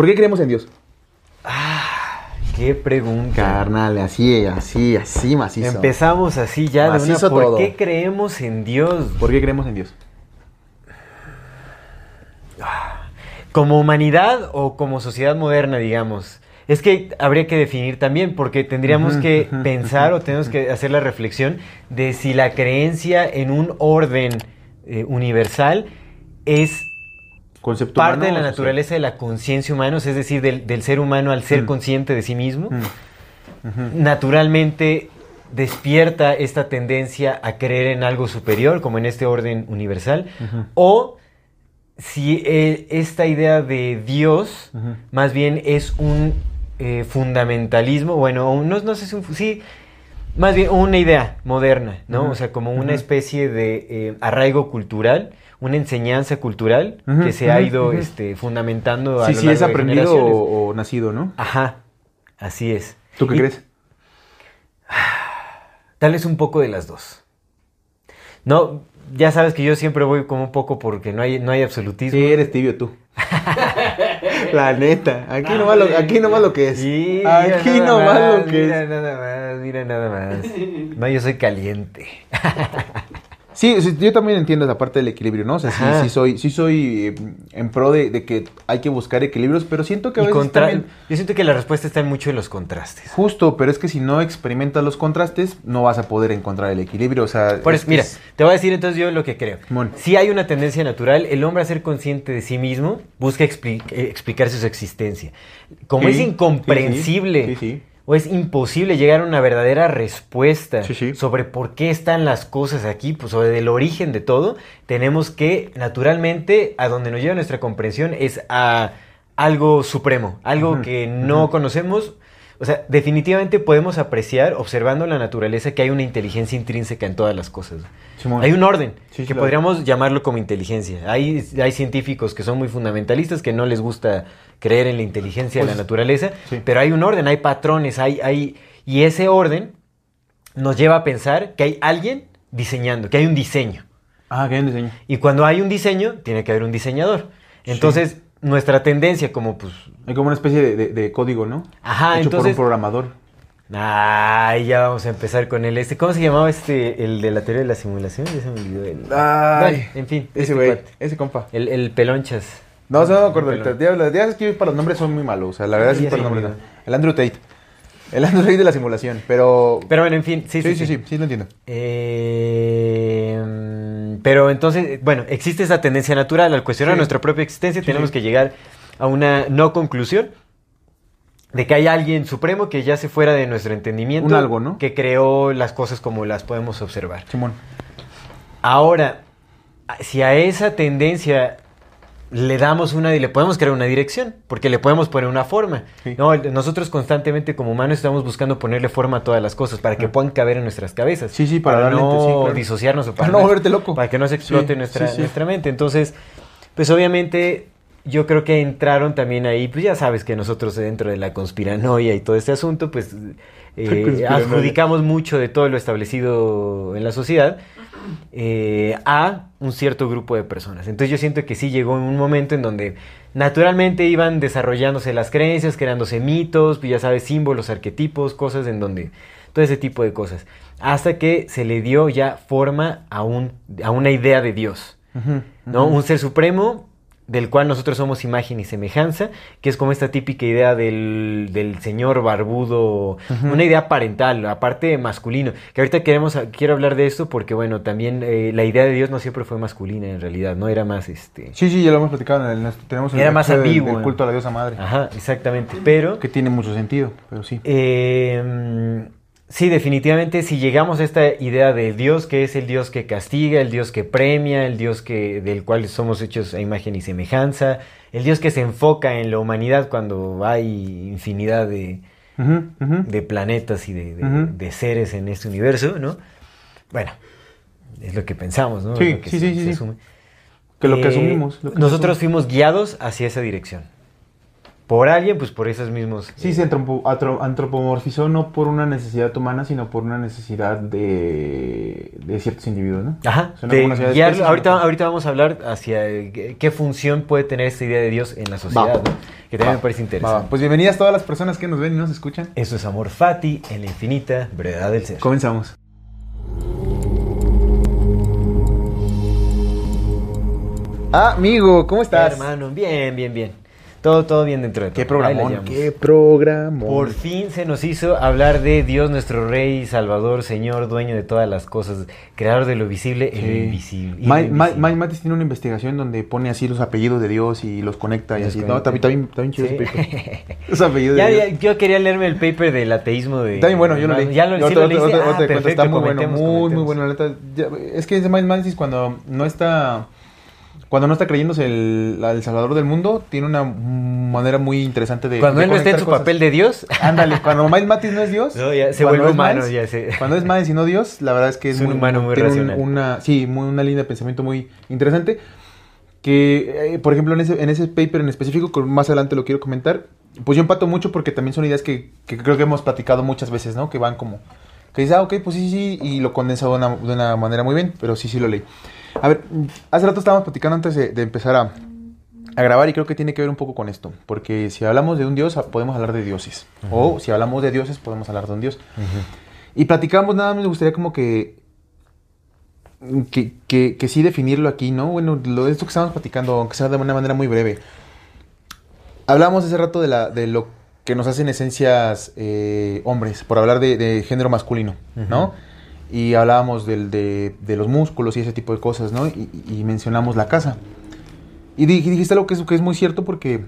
¿Por qué creemos en Dios? Qué pregunta. Carnal, así, así, así macizo. Empezamos así ya de una. Macizo ¿Por todo. qué creemos en Dios? ¿Por qué creemos en Dios? Como humanidad o como sociedad moderna, digamos. Es que habría que definir también, porque tendríamos que pensar o tenemos que hacer la reflexión de si la creencia en un orden eh, universal es Concepto parte humano de la naturaleza de la conciencia humana, es decir, del, del ser humano al ser Mm. consciente de sí mismo. Mm. Naturalmente despierta esta tendencia a creer en algo superior, como en este orden universal, o si eh, esta idea de Dios más bien es un eh, fundamentalismo, bueno, un- no, no sé si un, sí, más bien una idea moderna, ¿no? O sea, como una especie de eh, arraigo cultural, una enseñanza cultural que se ha ido este, fundamentando a Sí, lo sí, largo es aprendido o, o nacido, ¿no? Ajá, así es. ¿Tú qué Y- crees? Tal vez un poco de las dos. No, ya sabes que yo siempre voy como un poco porque no hay, no hay absolutismo. Sí, eres tibio tú. La neta, aquí nomás lo, aquí nomás lo que es. Sí, mira aquí nada nomás más, lo que mira es. nada más, mira nada más. No, yo soy caliente. Sí, sí, yo también entiendo esa parte del equilibrio, ¿no? O sea, sí, sí soy, sí soy eh, en pro de, de que hay que buscar equilibrios, pero siento que a veces contra- también- Yo siento que la respuesta está mucho en los contrastes. Justo, pero es que si no experimentas los contrastes, no vas a poder encontrar el equilibrio. O sea, Por es mira, es- te voy a decir entonces yo lo que creo. Si hay una tendencia natural, el hombre a ser consciente de sí mismo busca expli- explicarse su existencia. Como Sí, es incomprensible sí, sí. O es imposible llegar a una verdadera respuesta Sí, sí. sobre por qué están las cosas aquí, pues sobre el origen de todo, tenemos que naturalmente a donde nos lleva nuestra comprensión es a algo supremo, algo que no conocemos. O sea, definitivamente podemos apreciar, observando la naturaleza, que hay una inteligencia intrínseca en todas las cosas. Hay un orden, que claro. podríamos llamarlo como inteligencia. Hay, hay científicos que son muy fundamentalistas, que no les gusta creer en la inteligencia de Pues, la naturaleza, sí. pero hay un orden, hay patrones, hay, hay... Y ese orden nos lleva a pensar que hay alguien diseñando, que hay un diseño. Ah, que hay un diseño. Y cuando hay un diseño, tiene que haber un diseñador. Entonces, nuestra tendencia como pues... Hay como una especie de, de- de código, ¿no? Ajá, Hecho entonces... por un programador. Ay, ya vamos a empezar con el este. ¿Cómo se llamaba este, el de la teoría de la simulación? Ya se me olvidó el... Ay, Bueno, en fin, Ese este güey, ese compa. El, el pelonchas. No, no me acuerdo. Ahorita. Ya es que yo para los nombres son muy malos. O sea, la verdad es que para los nombres no. El Andrew Tate. El Andrew Tate de la simulación. Pero. Pero bueno, en fin, sí, sí, sí, sí, sí, lo entiendo. Eh, pero entonces, bueno, existe esa tendencia natural al cuestionar nuestra propia existencia. Tenemos que llegar a una no conclusión de que hay alguien supremo que ya se fuera de nuestro entendimiento. Un algo, ¿no? Que creó las cosas como las podemos observar. Simón. Ahora, si a esa tendencia le damos una, le podemos crear una dirección, porque le podemos poner una forma. Sí. No, nosotros constantemente como humanos estamos buscando ponerle forma a todas las cosas para que Ah. puedan caber en nuestras cabezas. Sí, sí, para darle no ente- sí, claro. disociarnos o Para no volverte loco. Para que no se explote Sí, nuestra, nuestra mente. Entonces, pues obviamente yo creo que entraron también ahí, pues ya sabes que nosotros dentro de la conspiranoia y todo este asunto, pues eh, adjudicamos mucho de todo lo establecido en la sociedad eh, a un cierto grupo de personas. Entonces yo siento que sí llegó un momento en donde naturalmente iban desarrollándose las creencias, creándose mitos, pues ya sabes, símbolos, arquetipos, cosas en donde todo ese tipo de cosas, hasta que se le dio ya forma a un a una idea de Dios. ¿no? Un ser supremo del cual nosotros somos imagen y semejanza, que es como esta típica idea del, del señor barbudo, una idea parental, aparte masculino, que ahorita queremos, quiero hablar de esto porque, bueno, también eh, la idea de Dios no siempre fue masculina en realidad, no era más, este... Sí, sí, ya lo hemos platicado. En el, tenemos el Era más episodio del- ambiguo, del culto a la diosa madre. Ajá, exactamente, pero... Que tiene mucho sentido, pero sí. Eh, Sí, definitivamente, si llegamos a esta idea de Dios, que es el Dios que castiga, el Dios que premia, el Dios que, del cual somos hechos a imagen y semejanza, el Dios que se enfoca en la humanidad cuando hay infinidad de, planetas y de, de- Ujú. de seres en este universo, ¿no? Bueno, es lo que pensamos, ¿no? Sí, que sí, se- sí, sí, se sí. asume. Que lo que Eh, asumimos. lo que nosotros asumimos. fuimos guiados hacia esa dirección. Por alguien, pues por esos mismos... Sí, se antropo- atro- antropomorfizó no por una necesidad humana, sino por una necesidad de, de ciertos individuos, ¿no? Ajá, no de guiarlo. especies, ahorita, sino- ahorita vamos a hablar hacia eh, qué, qué función puede tener esta idea de Dios en la sociedad. ¿no? que también Va, me parece interesante. va. Pues bienvenidas todas las personas que nos ven y nos escuchan. Eso es amor fati en la infinita brevedad del ser. Comenzamos. Amigo, ¿cómo estás? Hermano, bien, bien, bien. Todo, todo bien dentro de todo. Qué programón, qué programón. Por fin se nos hizo hablar de Dios, nuestro Rey, Salvador, Señor, dueño de todas las cosas, creador de lo visible lo Sí. invisible. y lo Mike- invisible. Mike Matis tiene una investigación donde pone así los apellidos de Dios y los conecta y Los así. conecta. No, está, está bien, está bien chido Sí. ese paper. Los apellidos Ya, de ya, Dios. yo quería leerme el paper del ateísmo de... Está bien bueno, yo lo leí. Ya lo, sí lo te- Ah, Está muy bueno, muy, bueno, la neta. Ya, Es que Mike Matis cuando no está... Cuando no está creyéndose el, el salvador del mundo, tiene una manera muy interesante de... Cuando de él no está en su cosas. papel de Dios, Ándale, cuando Mike Matis no es Dios... no, ya se vuelve humano, Miles, ya sé. Cuando es Miles y no Dios, la verdad es que es, Es un humano muy tiene racional. una, sí, muy, una línea de pensamiento muy interesante. Que, eh, por ejemplo, en ese, en ese paper en específico, que más adelante lo quiero comentar, pues yo empato mucho porque también son ideas que, que creo que hemos platicado muchas veces, ¿no? Que van como, que dices, ah, ok, pues sí, sí, y lo condensa de una, de una manera muy bien, pero sí, sí lo leí. A ver, hace rato estábamos platicando antes de, de empezar a, a grabar y creo que tiene que ver un poco con esto, porque si hablamos de un dios, podemos hablar de dioses, o si hablamos de dioses, podemos hablar de un dios. Y platicamos, nada más me gustaría como que, que, que, que sí definirlo aquí, ¿no? Bueno, lo, esto que estamos platicando, aunque sea de una manera muy breve. Hablamos hace rato de, la, de lo que nos hacen esencias eh, hombres, por hablar de, de género masculino, ¿no? Y hablábamos del, de, de los músculos y ese tipo de cosas, ¿no? Y, y mencionamos la casa. Y di- dijiste algo que es, que es muy cierto porque,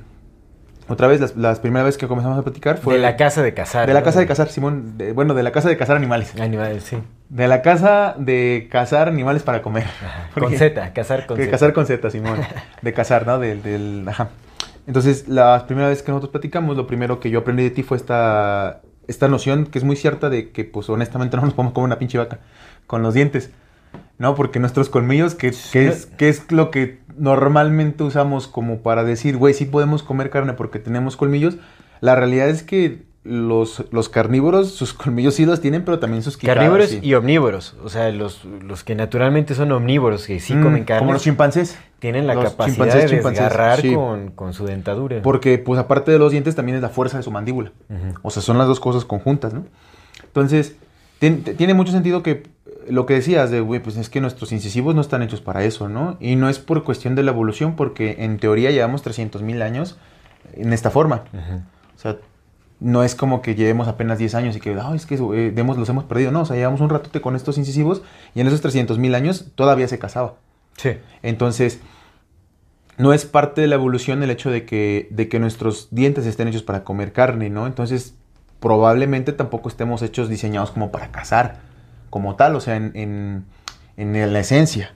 otra vez, las, las primeras veces que comenzamos a platicar fue... de la casa de cazar. De la ¿no? casa de cazar, Simón. de- bueno, de la casa de cazar animales. Animales, sí. De la casa de cazar animales para comer. Con Z, cazar con Z. cazar con Z, Simón. De cazar, ¿no? Del, del, ajá. Entonces, la primera vez que nosotros platicamos, lo primero que yo aprendí de ti fue esta, esta noción que es muy cierta de que, pues, honestamente no nos podemos comer una pinche vaca con los dientes. ¿No? Porque nuestros colmillos, que, que es, que es lo que normalmente usamos como para decir, güey, sí podemos comer carne porque tenemos colmillos, la realidad es que los, los carnívoros, sus colmillos sí los tienen, pero también sus quijadas, Carnívoros sí. y omnívoros. O sea, los, los que naturalmente son omnívoros, que sí Mm, comen carne, Como los chimpancés. tienen la los capacidad chimpancés, de desgarrar sí. con, con su dentadura. Porque, pues, aparte de los dientes, también es la fuerza de su mandíbula. O sea, son las dos cosas conjuntas, ¿no? Entonces, tiene mucho sentido que eh, lo que decías de, güey, pues es que nuestros incisivos no están hechos para eso, ¿no? Y no es por cuestión de la evolución, porque en teoría llevamos 300 mil años en esta forma. O sea, no es como que llevemos apenas 10 años y que, ay, es que eh, demos- los hemos perdido. No, o sea, llevamos un ratote con estos incisivos y en esos 300 mil años todavía se cazaba. Sí. Entonces, no es parte de la evolución el hecho de que, de que nuestros dientes estén hechos para comer carne, ¿no? Entonces, probablemente tampoco estemos hechos diseñados como para cazar, como tal, o sea, en, en- en la esencia.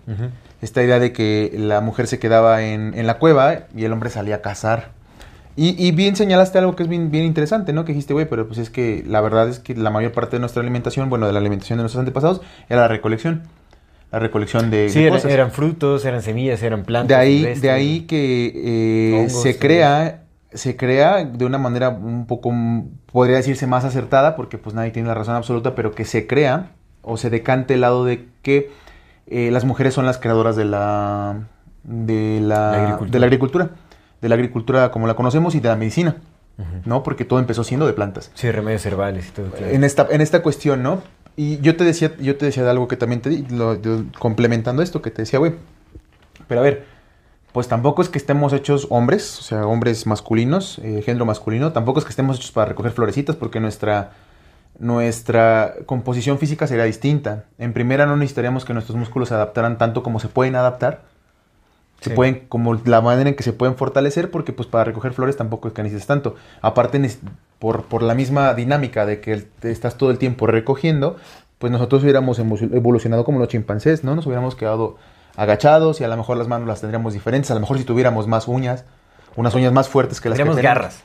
Esta idea de que la mujer se quedaba en, en la cueva y el hombre salía a cazar. Y, y bien señalaste algo que es bien, bien interesante, ¿no? Que dijiste, güey, pero pues es que la verdad es que la mayor parte de nuestra alimentación, bueno, de la alimentación de nuestros antepasados, era la recolección. La recolección de, Sí, de cosas. eran frutos, eran semillas, eran plantas. De ahí, de ahí que eh, Hongos, se crea, se crea de una manera un poco, podría decirse más acertada, porque pues nadie tiene la razón absoluta, pero que se crea o se decante el lado de que eh, las mujeres son las creadoras de la, de la, La agricultura. de la agricultura, de la agricultura como la conocemos y de la medicina. ¿no? Porque todo empezó siendo de plantas Sí, remedios herbales y todo. claro. en esta, en esta cuestión, ¿no? Y yo te decía, yo te decía de algo que también te di, lo- lo- complementando esto, que te decía, güey. Pero a ver, pues tampoco es que estemos hechos hombres, o sea, hombres masculinos, eh, género masculino, tampoco es que estemos hechos para recoger florecitas, porque nuestra, nuestra composición física sería distinta. En primera, no necesitaríamos que nuestros músculos se adaptaran tanto como se pueden adaptar, Se Sí. pueden, como la manera en que se pueden fortalecer, porque pues para recoger flores tampoco es que necesites tanto. Aparte, por, por la misma dinámica de que estás todo el tiempo recogiendo, pues nosotros hubiéramos evolucionado como los chimpancés, ¿no? Nos hubiéramos quedado agachados y a lo mejor las manos las tendríamos diferentes. A lo mejor si tuviéramos más uñas, unas uñas más fuertes que las que tenemos. garras.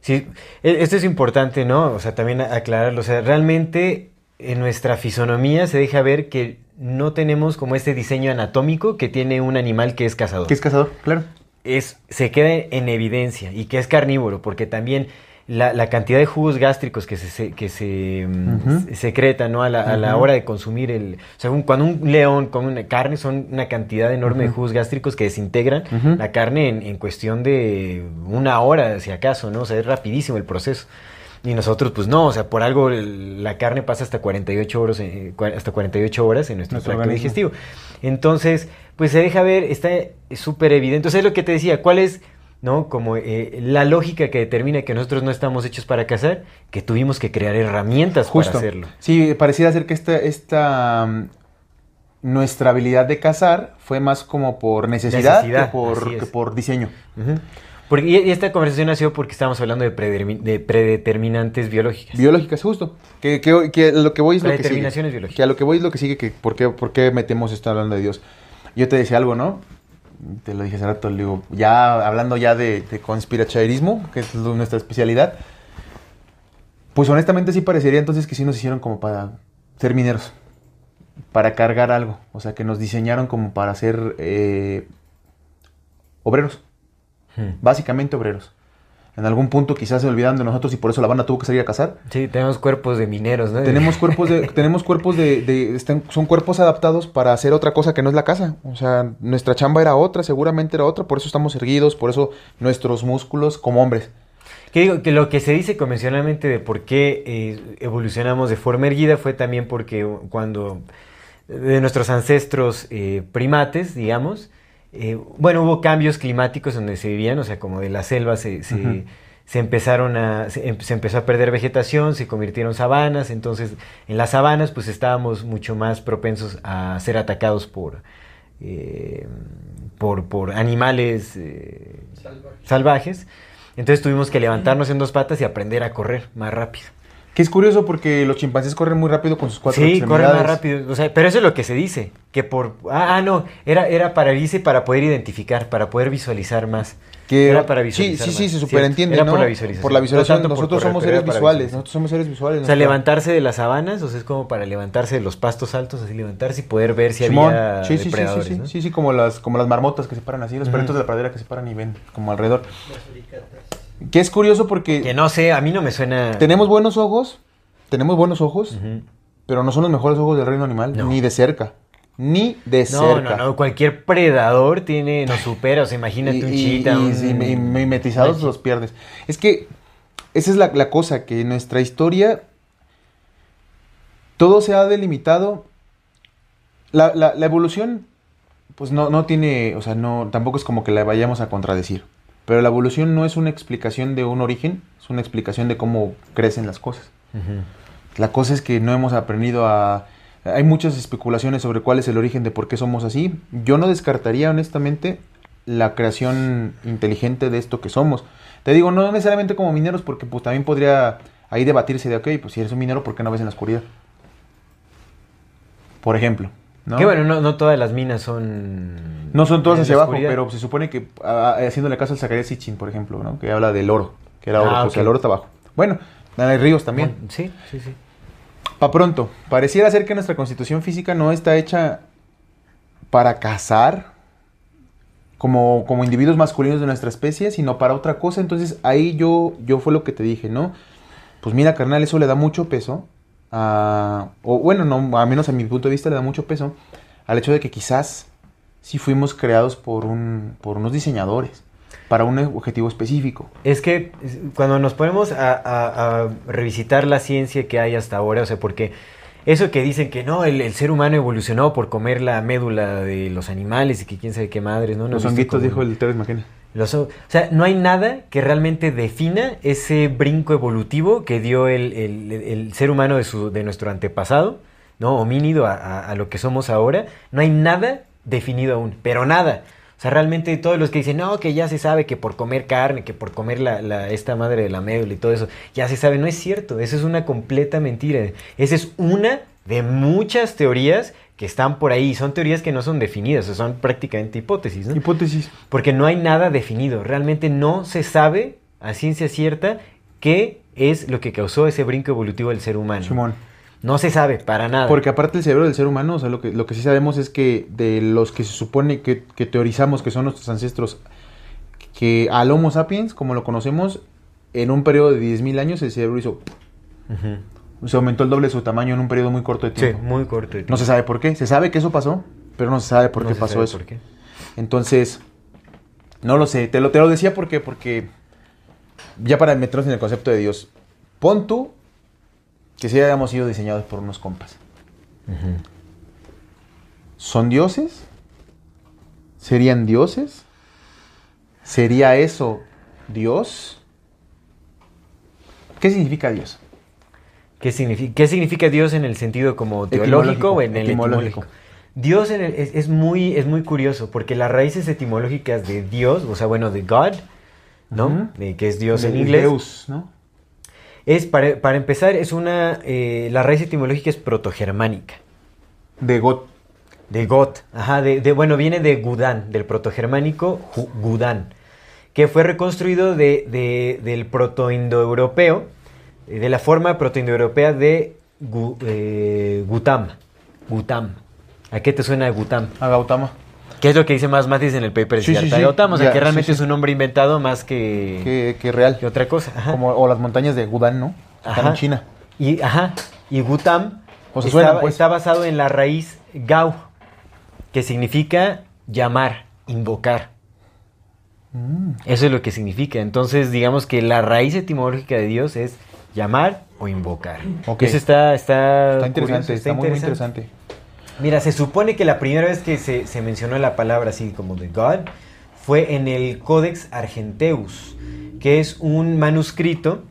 Sí, e- esto es importante, ¿no? O sea, también aclararlo. O sea, realmente en nuestra fisonomía se deja ver que no tenemos como este diseño anatómico que tiene un animal que es cazador. ¿Qué es cazador? Claro. es, se queda en evidencia y que es carnívoro, porque también la, la cantidad de jugos gástricos que se, se- que se Ujú. se- secretan ¿no? a, la, a la Ujú. hora de consumir el... O sea, un- cuando un león come una carne son una cantidad enorme de jugos gástricos que desintegran la carne en, en cuestión de una hora, si acaso, ¿no? O sea, es rapidísimo el proceso. Y nosotros, pues no, o sea, por algo la carne pasa hasta 48 horas, eh, cua- hasta 48 horas en nuestro, Nuestro tracto digestivo. Entonces, pues se deja ver, está súper evidente. Entonces, es lo que te decía, ¿cuál es, no? Como eh, la lógica que determina que nosotros no estamos hechos para cazar, que tuvimos que crear herramientas Justo. para hacerlo. Sí, pareciera ser que esta, esta mm, nuestra habilidad de cazar fue más como por necesidad, Necesidad, que, por, que diseño. Ujú. Porque, y esta conversación nació porque estábamos hablando de, predeterminantes biológicas. Biológicas, justo. Que, que, que lo que voy es lo que sigue. Predeterminaciones biológicas. Que a lo que voy es lo que sigue, que por qué, por qué metemos esto hablando de Dios. Yo te decía algo, ¿no? Te lo dije hace rato, le digo, ya hablando ya de, de conspiracharismo, que es lo- nuestra especialidad, pues honestamente sí parecería entonces que sí nos hicieron como para ser mineros, para cargar algo, o sea, que nos diseñaron como para ser eh, obreros, Ujú. básicamente obreros. En algún punto quizás se olvidaron de nosotros y por eso la banda tuvo que salir a cazar. Sí, tenemos cuerpos de mineros, ¿no? Tenemos cuerpos de, tenemos cuerpos de, de- están- son cuerpos adaptados para hacer otra cosa que no es la casa. O sea, nuestra chamba era otra, seguramente era otra, por eso estamos erguidos, por eso nuestros músculos como hombres. Que digo, que lo que se dice convencionalmente de por qué eh, evolucionamos de forma erguida fue también porque cuando de nuestros ancestros eh, primates, digamos, eh, bueno, hubo cambios climáticos donde se vivían, o sea, como de la selva se, se, empezaron a, se, em- se empezó a perder vegetación, se convirtieron sabanas, entonces en las sabanas pues estábamos mucho más propensos a ser atacados por, eh, por, por animales eh, salvajes. Entonces tuvimos que levantarnos en dos patas y aprender a correr más rápido. Que es curioso porque los chimpancés corren muy rápido con sus cuatro Sí, corren extremidades. más rápido. O sea, pero eso es lo que se dice. Que por. Ah, ah, no. Era, era para dice para poder identificar, para poder visualizar más. Que, Era para sí, visualizar sí, sí, más, se superentiende, Era ¿no? por la visualización. Por la visualización. No nosotros correr, somos seres visuales. Nosotros somos seres visuales. O sea, levantarse de las sabanas, o sea, es como para levantarse de los pastos altos, así levantarse y poder ver si Simón. había sí, sí, sí, sí, depredadores, sí, ¿no? sí, sí, como las, como las marmotas que se paran así, los perritos de la pradera que se paran y ven como alrededor. Que es curioso porque Que no sé, a mí no me suena. tenemos buenos ojos, tenemos buenos ojos, pero no son los mejores ojos del reino animal, No. ni de cerca. Ni de No, cerca. no, no, cualquier predador tiene, nos supera, o sea, imagínate un chita, y- un... y- y mimetizados los pierdes. Es que esa es la, la cosa, que en nuestra historia todo se ha delimitado. La, la- la evolución, pues no, no tiene, o sea, no, tampoco es como que la vayamos a contradecir. Pero la evolución no es una explicación de un origen, es una explicación de cómo crecen las cosas. La cosa es que no hemos aprendido a... Hay muchas especulaciones sobre cuál es el origen de por qué somos así. Yo no descartaría honestamente la creación inteligente de esto que somos. Te digo, no necesariamente como mineros, porque pues también podría ahí debatirse de, ok, pues si eres un minero, ¿por qué no ves en la oscuridad? Por ejemplo. ¿No? Que bueno, no, no todas las minas son... No son todas hacia abajo, oscuridad. pero se supone que, ah, haciéndole caso al Zacarías Sitchin, por ejemplo, ¿no? que habla del oro, que era oro, Ah, o sea, ok. el oro está abajo. Bueno, hay ríos también. Sí, sí, sí. Pa' pronto, pareciera ser que nuestra constitución física no está hecha para cazar como, como individuos masculinos de nuestra especie, sino para otra cosa. Entonces ahí yo, yo fue lo que te dije, ¿no? Pues mira, carnal, eso le da mucho peso a... O bueno, no, a menos a mi punto de vista le da mucho peso al hecho de que quizás sí fuimos creados por, un, por unos diseñadores, para un objetivo específico. Es que cuando nos ponemos a, a- a revisitar la ciencia que hay hasta ahora, o sea, porque eso que dicen que no, el, el ser humano evolucionó por comer la médula de los animales y que quién sabe qué madres, ¿no? ¿No Los honguitos, como- dijo el Teres McKenna. O sea, no hay nada que realmente defina ese brinco evolutivo que dio el, ser humano de, su, de nuestro antepasado, ¿no? Homínido a, a- lo que somos ahora. No hay nada definido aún, pero nada. O sea, realmente todos los que dicen, no, que ya se sabe que por comer carne, que por comer la, la- esta madre de la médula y todo eso, ya se sabe, no es cierto, eso es una completa mentira. Esa es una de muchas teorías que están por ahí, son teorías que no son definidas, o son prácticamente hipótesis, ¿no? Hipótesis. Porque no hay nada definido. Realmente no se sabe a ciencia cierta qué es lo que causó ese brinco evolutivo del ser humano. Simón. No se sabe para nada. Porque aparte el cerebro del ser humano, o sea, lo que, lo que sí sabemos es que de los que se supone que, que teorizamos que son nuestros ancestros, que al Homo sapiens, como lo conocemos, en un periodo de 10.000 años el cerebro hizo... Ujú. Se aumentó el doble de su tamaño en un periodo muy corto de Sí, tiempo. muy corto. de No se sabe por qué. Se sabe que eso pasó, pero no se sabe por No qué se pasó sabe eso. por qué. Entonces, no lo sé. Te lo, te lo decía porque, porque ya para meternos en el concepto de Dios, pon tú que si hayamos sido diseñados por unos compas. ¿Son dioses? ¿Serían dioses? ¿Sería eso Dios? ¿Qué significa Dios? ¿Qué, significa, ¿Qué significa Dios en el sentido como teológico o en el etimológico. etimológico? Dios en el- es, es muy, es muy curioso porque las raíces etimológicas de Dios, o sea, bueno, de God, ¿no? De que es Dios en inglés. Deus, ¿no? Es, para, para empezar, es una. eh, la raíz etimológica es protogermánica. De God. De Got. Ajá, de, de- bueno, viene de Gudán, del protogermánico Gudán, que fue reconstruido de, de- del protoindoeuropeo, de la forma protoindoeuropea de Gu- eh, Gutam. Gutam. ¿A qué te suena Gutam? A Gautama. ¿Qué es lo que dice más Matis en el paper? Sí, sí, sí. Gautama, o sea, Ya, que realmente sí. es un nombre inventado más que, Que, que real. que otra cosa. Ajá. Como, o las montañas de Gudán, ¿no? Están Ajá. en China. Y, ajá, y Gutam O sea, está, suenan, pues. está basado en la raíz Gau, que significa llamar, invocar. Mm. Eso es lo que significa. Entonces, digamos que la raíz etimológica de Dios es llamar o invocar. Ok. Eso está, está, Está interesante, curioso, está, muy, muy interesante. Mira, se supone que la primera vez que se, se mencionó la palabra así como de God fue en el Codex Argenteus, que es un manuscrito,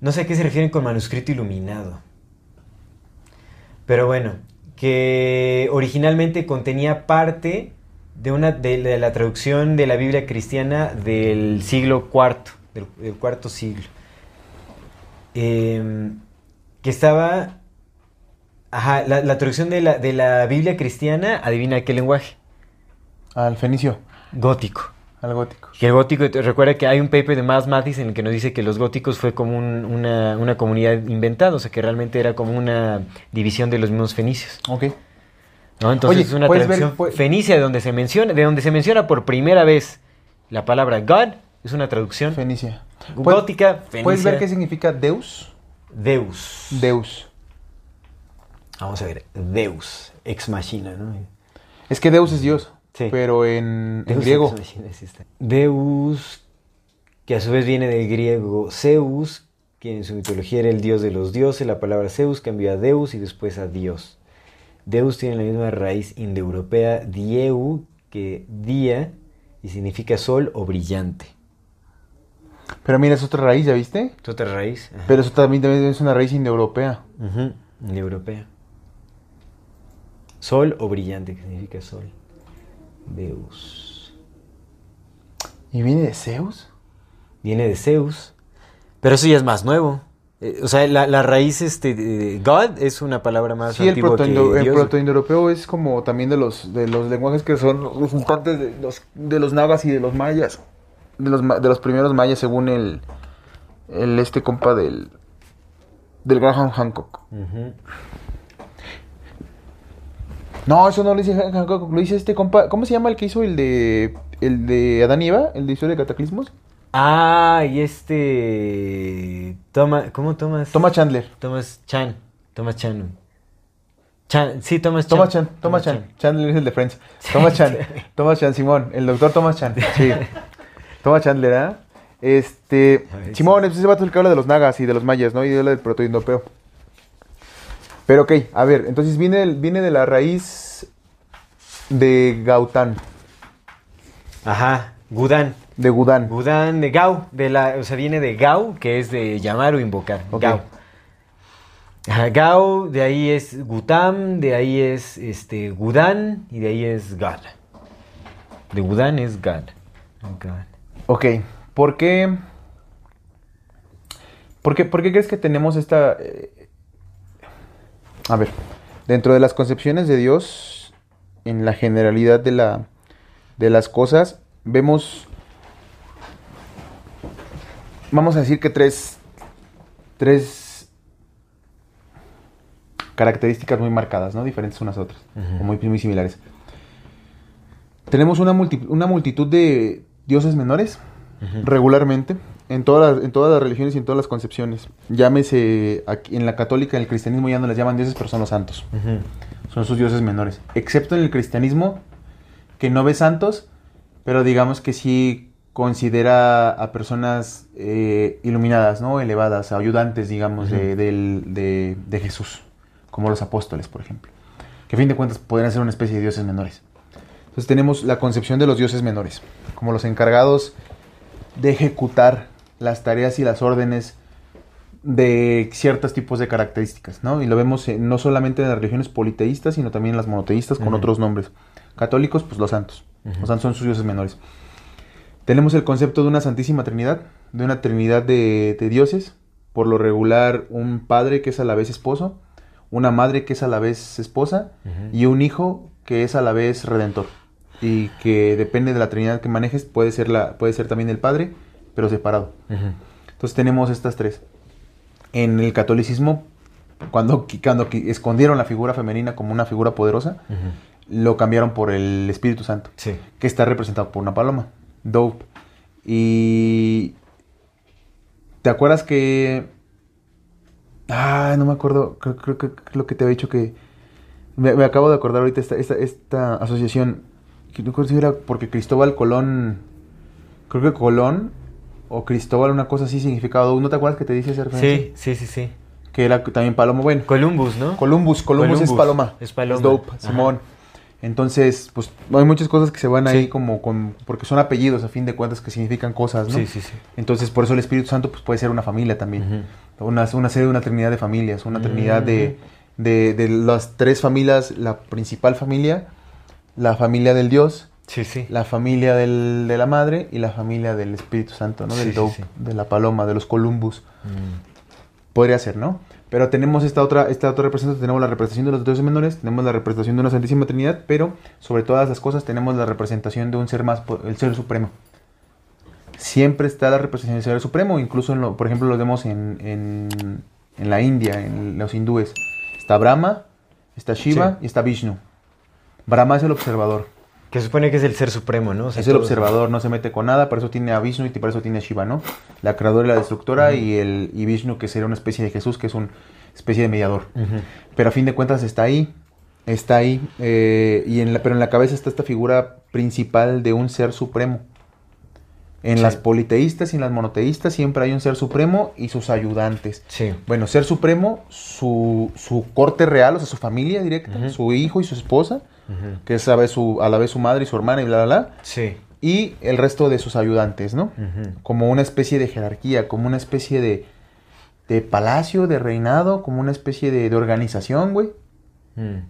no sé a qué se refieren con manuscrito iluminado, pero bueno, que originalmente contenía parte de, una, de, de la traducción de la Biblia cristiana del siglo IV, del, del cuarto siglo, Em, que estaba Ajá, la, la traducción de la, de la Biblia cristiana, adivina qué lenguaje. Al fenicio, Gótico. al gótico. Que el gótico, recuerda que hay un paper de Miles Mathis en el que nos dice que los góticos fue como un- una, una comunidad inventada, o sea que realmente era como una división de los mismos fenicios. Ok. ¿no? Entonces Oye, es una ver, traducción fenicia de donde se menciona, de donde se menciona por primera vez la palabra God, es una traducción Fenicia. gótica, fenicia, ¿Puedes ver qué significa Deus? Deus. Deus. Vamos a ver, Deus, ex machina, ¿no? Es que Deus es Dios. Sí. Pero en, en griego. ex machina. Deus, que a su vez viene del griego Zeus, quien en su mitología era el dios de los dioses. La palabra Zeus cambió a Deus y después a Dios. Deus tiene la misma raíz indoeuropea dieu que día y significa sol o brillante. Pero mira, es otra raíz, ¿ya viste? ¿Es otra raíz? Ajá. Pero eso también, también es una raíz indoeuropea. Indoeuropea. Sol o brillante, que significa sol. Deus. ¿Y viene de Zeus? Viene de Zeus. Pero eso ya es más nuevo. Eh, o sea, la, la raíz, este, de- God es una palabra más Sí, el, antigua que protoindo- el Dios. protoindoeuropeo es como también de los, de los lenguajes que son resultantes de los, de los nagas y de los mayas. De los, de los primeros mayas, según el, el este compa del, del Graham Hancock. No, eso no lo dice Hancock, lo dice este compa. ¿Cómo se llama el que hizo el de, el de Adán y Eva? ¿El de Historia de Cataclismos? Ah, y este... Toma, ¿Cómo Thomas? Thomas Chandler. Thomas Chan. Thomas Chan. Chan. Sí, Thomas Chan. Thomas Chan, Thomas Chan. Chandler es el de Friends. Thomas Chan, Thomas Chan, Simón, el doctor Thomas Chan. Sí. Thomas Chandler, ¿ah? Este, ver, Simón, ese vato es el que habla de los nagas y de los mayas, ¿no? Y habla del protoindopeo. Pero ok, a ver, entonces viene, viene de la raíz de Gaután, Ajá. Gudán. de Gudán. Gudán de Gau. De la, o sea, viene de Gau, que es de llamar o invocar. Ok. Gau. Ajá, Gau, de ahí es Gutam, de ahí es este, Gudán y de ahí es God. de Udán es. God. Ok, ¿por qué? ¿Por qué, por qué crees que tenemos esta... eh, A ver, dentro de las concepciones de Dios, en la generalidad de, la, de las cosas, vemos... Vamos a decir que tres... Tres características muy marcadas, ¿no? Diferentes unas a otras, o muy, muy similares. Tenemos una, multi- una multitud de dioses menores, regularmente, en todas, las, en todas las religiones y en todas las concepciones. Llámese, aquí, en la católica, en el cristianismo ya no les llaman dioses, pero son los santos. Son sus dioses menores. Excepto en el cristianismo, que no ve santos, pero digamos que sí considera a personas eh, iluminadas, ¿no? Elevadas, ayudantes, digamos, de, del- de- de Jesús, como los apóstoles, por ejemplo. Que a fin de cuentas podrían ser una especie de dioses menores. Entonces tenemos la concepción de los dioses menores, como los encargados de ejecutar las tareas y las órdenes de ciertos tipos de características, ¿no? Y lo vemos en- no solamente en las religiones politeístas, sino también en las monoteístas con otros nombres. Católicos, pues los santos. Los santos son sus dioses menores. Tenemos el concepto de una santísima trinidad, de una trinidad de, de dioses, por lo regular un padre que es a la vez esposo, una madre que es a la vez esposa y un hijo que es a la vez redentor. Y que depende de la trinidad que manejes, puede ser, la, puede ser también el padre, pero separado. Entonces tenemos estas tres. En el catolicismo, cuando, cuando escondieron la figura femenina como una figura poderosa, Ujú. lo cambiaron por el Espíritu Santo, Sí. que está representado por una paloma, Dope. Y... ¿Te acuerdas que... Ah, no me acuerdo, creo, creo que lo que te había dicho que... Me, me acabo de acordar ahorita esta, esta, esta asociación, que no recuerdo si era porque Cristóbal Colón, creo que Colón o Cristóbal, una cosa así significado. ¿No te acuerdas que te dice esa referencia? Sí, sí, sí, sí. Que era también paloma, bueno. Columbus, ¿no? Columbus, Columbus, es paloma. es paloma. dope, Ajá. Simón. Entonces, pues hay muchas cosas que se van ahí como con porque son apellidos a fin de cuentas que significan cosas, ¿no? Sí, sí, sí. Entonces, por eso el Espíritu Santo pues puede ser una familia también. Una, una serie de una trinidad de familias, una trinidad de, de, de las tres familias, la principal familia, la familia del Dios, Sí, sí. la familia del- de la madre y la familia del Espíritu Santo, ¿no? Del dope, de la paloma, de los Columbus. Mm. Podría ser, ¿no? Pero tenemos esta otra, esta otra representación, tenemos la representación de los dioses menores, tenemos la representación de una Santísima Trinidad, pero sobre todas las cosas tenemos la representación de un ser más, el ser supremo. Siempre está la representación del ser supremo, incluso, en lo- por ejemplo, lo vemos en, en, en la India, en los hindúes. Está Brahma, está Shiva Sí. y está Vishnu. Brahma es el observador. Que se supone que es el ser supremo, ¿no? O sea, Es el todo- observador, no se mete con nada, por eso tiene a Vishnu y por eso tiene a Shiva, ¿no? La creadora y la destructora y el y Vishnu que sería una especie de Jesús, que es una especie de mediador. Pero a fin de cuentas está ahí, está ahí, eh, y en la, pero en la cabeza está esta figura principal de un ser supremo. En Sí. las politeístas y en las monoteístas siempre hay un ser supremo y sus ayudantes. Sí. Bueno, ser supremo, su, su corte real, o sea, su familia directa, su hijo y su esposa, Que es a, vez su, a la vez su madre y su hermana y bla, bla, bla Sí. y el resto de sus ayudantes, ¿no? Como una especie de jerarquía, como una especie de, de palacio, de reinado, como una especie de, de organización, güey, Mm.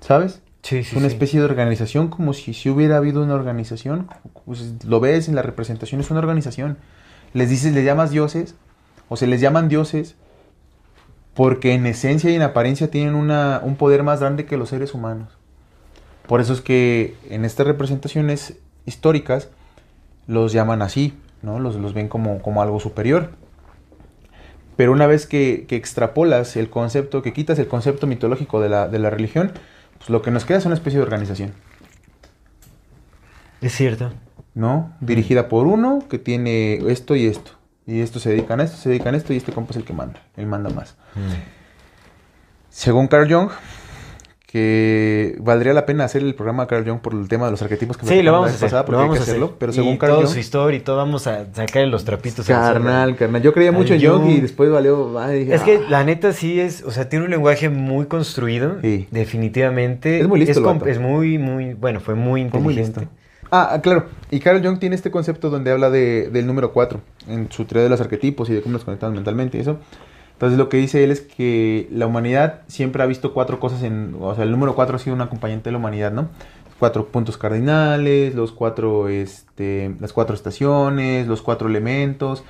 ¿sabes? Sí, sí, una sí. especie de organización como si, si hubiera habido una organización. Pues, lo ves en la representación, es una organización. Les dices, les llamas dioses, o se les llaman dioses, porque en esencia y en apariencia tienen una, un poder más grande que los seres humanos. Por eso es que en estas representaciones históricas los llaman así, ¿no? Los, los ven como, como algo superior. Pero una vez que, que extrapolas el concepto, que quitas el concepto mitológico de la, de la religión, pues lo que nos queda es una especie de organización, Es cierto. ¿no? Dirigida por uno que tiene esto y esto. Y esto se dedican a esto, se dedican a esto y este compa es el que manda. Él manda más. Mm. Según Carl Jung, que valdría la pena hacer el programa Carl Jung por el tema de los arquetipos que Sí, lo vamos la a vez hacer. pasada, porque lo hay vamos que a hacer. hacerlo. Pero y según Carl todo Jung, su historia y todo vamos a sacar los trapitos. carnal, carnal. Yo creía mucho en Jung y después valió. ay, dije, Es que "Ah". la neta sí es, o sea, tiene un lenguaje muy construido, Sí. definitivamente. Es muy listo vato. Es muy, muy, bueno, fue muy Fue muy inteligente. Ah, ah, claro. Y Carl Jung tiene este concepto donde habla de, del número 4 en su teoría de los arquetipos y de cómo nos conectamos mentalmente y eso. Entonces lo que dice él es que la humanidad siempre ha visto cuatro cosas en... O sea, el número 4 ha sido un acompañante de la humanidad, ¿no? cuatro puntos cardinales, los cuatro, este, las cuatro estaciones, los cuatro elementos.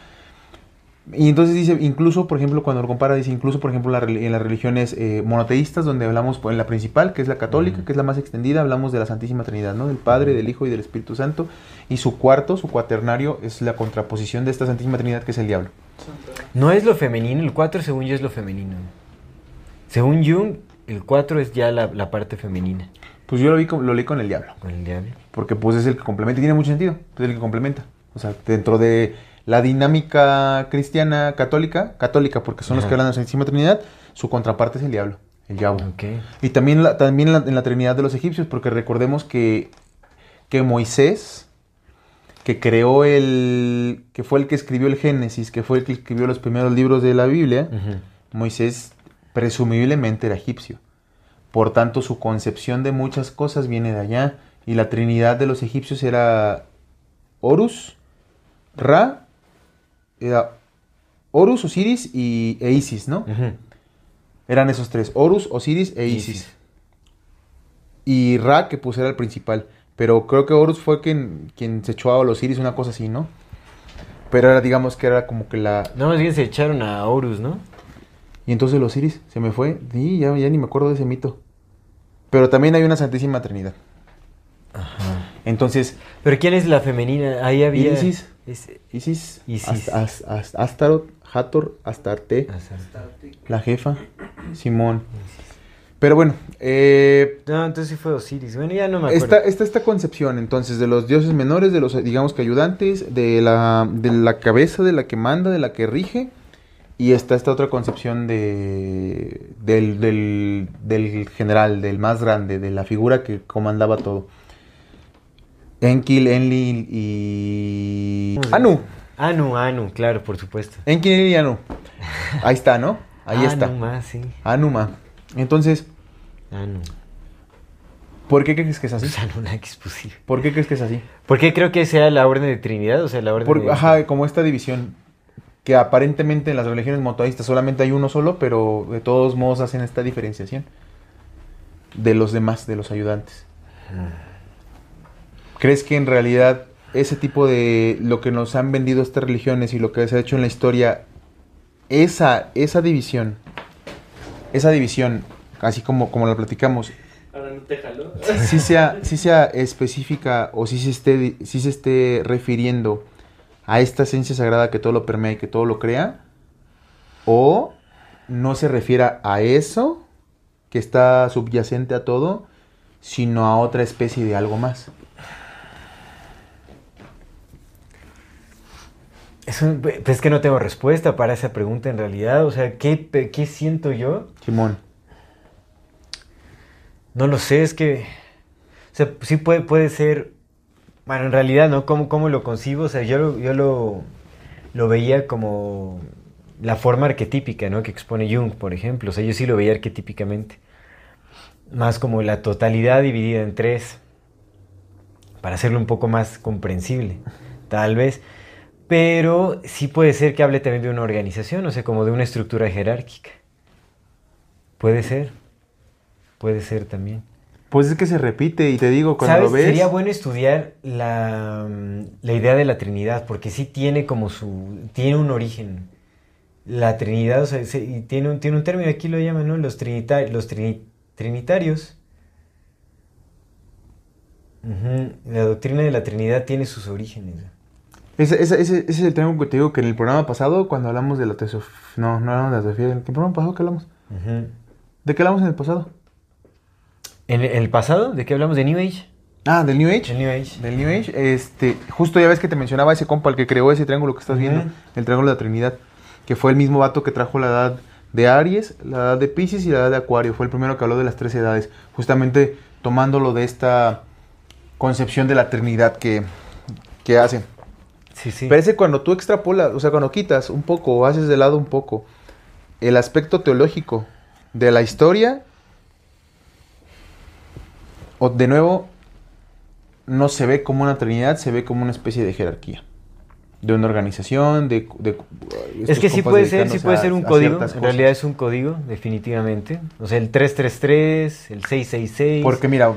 Y entonces dice, incluso, por ejemplo, cuando lo compara, dice, incluso, por ejemplo, la en las religiones eh, monoteístas, donde hablamos pues, en la principal, que es la católica, que es la más extendida, hablamos de la Santísima Trinidad, ¿no? Del Padre, del Hijo y del Espíritu Santo. Y su cuarto, su cuaternario, es la contraposición de esta Santísima Trinidad, que es el diablo. No es lo femenino, el 4 según yo es lo femenino. Según Jung, el 4 es ya la, la parte femenina Pues yo lo, vi con- lo leí con el diablo. con el diablo. Porque pues es el que complementa, y tiene mucho sentido, es el que complementa. O sea, dentro de la dinámica cristiana católica, católica porque son los que hablan de la Santísima Trinidad, su contraparte es el diablo, el diablo. Y también, la, también la- en la Trinidad de los egipcios, porque recordemos que, que Moisés, que creó el, que fue el que escribió el Génesis, que fue el que escribió los primeros libros de la Biblia. Moisés presumiblemente era egipcio. Por tanto, su concepción de muchas cosas viene de allá. Y la Trinidad de los egipcios era Horus, Ra, era Horus, Osiris y, e Isis, ¿no? Eran esos tres, Horus, Osiris e Isis. Isis. Y Ra, que pues era el principal. Pero creo que Horus fue quien, quien se echó a los Osiris, una cosa así, ¿no? Pero era, digamos que era como que la... No, más bien se echaron a Horus, ¿no? Y entonces los Osiris, se me fue. Sí, ya, ya ni me acuerdo de ese mito. Pero también hay una Santísima Trinidad. Ajá. Entonces, Pero ¿quién es la femenina? Ahí había... Isis. Es- Isis, Isis. As- As- As- Astaroth, Hathor, Astarte, Astarte. la jefa, Simón. Pero bueno, eh, No, entonces sí fue Osiris. Bueno, ya no me acuerdo. está, está esta concepción entonces de los dioses menores, de los digamos que ayudantes, de la, de la cabeza, de la que manda, de la que rige. Y está esta otra concepción de, del, del, del general, del más grande, de la figura que comandaba todo. Enkill, Enlil y... ¿Cómo se Anu. Anu, Anu, claro, por supuesto. Enlil y Anu. Ahí está, ¿no? Ahí está. Anu más, sí. Anuma. Entonces, Anu. ¿por qué crees que es así? Pues Anunnakis, pues sí. ¿Por qué crees que es así? ¿Por qué creo que sea la orden de Trinidad? O sea, la orden Por- de... ajá, como esta división que aparentemente en las religiones monoteístas solamente hay uno solo, pero de todos modos hacen esta diferenciación de los demás, de los ayudantes. ¿Crees que en realidad ese tipo de lo que nos han vendido estas religiones y lo que se ha hecho en la historia, esa, esa división, esa división, así como, como la platicamos, Ahora no te jaló. si sea, si sea específica o si se esté, si se esté refiriendo a esta esencia sagrada que todo lo permea y que todo lo crea, o no se refiera a eso que está subyacente a todo, sino a otra especie de algo más. Es, un- pues es que no tengo respuesta para esa pregunta en realidad. O sea, ¿qué, qué siento yo? Simón. No lo sé, es que... O sea, sí puede, puede ser... Bueno, en realidad, ¿no? ¿Cómo, cómo lo concibo? O sea, yo, lo, yo lo, lo veía como la forma arquetípica, ¿no? Que expone Jung, por ejemplo. O sea, yo sí lo veía arquetípicamente. Más como la totalidad dividida en tres. Para hacerlo un poco más comprensible, tal vez. Pero sí puede ser que hable también de una organización, o sea, como de una estructura jerárquica. Puede ser. Puede ser también. Pues es que se repite y te digo, cuando ¿Sabes? lo ves... Sería bueno estudiar la, la idea de la Trinidad, porque sí tiene como su... tiene un origen. La Trinidad, o sea, se- y tiene un, tiene un término, aquí lo llaman, ¿no? Los, trinita- los trini- trinitarios. La doctrina de la Trinidad tiene sus orígenes. Ese, ese, ese- ese es el triángulo que te digo que en el programa pasado, cuando hablamos de la teosofía... No, no hablamos de la teosofía. ¿En qué programa pasado que hablamos? ¿De qué hablamos en el pasado? ¿En el- el pasado? ¿De qué hablamos? ¿De New Age? Ah, del New Age. El New Age. Del New Age, este, justo ya ves que te mencionaba ese compa, el que creó ese triángulo que estás viendo, el triángulo de la Trinidad, que fue el mismo vato que trajo la edad de Aries, la edad de Pisces y la edad de Acuario, fue el primero que habló de las tres edades, justamente tomándolo de esta concepción de la Trinidad que, que hace. Sí, sí. Parece cuando tú extrapolas, o sea, cuando quitas un poco o haces de lado un poco el aspecto teológico de la historia, o de nuevo, no se ve como una trinidad, se ve como una especie de jerarquía. de una organización, de... de es que sí puede ser, sí puede ser un código, en realidad es un código, definitivamente. O sea, el 333, el 666. Porque mira,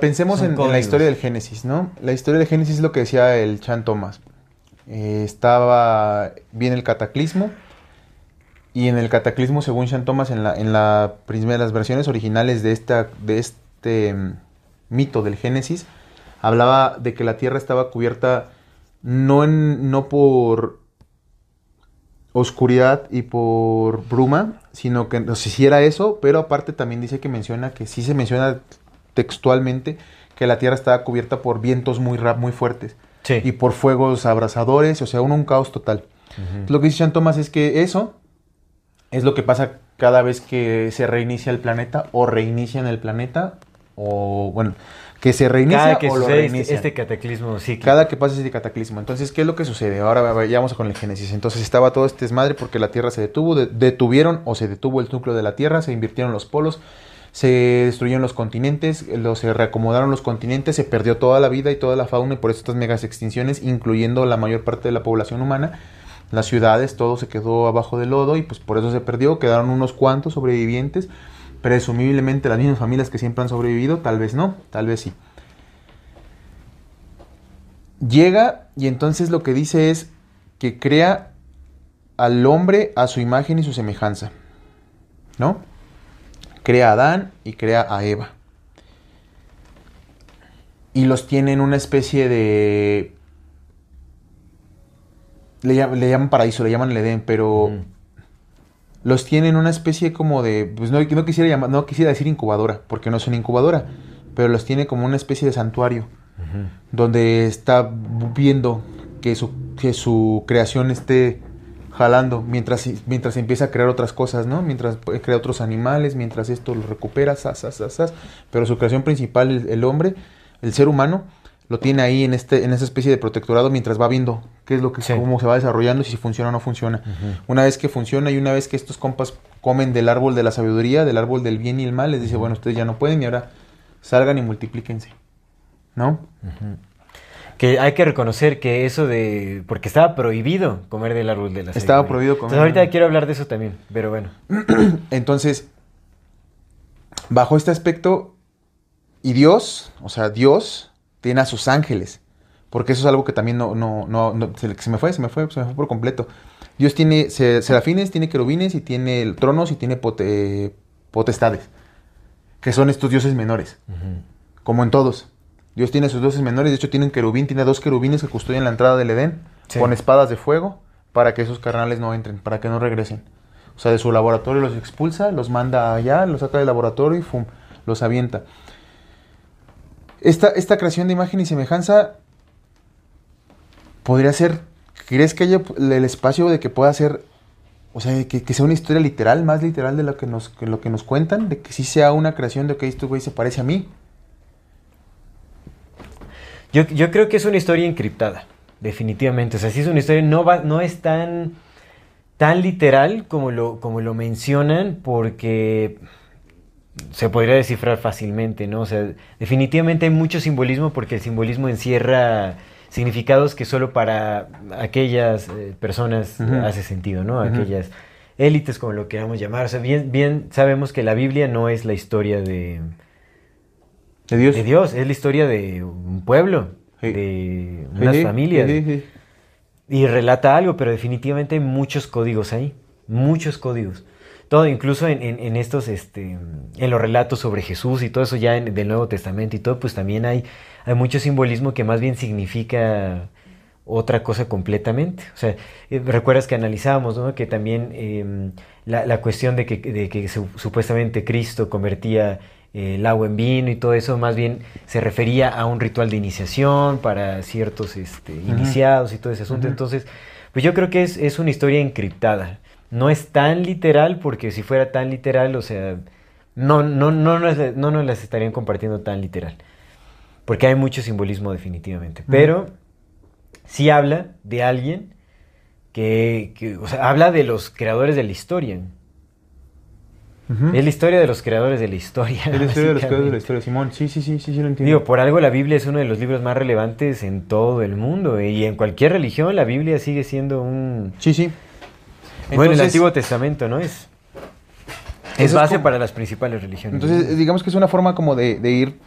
pensemos en, la historia del Génesis, ¿no? La historia del Génesis es lo que decía el Chan Thomas. Eh, estaba bien el cataclismo, y en el cataclismo, según Chan Thomas, en la, en la las versiones originales de, esta, de este mm, mito del Génesis, hablaba de que la tierra estaba cubierta no, en, no por oscuridad y por bruma, sino que no sé si era eso, pero aparte también dice que menciona que sí se menciona textualmente que la tierra estaba cubierta por vientos muy, muy fuertes y por fuegos abrasadores, o sea, un, un caos total. Lo que dice Jean Thomas es que eso es lo que pasa cada vez que se reinicia el planeta o reinician el planeta o bueno, que se reinicia Cada que o lo. Este, este cataclismo sí. Cada que pasa ese cataclismo. Entonces, ¿qué es lo que sucede? Ahora vayamos con el Génesis. Entonces estaba todo este desmadre porque la Tierra se detuvo, de- detuvieron o se detuvo el núcleo de la Tierra, se invirtieron los polos, se destruyeron los continentes, los, se reacomodaron los continentes, se perdió toda la vida y toda la fauna y por eso estas megas extinciones, incluyendo la mayor parte de la población humana. Las ciudades, todo se quedó abajo del lodo y pues por eso se perdió. Quedaron unos cuantos sobrevivientes, presumiblemente las mismas familias que siempre han sobrevivido, tal vez no, tal vez sí. Llega y entonces lo que dice es que crea al hombre a su imagen y su semejanza. ¿No? Crea a Adán y crea a Eva. Y los tiene en una especie de... Le, llam- le llaman paraíso, le llaman el Edén, pero los tiene en una especie como de... Pues no, no quisiera llamar, no quisiera decir incubadora, porque no es una incubadora, pero los tiene como una especie de santuario donde está viendo que su, que su creación esté jalando mientras, mientras empieza a crear otras cosas, ¿no? Mientras crear otros animales, mientras esto lo recupera, sas, sas, sas, pero su creación principal, el, el hombre, el ser humano, lo tiene ahí en este en esa especie de protectorado mientras va viendo qué es lo que Sí. cómo se va desarrollando, si funciona o no funciona. Una vez que funciona y una vez que estos compas comen del árbol de la sabiduría, del árbol del bien y el mal, les dice, bueno, ustedes ya no pueden y ahora salgan y multiplíquense. ¿No? Que hay que reconocer que eso de... Porque estaba prohibido comer del árbol de la Estaba sabiduría. prohibido comer. Entonces ahorita quiero hablar de eso también, pero bueno. Entonces, bajo este aspecto, y Dios, o sea, Dios tiene a sus ángeles, porque eso es algo que también no, no, no, no- se, se me fue, se me fue, se me fue por completo. Dios tiene se- serafines, tiene querubines y tiene tronos y tiene pote- potestades, que son estos dioses menores, como en todos. Dios tiene sus dioses menores, de hecho tiene un querubín, tiene dos querubines que custodian la entrada del Edén, Sí. con espadas de fuego, para que esos carnales no entren, para que no regresen. O sea, de su laboratorio los expulsa, los manda allá, los saca del laboratorio y ¡fum! los avienta. Esta, esta creación de imagen y semejanza podría ser, ¿crees que haya el espacio de que pueda ser, o sea, que, que sea una historia literal, más literal de lo que nos, que lo que nos cuentan, de que sí sea una creación de que este güey se parece a mí? Yo, yo creo que es una historia encriptada, definitivamente. O sea, sí es una historia, no, va, no es tan, tan literal como lo, como lo mencionan, porque se podría descifrar fácilmente, ¿no? O sea, definitivamente hay mucho simbolismo porque el simbolismo encierra significados que solo para aquellas eh, personas Ujú. hace sentido, ¿no? Aquellas élites, como lo queramos llamar. O sea, bien, bien sabemos que la Biblia no es la historia de, De Dios. de Dios, es la historia de un pueblo, Sí. de unas sí, familias. sí. Y relata algo, pero definitivamente hay muchos códigos ahí, muchos códigos. Todo, incluso en, en- en estos, este, en los relatos sobre Jesús y todo eso ya en, del Nuevo Testamento y todo, pues también hay, hay mucho simbolismo que más bien significa otra cosa completamente. O sea, eh, recuerdas que analizábamos, ¿no? Que también eh, la, la cuestión de que, de que su- supuestamente Cristo convertía eh, el agua en vino y todo eso, más bien se refería a un ritual de iniciación para ciertos este, iniciados y todo ese asunto. Entonces, pues yo creo que es, es una historia encriptada. No es tan literal, porque si fuera tan literal, o sea, no, no, no, nos, no nos las estarían compartiendo tan literal. Porque hay mucho simbolismo definitivamente. Pero sí habla de alguien que, que, o sea, habla de los creadores de la historia. Es la historia de los creadores de la historia. Es la historia de los creadores de la historia, Simón. Sí, sí, sí, sí, sí lo entiendo. Digo, por algo la Biblia es uno de los libros más relevantes en todo el mundo. Y en cualquier religión la Biblia sigue siendo un... sí, sí. bueno, el Entonces- Antiguo Testamento, ¿no? Es, es es base como- para las principales religiones. Entonces, digamos que es una forma como de, de ir,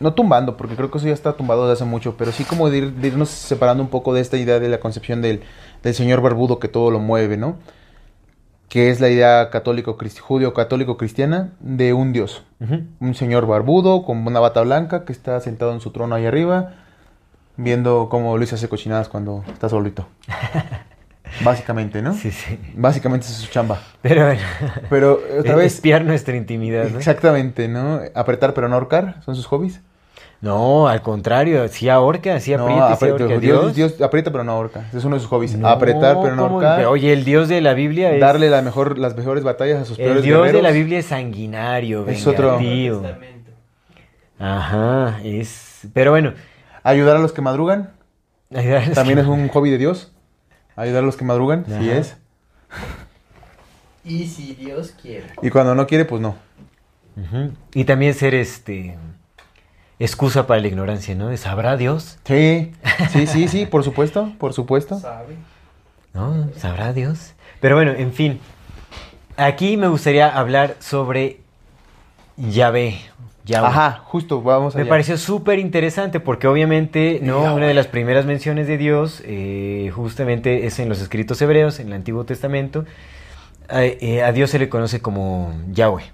no tumbando, porque creo que eso ya está tumbado desde hace mucho, pero sí como de, ir- de irnos separando un poco de esta idea de la concepción del, del señor barbudo que todo lo mueve, ¿no? Que es la idea católico, judío católico cristiana de un dios. Un señor barbudo con una bata blanca que está sentado en su trono ahí arriba, viendo cómo Luis hace cochinadas cuando está solito. Básicamente, ¿no? Sí, sí. Básicamente esa es su chamba. Pero bueno, Pero otra vez, espiar nuestra intimidad, ¿no? exactamente, ¿no? Apretar pero no ahorcar, son sus hobbies. No, al contrario, sí ahorca, sí No, aprieta, sí aprieta, ahorca. Dios, Dios, Dios aprieta pero no ahorca. Ese es uno de sus hobbies. No, Apretar pero no ahorcar. Pero, oye, el Dios de la Biblia es... darle la mejor, las mejores batallas a sus El peores Dios de la Biblia es sanguinario, Es otro- vengativo. Ajá, es... Pero bueno, Ayudar a los que madrugan. También es un hobby de Dios. Ayudar a los que madrugan, sí es. Y si Dios quiere. Y cuando no quiere, pues no. Y también ser este excusa para la ignorancia, ¿no? ¿Sabrá Dios? Sí, sí, sí, sí, por supuesto, por supuesto. ¿Sabe? ¿No? ¿Sabrá Dios? Pero bueno, en fin. Aquí me gustaría hablar sobre Yahvé. Yahweh. Ajá, justo, vamos Me allá. pareció súper interesante porque obviamente, ¿no? Yahweh. Una de las primeras menciones de Dios eh, justamente es en los escritos hebreos, en el Antiguo Testamento. A, eh, a Dios se le conoce como Yahweh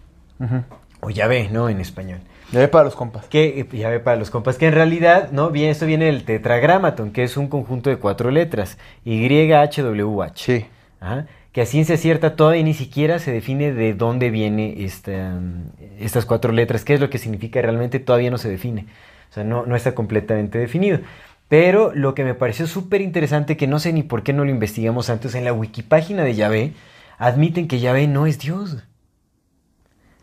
o Yahvé, ¿no? En español. Ya ve para los compas. Que, eh, ya ve para los compas, que en realidad, ¿no? Bien, esto viene del tetragramaton, que es un conjunto de cuatro letras. Y, H, W, H. Sí. Ajá, Que a ciencia cierta todavía ni siquiera se define de dónde viene esta, estas cuatro letras. ¿Qué es lo que significa realmente? Todavía no se define. O sea, no, no está completamente definido. Pero lo que me pareció súper interesante, que no sé ni por qué no lo investigamos antes, en la wikipágina de Yahvé, admiten que Yahvé no es Dios.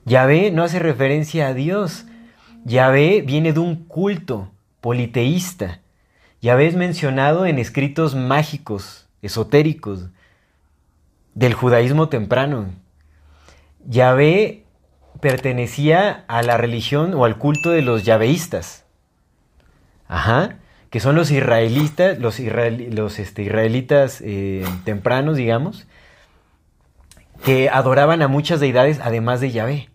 Yahvé no hace referencia a Dios. Yahvé viene de un culto politeísta. Yahvé es mencionado en escritos mágicos, esotéricos, del judaísmo temprano. Yahvé pertenecía a la religión o al culto de los yaveístas. Ajá. Que son los israelitas, los, este, israelitas eh, tempranos, digamos, que adoraban a muchas deidades además de Yahvé.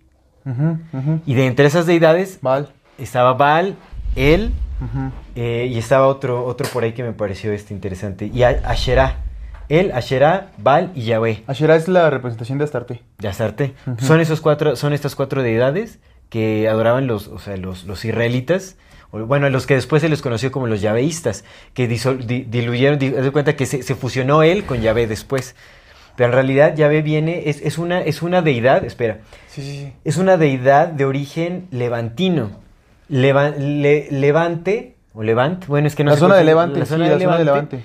Y de entre esas deidades Val. estaba Baal, él, eh, y estaba otro, otro por ahí que me pareció este interesante. Y A- Asherá. Él, Asherá, Baal y Yahvé. Asherah es la representación de Astarte. De Astarte. Son esos cuatro, son estas cuatro deidades que adoraban los, o sea, los, los israelitas. o, Bueno, a los que después se les conoció como los yaveístas, que disol- di- diluyeron, di- haz de cuenta que se, se fusionó él con Yahvé después. Pero en realidad Yahvé viene, es, es, una, es una deidad, espera, Sí, sí, sí. es una deidad de origen levantino. Leva- le- levante, o Levant, bueno, es que no la sé zona de Levante, la zona de Levante.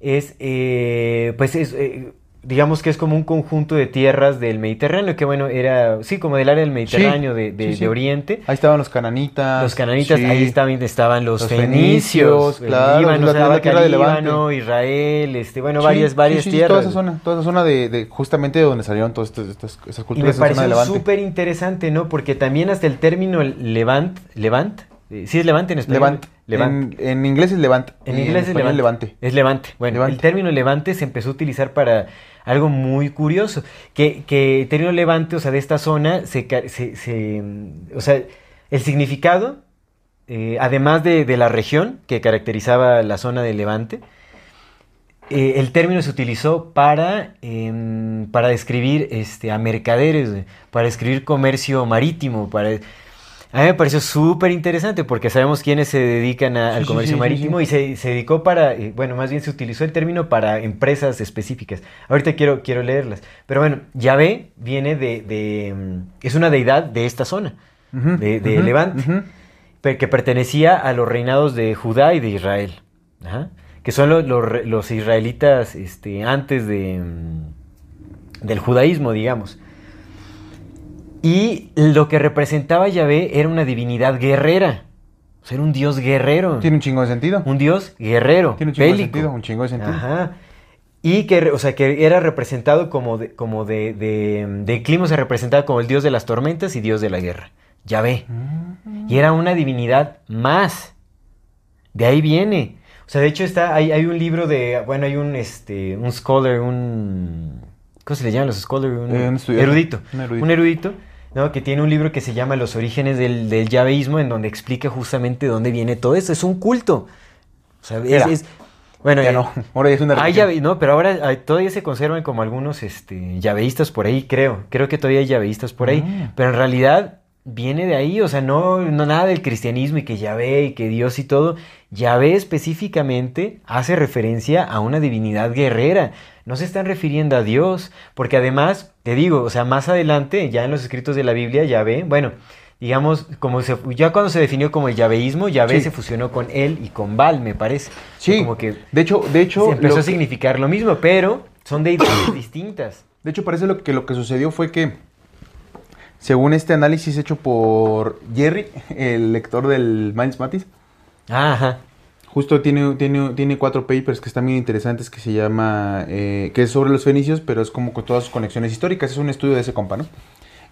es, eh, pues es, eh, digamos que es como un conjunto de tierras del Mediterráneo, que bueno, era, sí, como del área del Mediterráneo, de, de- sí, sí. de Oriente. Ahí estaban los cananitas. Los cananitas, ahí estaban, estaban los, Los fenicios, fenicios, claro, Líbano, la- tierra de Levante. Israel, este, bueno, varias, varias tierras. Toda esa zona, toda esa zona de, de justamente de donde salieron todas estas, estas- esas Y me culturas. zona de pareció súper interesante, ¿no? Porque también hasta el término Levant, Levant, eh, sí es Levante en español. Levant. En, en inglés es Levante. En es levante. Es levante. Bueno, Levante. el término levante se empezó a utilizar para algo muy curioso. Que, que el término levante, o sea, de esta zona, se, ca- se- se, o sea, el significado, eh, además de, de la región que caracterizaba la zona de levante, eh, el término se utilizó para, em, para describir este, a mercaderes, para describir comercio marítimo, para... A mí me pareció súper interesante porque sabemos quiénes se dedican a- Sí, al comercio sí, sí, marítimo y se, se dedicó para, bueno, más bien se utilizó el término para empresas específicas. Ahorita quiero, quiero leerlas. Pero bueno, Yahvé viene de, de, mm, es una deidad de esta zona, de, Levante, pe- que pertenecía a los reinados de Judá y de Israel, Ajá. que son los, los los israelitas este, antes de, mm, del judaísmo, digamos. Y lo que representaba Yahvé era una divinidad guerrera. O sea, era un dios guerrero. Tiene un chingo de sentido. Un dios guerrero. Tiene un chingo de sentido. Un chingo de sentido. Ajá. Y que, o sea, que era representado como de, como de, de, de clima, se representaba como el dios de las tormentas y dios de la guerra. Yahvé. Y era una divinidad más. De ahí viene. O sea, de hecho está, hay, hay un libro de, bueno, hay un, este, un scholar, un, ¿cómo se le llaman los scholars? Un, Eh, un estudiante. erudito. Un erudito. Un erudito, ¿no? Que tiene un libro que se llama Los orígenes del, del yaveísmo, en donde explica justamente dónde viene todo eso. Es un culto. O sea, es, Era. es- bueno, Ya eh, no, ahora ya es una hay llave- no, pero ahora hay- todavía se conservan como algunos este, por ahí, creo. Creo que todavía hay llaveístas por ahí. Mm. Pero en realidad viene de ahí, o sea, no, no nada del cristianismo y que Yahvé y que Dios y todo. Yahvé específicamente hace referencia a una divinidad guerrera. No se están refiriendo a Dios, porque además, te digo, o sea, más adelante, ya en los escritos de la Biblia, Yahvé, bueno, digamos, como se, ya cuando se definió como el yaveísmo, Yahvé Sí. se fusionó con él y con Baal, me parece. Sí, como que de hecho, de hecho, Sí, empezó lo a significar lo mismo, pero son deidades distintas. De hecho, parece lo que lo que sucedió fue que, según este análisis hecho por Jerry, el lector del Minds Matis, Ajá. Justo tiene, tiene, tiene cuatro papers que están bien interesantes que se llama, eh, que es sobre los fenicios, pero es como con todas sus conexiones históricas, es un estudio de ese compa, ¿no?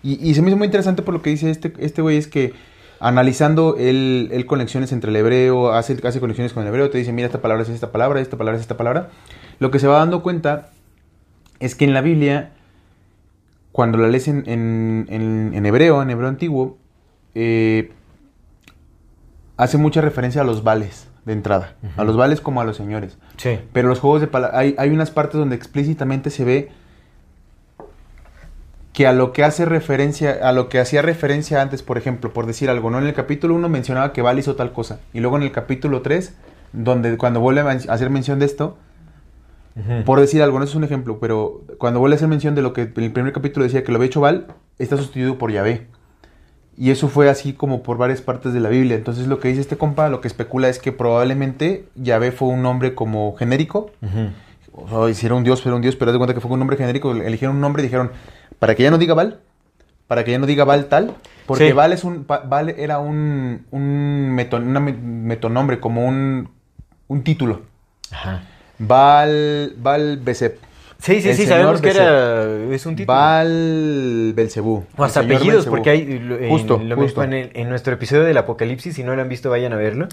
Y, se me hizo muy interesante por lo que dice este este güey, es que analizando él, conexiones entre el hebreo, hace, hace conexiones con el hebreo, te dice, mira, esta palabra es esta palabra, esta palabra es esta palabra, lo que se va dando cuenta es que en la Biblia, cuando la lees en hebreo, en hebreo antiguo, eh, hace mucha referencia a los vales de entrada, a los vales como a los señores. Sí. Pero los juegos de palabras, hay, hay unas partes donde explícitamente se ve que a lo que hace referencia, a lo que hacía referencia antes, por ejemplo, por decir algo, ¿no? En el capítulo 1 mencionaba que Val hizo tal cosa. Y luego en el capítulo 3, donde cuando vuelve a hacer mención de esto, por decir algo, no es un ejemplo, pero cuando vuelve a hacer mención de lo que en el primer capítulo decía que lo había hecho Val, está sustituido por Yahvé. Y eso fue así como por varias partes de la Biblia. Entonces lo que dice este compa, lo que especula es que probablemente Yahvé fue un nombre como genérico. Ujú. O sea, si era un dios, pero un dios, pero haz de cuenta que fue un nombre genérico. Eligieron un nombre y dijeron, para que ya no diga Val, para que ya no diga Val tal, porque Sí. Val, es un, Val era un, un meto- una me- metonombre, como un, un título. Ajá. Val, Val Besep. Sí, sí, El sí, sabemos que era. Es un título. Val Belcebú. o hasta apellidos, Belcebú. porque hay. en- Justo, lo justo. mismo En, el- en nuestro episodio del Apocalipsis, si no lo han visto, vayan a verlo.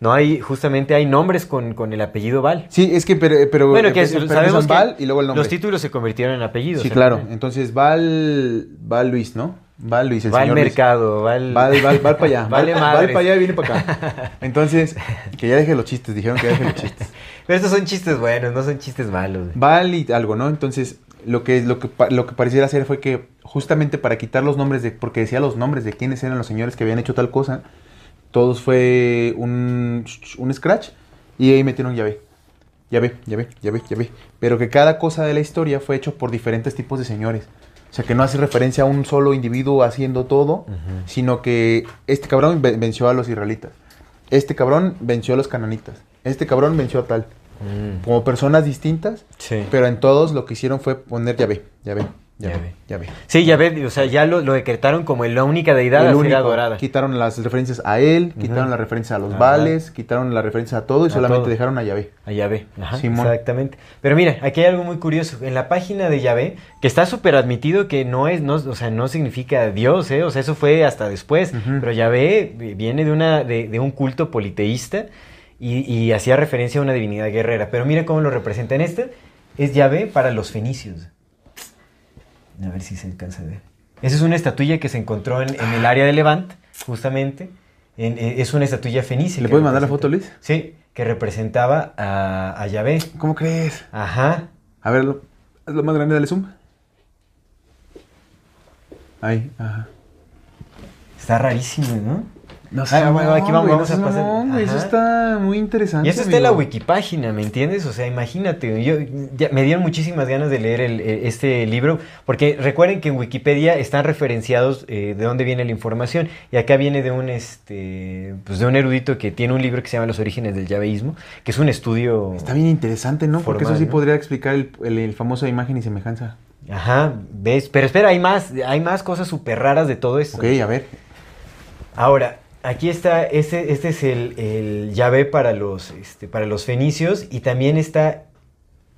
No hay, justamente hay nombres con, con el apellido Val. Sí, es que, pero, pero Bueno, que empiezan- pero sabemos que Val y luego el nombre. los títulos se convirtieron en apellidos. Sí, ¿eh? claro. Entonces, Val, Val Luis, ¿no? Val Luis, el Val señor. Mercado, Val. Val, Val, Val para allá. Vale Val, para allá y viene para acá. Entonces, que ya deje los chistes, dijeron que ya deje los chistes. Pero estos son chistes buenos, no son chistes malos. güey. Val y algo, ¿no? Entonces, lo que, lo que, lo que pareciera hacer fue que justamente para quitar los nombres de, porque decía los nombres de quiénes eran los señores que habían hecho tal cosa, todos fue un, un scratch y ahí metieron llave. Llave, llave, llave, llave. Pero que cada cosa de la historia fue hecho por diferentes tipos de señores. O sea, que no hace referencia a un solo individuo haciendo todo, sino que este cabrón ve- venció a los israelitas. Este cabrón venció a los cananitas. Este cabrón venció a tal. Mm, Como personas distintas, Sí. pero en todos lo que hicieron fue poner llave, llave, llave, Llave. llave. Sí, ya ves, o sea, ya lo, lo decretaron como la única deidad El a ser único. adorada. Quitaron las referencias a él, quitaron la referencia a los Ajá. vales, quitaron la referencia a todo y A solamente todo. dejaron a llave. A Yahvé. Ajá, Simón. exactamente. Pero mira, aquí hay algo muy curioso. En la página de Yahvé, que está súper admitido que no es, no, o sea, no significa Dios, ¿eh? O sea, eso fue hasta después. Pero Yahvé eh, viene de, una, de, de un culto politeísta y, y hacía referencia a una divinidad guerrera. Pero mira cómo lo representa en este. Es Yahvé para los fenicios. A ver si se alcanza a ver. Esa es una estatuilla que se encontró en, en el área de Levant, justamente. En- eh, es una estatuilla fenicia. ¿Le puedes mandar la foto, Luis? Sí, que representaba a, a Yahvé. ¿Cómo crees? Ajá. A ver, lo- hazlo más grande, dale zoom. Ahí, ajá. Está rarísimo, ¿no? No Ah, bueno, aquí vamos- vamos no a pasar- güey, Eso está muy interesante. Y eso está en la wikipágina, ¿me entiendes? O sea, imagínate, yo ya- me dieron muchísimas ganas de leer el- eh, este libro, porque recuerden que en Wikipedia están referenciados eh, de dónde viene la información, y acá viene de un este pues de un erudito que tiene un libro que se llama Los orígenes del yaveísmo, que es un estudio Está bien interesante, ¿no? Porque eso sí ¿no? podría explicar el, el, el famoso imagen y semejanza. Ajá, ¿ves? Pero espera, hay más, hay más cosas súper raras de todo esto. Ok, a ver. Ahora, aquí está, este, este es el, el llave para los, este, para los fenicios y también está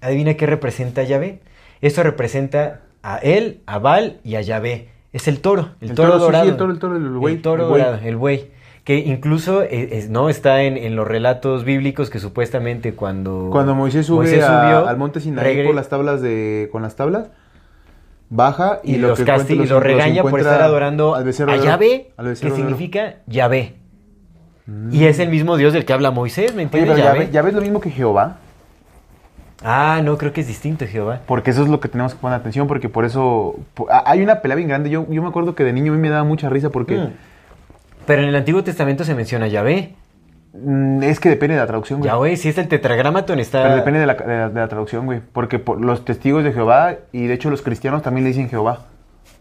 adivina qué representa Yahvé. Esto representa a él, a Baal y a Yahvé. Es el toro, el, toro, sí, dorado. el toro, el toro, el buey, El toro el buey. dorado, el buey. Que incluso es- no está en, en los relatos bíblicos que supuestamente cuando... Cuando Moisés sube Moisés a- subió, al monte Sinaí por las tablas de con las tablas, baja y, y, lo los que casti- y los regaña por estar adorando al a Yahvé, que significa Yahvé. Y es el mismo Dios del que habla Moisés, ¿me Oye, entiendes? pero Yahvé. Yahvé, es lo mismo que Jehová, Ah, no, creo que es distinto, Jehová. porque eso es lo que tenemos que poner atención, porque por eso ah, hay una pelea bien grande. Yo, yo me acuerdo que de niño a mí me daba mucha risa porque Mm. Pero en el Antiguo Testamento se menciona Yahvé. Mm, es que depende de la traducción, güey. Yahvé, si es el tetragramaton, está... Pero depende de la, de la- de la traducción, güey. Porque por los testigos de Jehová, y de hecho los cristianos también le dicen Jehová.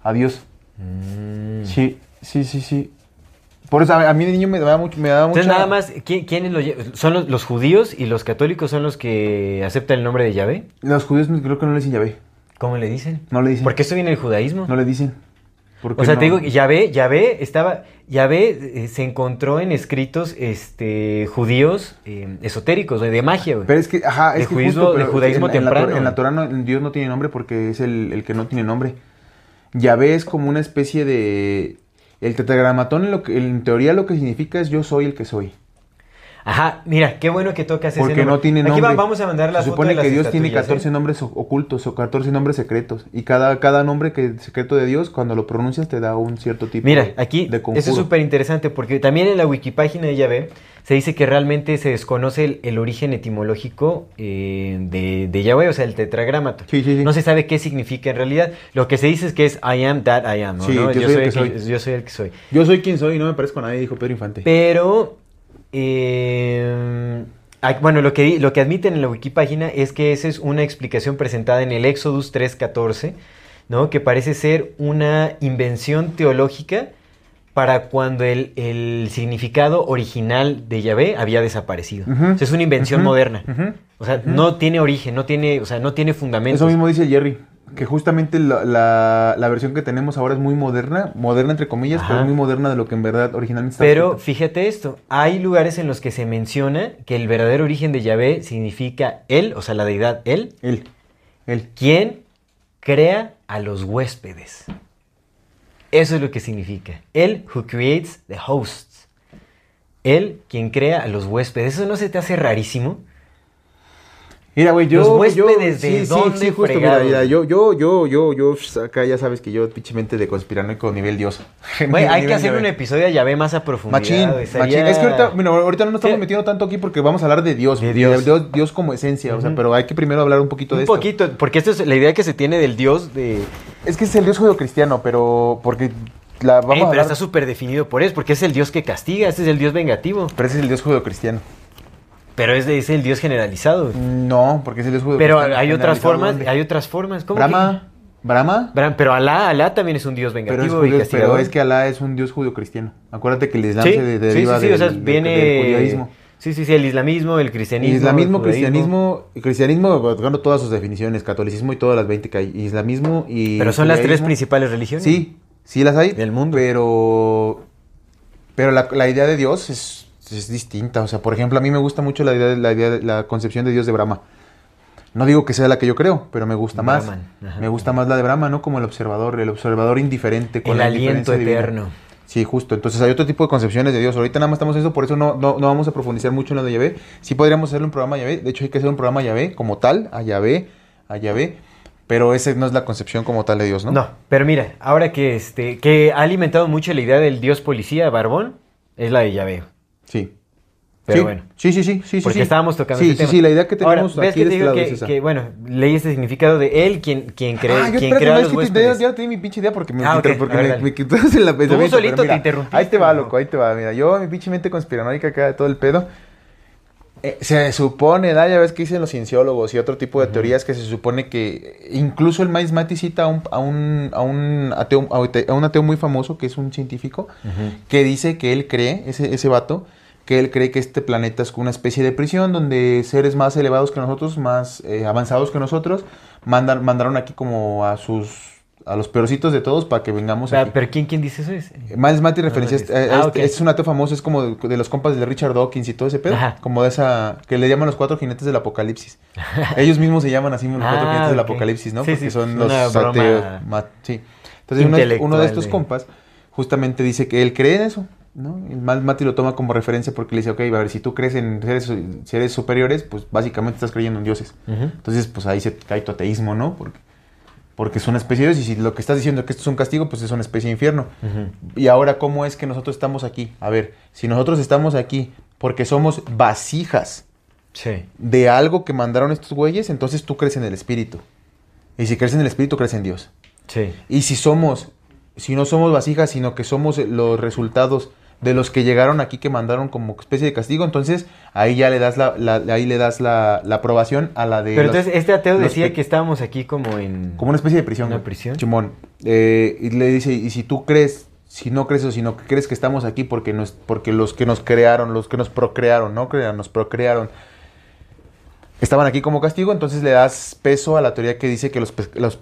A Dios. Mm. Sí, sí, sí, sí. Por eso a, mí de niño me daba mucho. Me daba Entonces mucha- nada más, ¿quién- ¿quiénes lo ¿Son los, los judíos y los católicos son los que aceptan el nombre de Yahvé? Los judíos creo que no le dicen Yahvé. ¿Cómo le dicen? No le dicen. Porque esto viene del judaísmo. No le dicen. O sea, no- te digo que Yahvé, Yahvé estaba, Yahvé eh, se encontró en escritos este, judíos eh, esotéricos, de, de magia, güey. Pero es que, ajá, es de que judaísmo- justo, de pero judaísmo en, en la, temprano, en la. Torah no- Dios no tiene nombre porque es el, el que no tiene nombre. Yahvé es como una especie de... El tetragramatón, lo que, en teoría lo que significa es yo soy el que soy. Ajá, mira, qué bueno que tocas ese Porque nombre. no tiene Aquí nombre. va- vamos a mandar la Se foto supone de que Dios tiene estatuillas, 14 ¿eh? nombres ocultos o 14 nombres secretos. Y cada, cada nombre que secreto de Dios, cuando lo pronuncias, te da un cierto tipo Mira, de, aquí, de conjuro. eso es súper interesante porque también en la wikipágina de Yahvé se dice que realmente se desconoce el, el origen etimológico eh, de, de Yahvé, o sea, el tetragramato. Sí, sí, sí. No se sabe qué significa en realidad. Lo que se dice es que es I am that I am, ¿no? yo soy el que soy. yo soy el que soy. Yo soy quien soy y no me parezco a nadie, dijo Pedro Infante. Pero, eh, bueno, lo que, lo que admiten en la wikipágina es que esa es una explicación presentada en el Éxodus 3.14, ¿no? Que parece ser una invención teológica para cuando el, el significado original de Yahvé había desaparecido. O sea, es una invención moderna. O sea, no tiene origen, no tiene, o sea, no tiene fundamentos. Eso mismo dice Jerry, que justamente la, la- la versión que tenemos ahora es muy moderna, moderna entre comillas, pero Ajá. muy moderna de lo que en verdad originalmente está Pero escrito. fíjate esto, hay lugares en los que se menciona que el verdadero origen de Yahvé significa él, o sea, la deidad él, Él, él. quien crea a los huéspedes. Eso es lo que significa. Él who creates the hosts. Él quien crea a los huéspedes. ¿Eso no se te hace rarísimo? Mira, güey, yo. Los huéspedes, yo, ¿de dónde justo, mira, mira, yo, yo, yo, yo, yo, acá ya sabes que yo, pinchemente de conspiranoico nivel Dios. Güey, hay que hacer un episodio de Yahvé más a profundidad. Machín, güey. machín. Sería- Es que ahorita, mira, ahorita no nos estamos Sí. metiendo tanto aquí porque vamos a hablar de Dios. De Dios. Dios, Dios como esencia, o sea, pero hay que primero hablar un poquito de Un esto. poquito, porque esto es la idea que se tiene del Dios de... Es que es el Dios judeocristiano, pero porque la vamos Ey, a pero hablar. está súper definido por eso, porque es el Dios que castiga, este es el Dios vengativo. Pero ese es el Dios judeocristiano. Pero es, de- es el Dios generalizado. No, porque es el Dios Pero hay otras formas, ¿dónde? hay otras formas. ¿Cómo Brahma, Brahma, Pero Alá, Alá también es un Dios pero es, vengativo y castigador. pero es que Alá es un Dios judeocristiano. Acuérdate que el Islam sí, se deriva sí, sí, del, o sea, del- viene... del judaísmo. Sí, sí, sí, el islamismo, el cristianismo. Islamismo, el cristianismo, cristianismo, buscando todas sus definiciones, catolicismo y todas las 20 que hay, islamismo y... Pero son las tres principales religiones. Sí, sí las hay. Del mundo. Pero, pero la, la idea de Dios es, es distinta. O sea, por ejemplo, a mí me gusta mucho la idea, de- la idea de- la concepción de Dios de Brahma. No digo que sea la que yo creo, pero me gusta más. Ajá. Me gusta más la de Brahma, ¿no? Como el observador, el observador indiferente. Con El la aliento divina. eterno. Sí, justo. Entonces hay otro tipo de concepciones de Dios. Ahorita nada más estamos en eso, por eso no, no, no vamos a profundizar mucho en lo de Yahvé. Sí podríamos hacerle un programa a Yahvé. De hecho, hay que hacer un programa a Yahvé como tal, a Yahvé, a Yahvé. Pero esa no es la concepción como tal de Dios, ¿no? ¿no? pero mira, ahora que este que ha alimentado mucho la idea del Dios policía, Barbón, es la de Yahvé. Sí. Pero sí. bueno. Sí, sí, sí, sí. Porque sí. estábamos tocando Sí, sí, tema. sí, la idea que tenemos ¿ves aquí que de te este digo lado que, es esa. que, bueno, leí este significado de él, quien, quien, crea, ah, yo quien espérate, no, es que te, huéspedes. ya, te di mi pinche idea porque me, Ah, inter- ok, porque ver, me, me quitas en la pensamiento. solito pero mira, te interrumpiste, Ahí te va, loco, ahí te va. Mira, yo, mi pinche mente conspiranoica acá de todo el pedo. eh, se supone, ¿da? ya ves que dicen los cienciólogos y otro tipo de teorías que se supone que incluso el Miles Mati cita a un, a un, a un ateo, a un ateo muy famoso que es un científico que dice que él cree, ese, ese vato, que él cree que este planeta es una especie de prisión donde seres más elevados que nosotros, más eh, avanzados que nosotros, mandan, mandaron aquí como a sus a los peorcitos de todos para que vengamos aquí. pero ¿quién, quién dice eso? Es? Miles Matty referencia este, ah, este- este es un ateo famoso, es como de, de los compas de Richard Dawkins y todo ese pedo, Ajá. como de esa que le llaman los cuatro jinetes del apocalipsis. Ellos mismos se llaman así los cuatro Ah, jinetes del apocalipsis, ¿no? Sí, Porque sí, son los ateos, sí. Entonces uno, de- uno de estos compas justamente dice que él cree en eso, ¿no? Miles Matty lo toma como referencia porque le dice, ok, a ver, si tú crees en seres, seres superiores, pues básicamente estás creyendo en dioses. Entonces, pues ahí se cae tu ateísmo, ¿no? Porque, porque es una especie de Dios y si lo que estás diciendo es que esto es un castigo, pues es una especie de infierno. Y ahora, ¿cómo es que nosotros estamos aquí? A ver, si nosotros estamos aquí porque somos vasijas Sí. de algo que mandaron estos güeyes, entonces tú crees en el Espíritu. Y si crees en el Espíritu, crees en Dios. Sí. Y si somos, si no somos vasijas, sino que somos los resultados de los que llegaron aquí que mandaron como especie de castigo, entonces ahí ya le das la, la- ahí le das la, la aprobación a la de Pero los- entonces este ateo decía que estábamos aquí como en... como una especie de prisión. ¿Una prisión? Simón. Eh, y le dice, y si tú crees, si no crees eso, sino que crees que estamos aquí porque, nos, porque los que nos crearon, los que nos procrearon, no crearon, nos procrearon, estaban aquí como castigo, entonces le das peso a la teoría que dice que los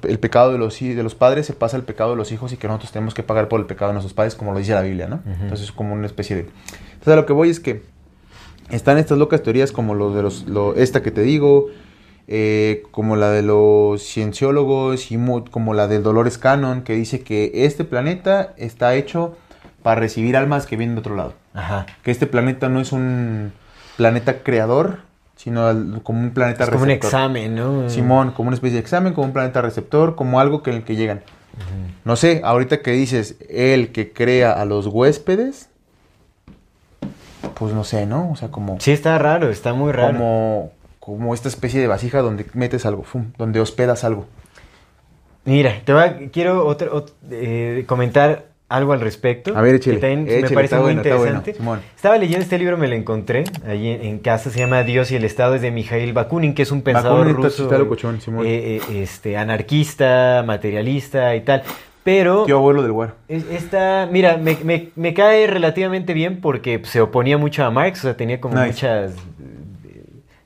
el pecado de los, de los padres se pasa al pecado de los hijos y que nosotros tenemos que pagar por el pecado de nuestros padres, como lo dice la Biblia, ¿no? Entonces es como una especie de... Entonces a lo que voy es que están estas locas teorías como lo de los, lo, esta que te digo, eh, como la de los cienciólogos y como la del Dolores Cannon, que dice que este planeta está hecho para recibir almas que vienen de otro lado. Ajá. Que este planeta no es un planeta creador, sino al- como un planeta Es como un receptor. examen, ¿no? Simón, como una especie de examen, como un planeta receptor, como algo que en el que llegan. No sé, ahorita que dices el que crea a los huéspedes, pues no sé, ¿no? O sea, como Sí, está raro, está muy raro. como, como esta especie de vasija donde metes algo, fum, donde hospedas algo. Mira, te voy a- quiero otro, ot- eh, comentar algo al respecto. A ver, échale, Que también échale, me parece muy bueno, está bueno, interesante. Estaba leyendo este libro, me lo encontré allí en, casa, se llama Dios y el Estado, es de Mijail Bakunin, que es un pensador Bakunin ruso, está locochón, Simón. eh, eh, este, anarquista, materialista y tal. Pero Tío abuelo del es- esta, mira, me, me- me cae relativamente bien porque se oponía mucho a Marx, o sea, tenía como Nice. muchas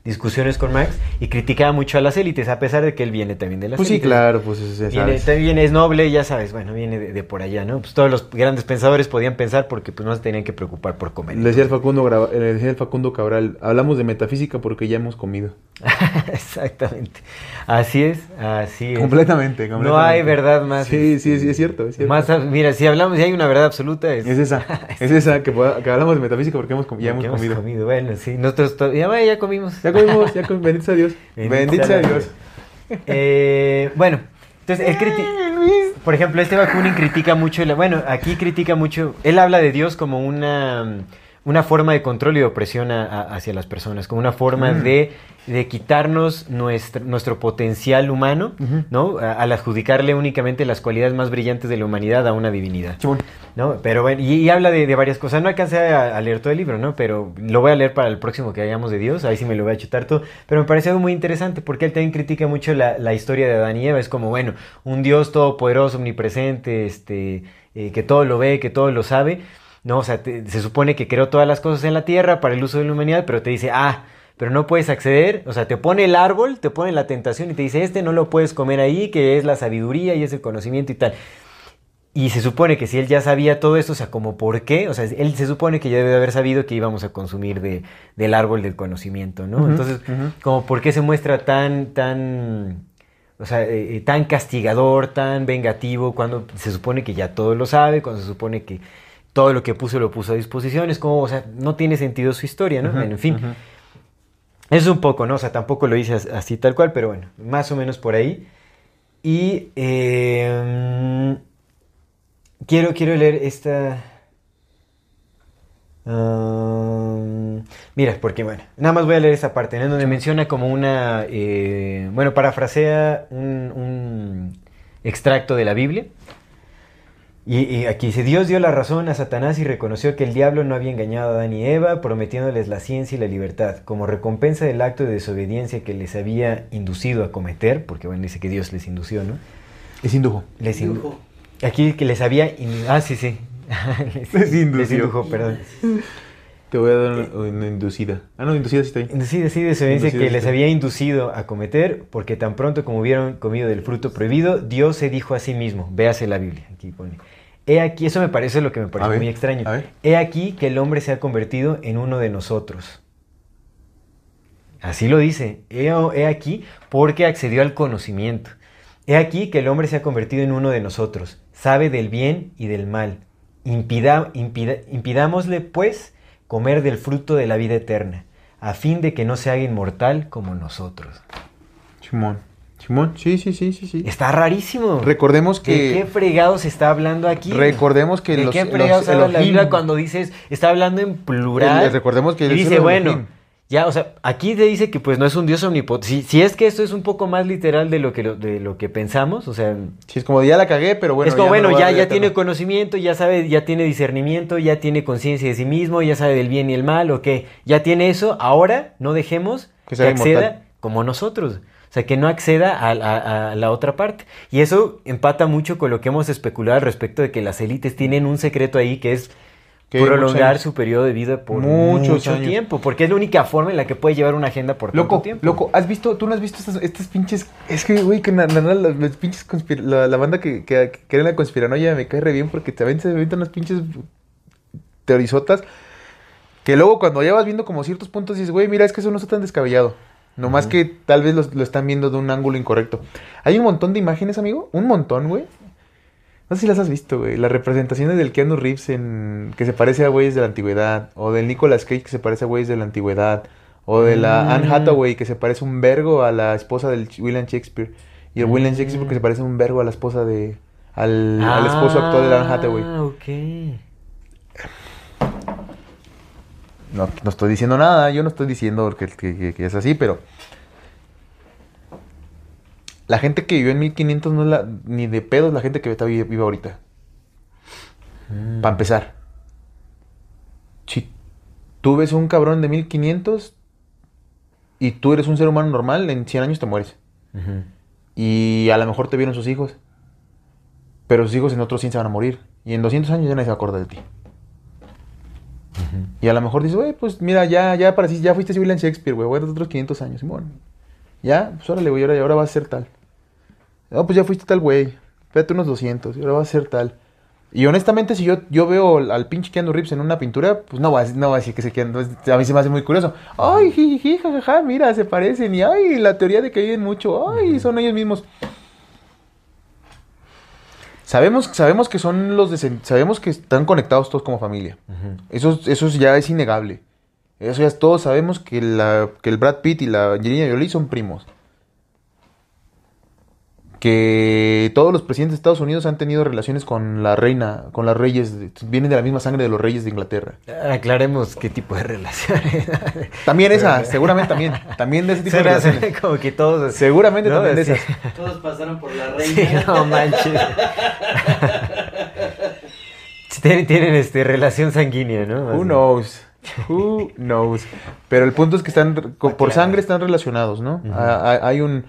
discusiones con Marx y criticaba mucho a las élites, a pesar de que él viene también de las Pues sí, élites. claro, pues es, es- Viene, sabes. también es noble, ya sabes, bueno, viene de, de por allá, ¿no? Pues todos los grandes pensadores podían pensar porque pues no se tenían que preocupar por comer. Le decía el Facundo, le decía el Facundo Cabral, hablamos de metafísica porque ya hemos comido. Exactamente. Así es, así es. Completamente, completamente. No hay verdad más. Sí, sí, sí, es cierto, es cierto. Más, mira, si hablamos, si hay una verdad absoluta, es, Es esa, es esa, que, hablamos de metafísica porque hemos, ya hemos comido. Bueno, sí, nosotros ya, ya comimos. Ya comimos, ya comimos, bendito sea Dios. Bendito Bendito sea sea Dios. Dios. Eh, bueno, entonces él critica. Por ejemplo, este Bakunin critica mucho. la- bueno, aquí critica mucho. Él habla de Dios como una, una forma de control y de opresión a- a- hacia las personas, como una forma Mm. de, de quitarnos nuestro, nuestro potencial humano. ¿no? A- al adjudicarle únicamente las cualidades más brillantes de la humanidad a una divinidad. ¿no? Pero bueno, y, y habla de, de varias cosas. No alcancé a, leer todo el libro, ¿no? Pero lo voy a leer para el próximo que hagamos de Dios. Ahí sí me lo voy a chutar todo. Pero me parece algo muy interesante porque él también critica mucho la, la historia de Adán y Eva. Es como, bueno, un Dios todopoderoso, omnipresente, este, eh, que todo lo ve, que todo lo sabe. No, o sea, te- se supone que creó todas las cosas en la tierra para el uso de la humanidad, pero te dice, ah, pero no puedes acceder, o sea, te pone el árbol, te pone la tentación y te dice, este no lo puedes comer ahí, que es la sabiduría y es el conocimiento y tal. Y se supone que si él ya sabía todo eso, o sea, como por qué, o sea, él se supone que ya debe de haber sabido que íbamos a consumir de, del árbol del conocimiento, ¿no? Entonces, como por qué se muestra tan, tan, o sea, eh, eh, tan castigador, tan vengativo, cuando se supone que ya todo lo sabe, cuando se supone que todo lo que puso lo puso a disposición, es como, o sea, no tiene sentido su historia, ¿no? En fin. ujú. Es un poco, ¿no? O sea, tampoco lo hice as- así tal cual, pero bueno, más o menos por ahí. Y eh, quiero, quiero leer esta... Um, mira, porque bueno, nada más voy a leer esa parte, ¿no? Donde menciona como una, eh, bueno, parafrasea un, un extracto de la Biblia. Y, y aquí dice, Dios dio la razón a Satanás y reconoció que el diablo no había engañado a Adán y Eva, prometiéndoles la ciencia y la libertad, como recompensa del acto de desobediencia que les había inducido a cometer, porque bueno, dice que Dios les indució, ¿no? Es indujo. Les in- Indujo. Aquí que les había... in- Ah, sí, sí. les, Les indujo, perdón. Te voy a dar una, una inducida. Ah, no, inducida sí está ahí. Sí, sí, desobediencia Inducido, que les había inducido a cometer, porque tan pronto como hubieron comido del fruto prohibido, Dios se dijo a sí mismo, véase la Biblia, aquí pone. He aquí, eso me parece lo que me parece muy extraño. He aquí que el hombre se ha convertido en uno de nosotros. Así lo dice. He, he aquí porque accedió al conocimiento. He aquí que el hombre se ha convertido en uno de nosotros. Sabe del bien y del mal. Impida- impida- impidámosle, pues, comer del fruto de la vida eterna, a fin de que no se haga inmortal como nosotros. Simón. Simón, sí, sí, sí, sí, sí. Está rarísimo. Recordemos ¿De qué que... fregados está hablando aquí? Recordemos que ¿De los, qué fregados habla la Biblia cuando dices, está hablando en plural? El- recordemos que y dice, bueno, Elohim. ya, o sea, aquí te dice que pues no es un Dios omnipotente. Si, si es que esto es un poco más literal de lo que, de lo que pensamos, o sea, Sí, es como ya la cagué, pero bueno. es como, no bueno, ya, ya tiene conocimiento, ya sabe, ya tiene discernimiento, ya tiene conciencia de sí mismo, ya sabe del bien y el mal, ok, ya tiene eso, ahora no dejemos Que que, sea acceda inmortal. como nosotros. O sea, que no acceda a, a- a la otra parte. Y eso empata mucho con lo que hemos especulado al respecto de que las élites tienen un secreto ahí que es Que prolongar su periodo de vida por Muchos mucho años. tiempo. Porque es la única forma en la que puede llevar una agenda por tanto Loco, tiempo. loco, ¿has visto, tú no has visto estas, estas pinches, es que, güey, que na- na- na- las, pinches conspira- la, la banda que, que, que en la conspiranoia me cae re bien porque también se aventan unas pinches teorizotas que luego cuando ya vas viendo como ciertos puntos dices, güey, mira, es que eso no está tan descabellado. Nomás que tal vez los- lo, están viendo de un ángulo incorrecto. Hay un montón de imágenes, amigo, un montón, güey. No sé si las has visto, güey. Las representaciones del Keanu Reeves en... que se parece a güeyes de la antigüedad. O del Nicolas Cage que se parece a güeyes de la antigüedad. O de la Mm. Anne Hathaway que se parece un vergo a la esposa del William Shakespeare. Y el William Shakespeare que se parece un vergo a la esposa de... Al, al esposo actual de la Anne Hathaway. Ah, ok. No, no estoy diciendo nada, yo no estoy diciendo que, que- es así, pero... La gente que vivió en 1500 no es la, ni de pedos la gente que está vi- viva ahorita. Mm. Para empezar. Si tú ves un cabrón de 1500 y tú eres un ser humano normal, en 100 años te mueres. Y a lo mejor te vieron sus hijos. Pero sus hijos en otros 100 se van a morir. Y en 200 años ya nadie se va a acordar de ti. Y a lo mejor dices, güey, pues mira, ya, ya, para, ya fuiste William Shakespeare, güey, güey, otros 500 años. Bueno, ya, pues órale, güey, ahora, ahora vas a ser tal. No, pues ya fuiste tal, güey. Espérate unos 200 y ahora vas a ser tal. Y honestamente, si yo, yo veo al, pinche Keanu Reeves en una pintura, pues no va a, no va a decir que se Keanu. A mí se me hace muy curioso. Ay, jiji, jajaja, mira, se parecen. Y ay, la teoría de que viven mucho. Ay, son ellos mismos. Sabemos, sabemos que son los desen- sabemos que están conectados todos como familia. Ujú. Eso, eso ya es innegable. Eso ya es todos sabemos que, la, que el Brad Pitt y la Angelina Jolie son primos. Que todos los presidentes de Estados Unidos han tenido relaciones con la reina, con las reyes, vienen de la misma sangre de los reyes de Inglaterra. Aclaremos qué tipo de relaciones. También esa, seguramente también, también de ese tipo de relaciones. como que todos. Seguramente ¿no? también de esas. Todos pasaron por la Sí, reina. no manches. tienen, tienen, este, relación sanguínea, ¿no? Who knows? Who knows? Pero el punto es que están co- por sangre están relacionados, ¿no? Ah, ah, Hay un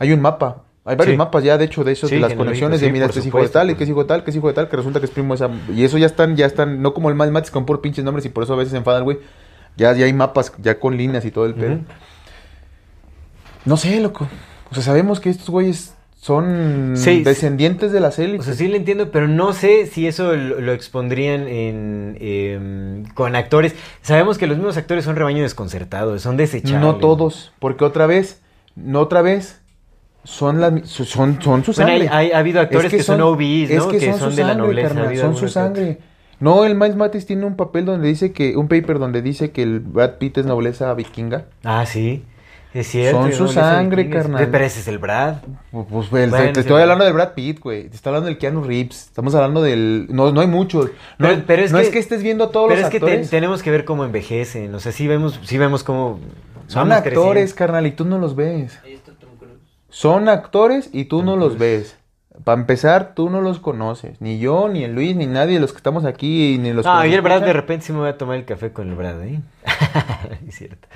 hay un mapa. Hay varios Sí. mapas ya, de hecho, de esos, Sí, de las conexiones de sí, mira, este es hijo de tal, y que es hijo de tal, que es hijo de tal, que resulta que es primo esa. Y eso ya están, ya están, no como el mal mates con por pinches nombres, y por eso a veces se enfadan, güey. Ya, ya hay mapas, ya con líneas y todo el pedo. No sé, loco. O sea, sabemos que estos güeyes son Sí, descendientes de las O élites. sea, sí lo entiendo, pero no sé si eso lo, lo expondrían en, em, con actores. Sabemos que los mismos actores son rebaño desconcertados, son desechables. No todos, porque otra vez, no otra vez, son las su- son, son su Bueno, sangre. hay- hay- ha habido actores que son OBs, ¿no? Es que, Que son, son su de la nobleza, carnal, son su sangre. No, el Miles Matis tiene un papel donde dice que, un paper donde dice que el Brad Pitt es nobleza vikinga. Ah, sí. Es cierto. Son su sangre, vikingas. carnal. Pero ese es el Brad. Pues, pues, Bueno, te, estoy hablando del Brad Pitt, güey. Te estoy hablando del Keanu Reeves. Estamos hablando del... No, no hay muchos. No, Pero- pero es no que- es que estés viendo todos Pero los es que te- actores. tenemos que ver cómo envejecen. O sea, sí vemos, sí vemos cómo. Son vamos actores, creciendo. carnal, y tú no los ves. Son actores y tú no los ves. Para empezar, tú no los conoces. Ni yo, ni el Luis, ni nadie de los que estamos aquí, ni los que No, nos y el Brad de repente sí me voy a tomar el café con el Brad, ¿eh? es cierto.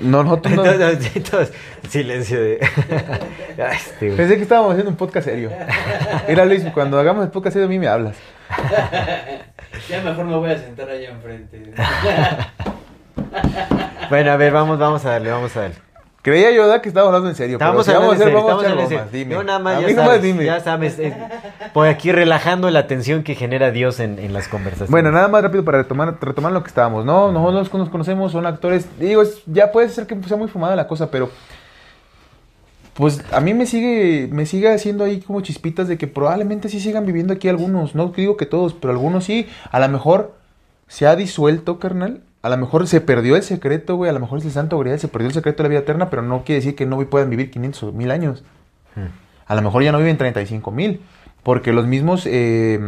No, nosotros no. Entonces, entonces, silencio de... Ay, este. Pensé que estábamos haciendo un podcast serio. Era Luis, cuando hagamos el podcast serio a mí me hablas. Ya mejor me voy a sentar allá enfrente. Bueno, a ver, vamos, vamos a darle, vamos a darle. Creía yo, ¿verdad? Que estábamos hablando en serio. pero Estamos si hablando vamos a en hacer, serio, vamos a hacer en bromas, serio. dime. No, nada más, a ya sabes, dime. ya sabes. eh, por aquí relajando la tensión que genera Dios en, en las conversaciones. Bueno, nada más rápido para retomar, retomar lo que estábamos, ¿no? Nosotros nos conocemos, son actores. Digo, es- ya puede ser que sea muy fumada la cosa, pero. Pues a mí me sigue, me sigue haciendo ahí como chispitas de que probablemente sí sigan viviendo aquí algunos. No digo que todos, pero algunos sí. A lo mejor se ha disuelto, carnal. A lo mejor se perdió el secreto, güey. A lo mejor es el santo grial, se perdió el secreto de la vida eterna, pero no quiere decir que no puedan vivir 500 o 1000 años. A lo mejor ya no viven 35 mil, porque los mismos eh,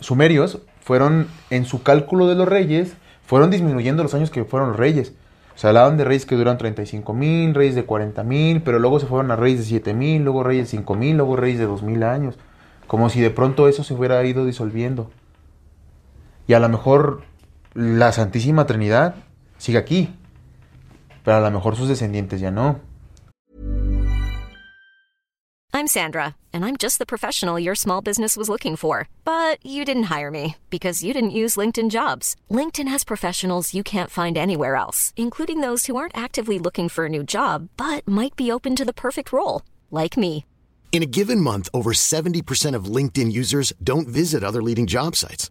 sumerios fueron, en su cálculo de los reyes, fueron disminuyendo los años que fueron los reyes. O sea, hablaban de reyes que duran 35 mil, reyes de 40 mil, pero luego se fueron a reyes de 7 mil, luego reyes de 5 mil, luego reyes de 2 mil años. Como si de pronto eso se hubiera ido disolviendo. Y a lo mejor la Santísima Trinidad sigue aquí, pero a lo mejor sus descendientes ya no. I'm Sandra, and I'm just the professional your small business was looking for. But you didn't hire me because you didn't use LinkedIn jobs. LinkedIn has professionals you can't find anywhere else, including those who aren't actively looking for a new job but might be open to the perfect role, like me. In a given month, over 70% of LinkedIn users don't visit other leading job sites.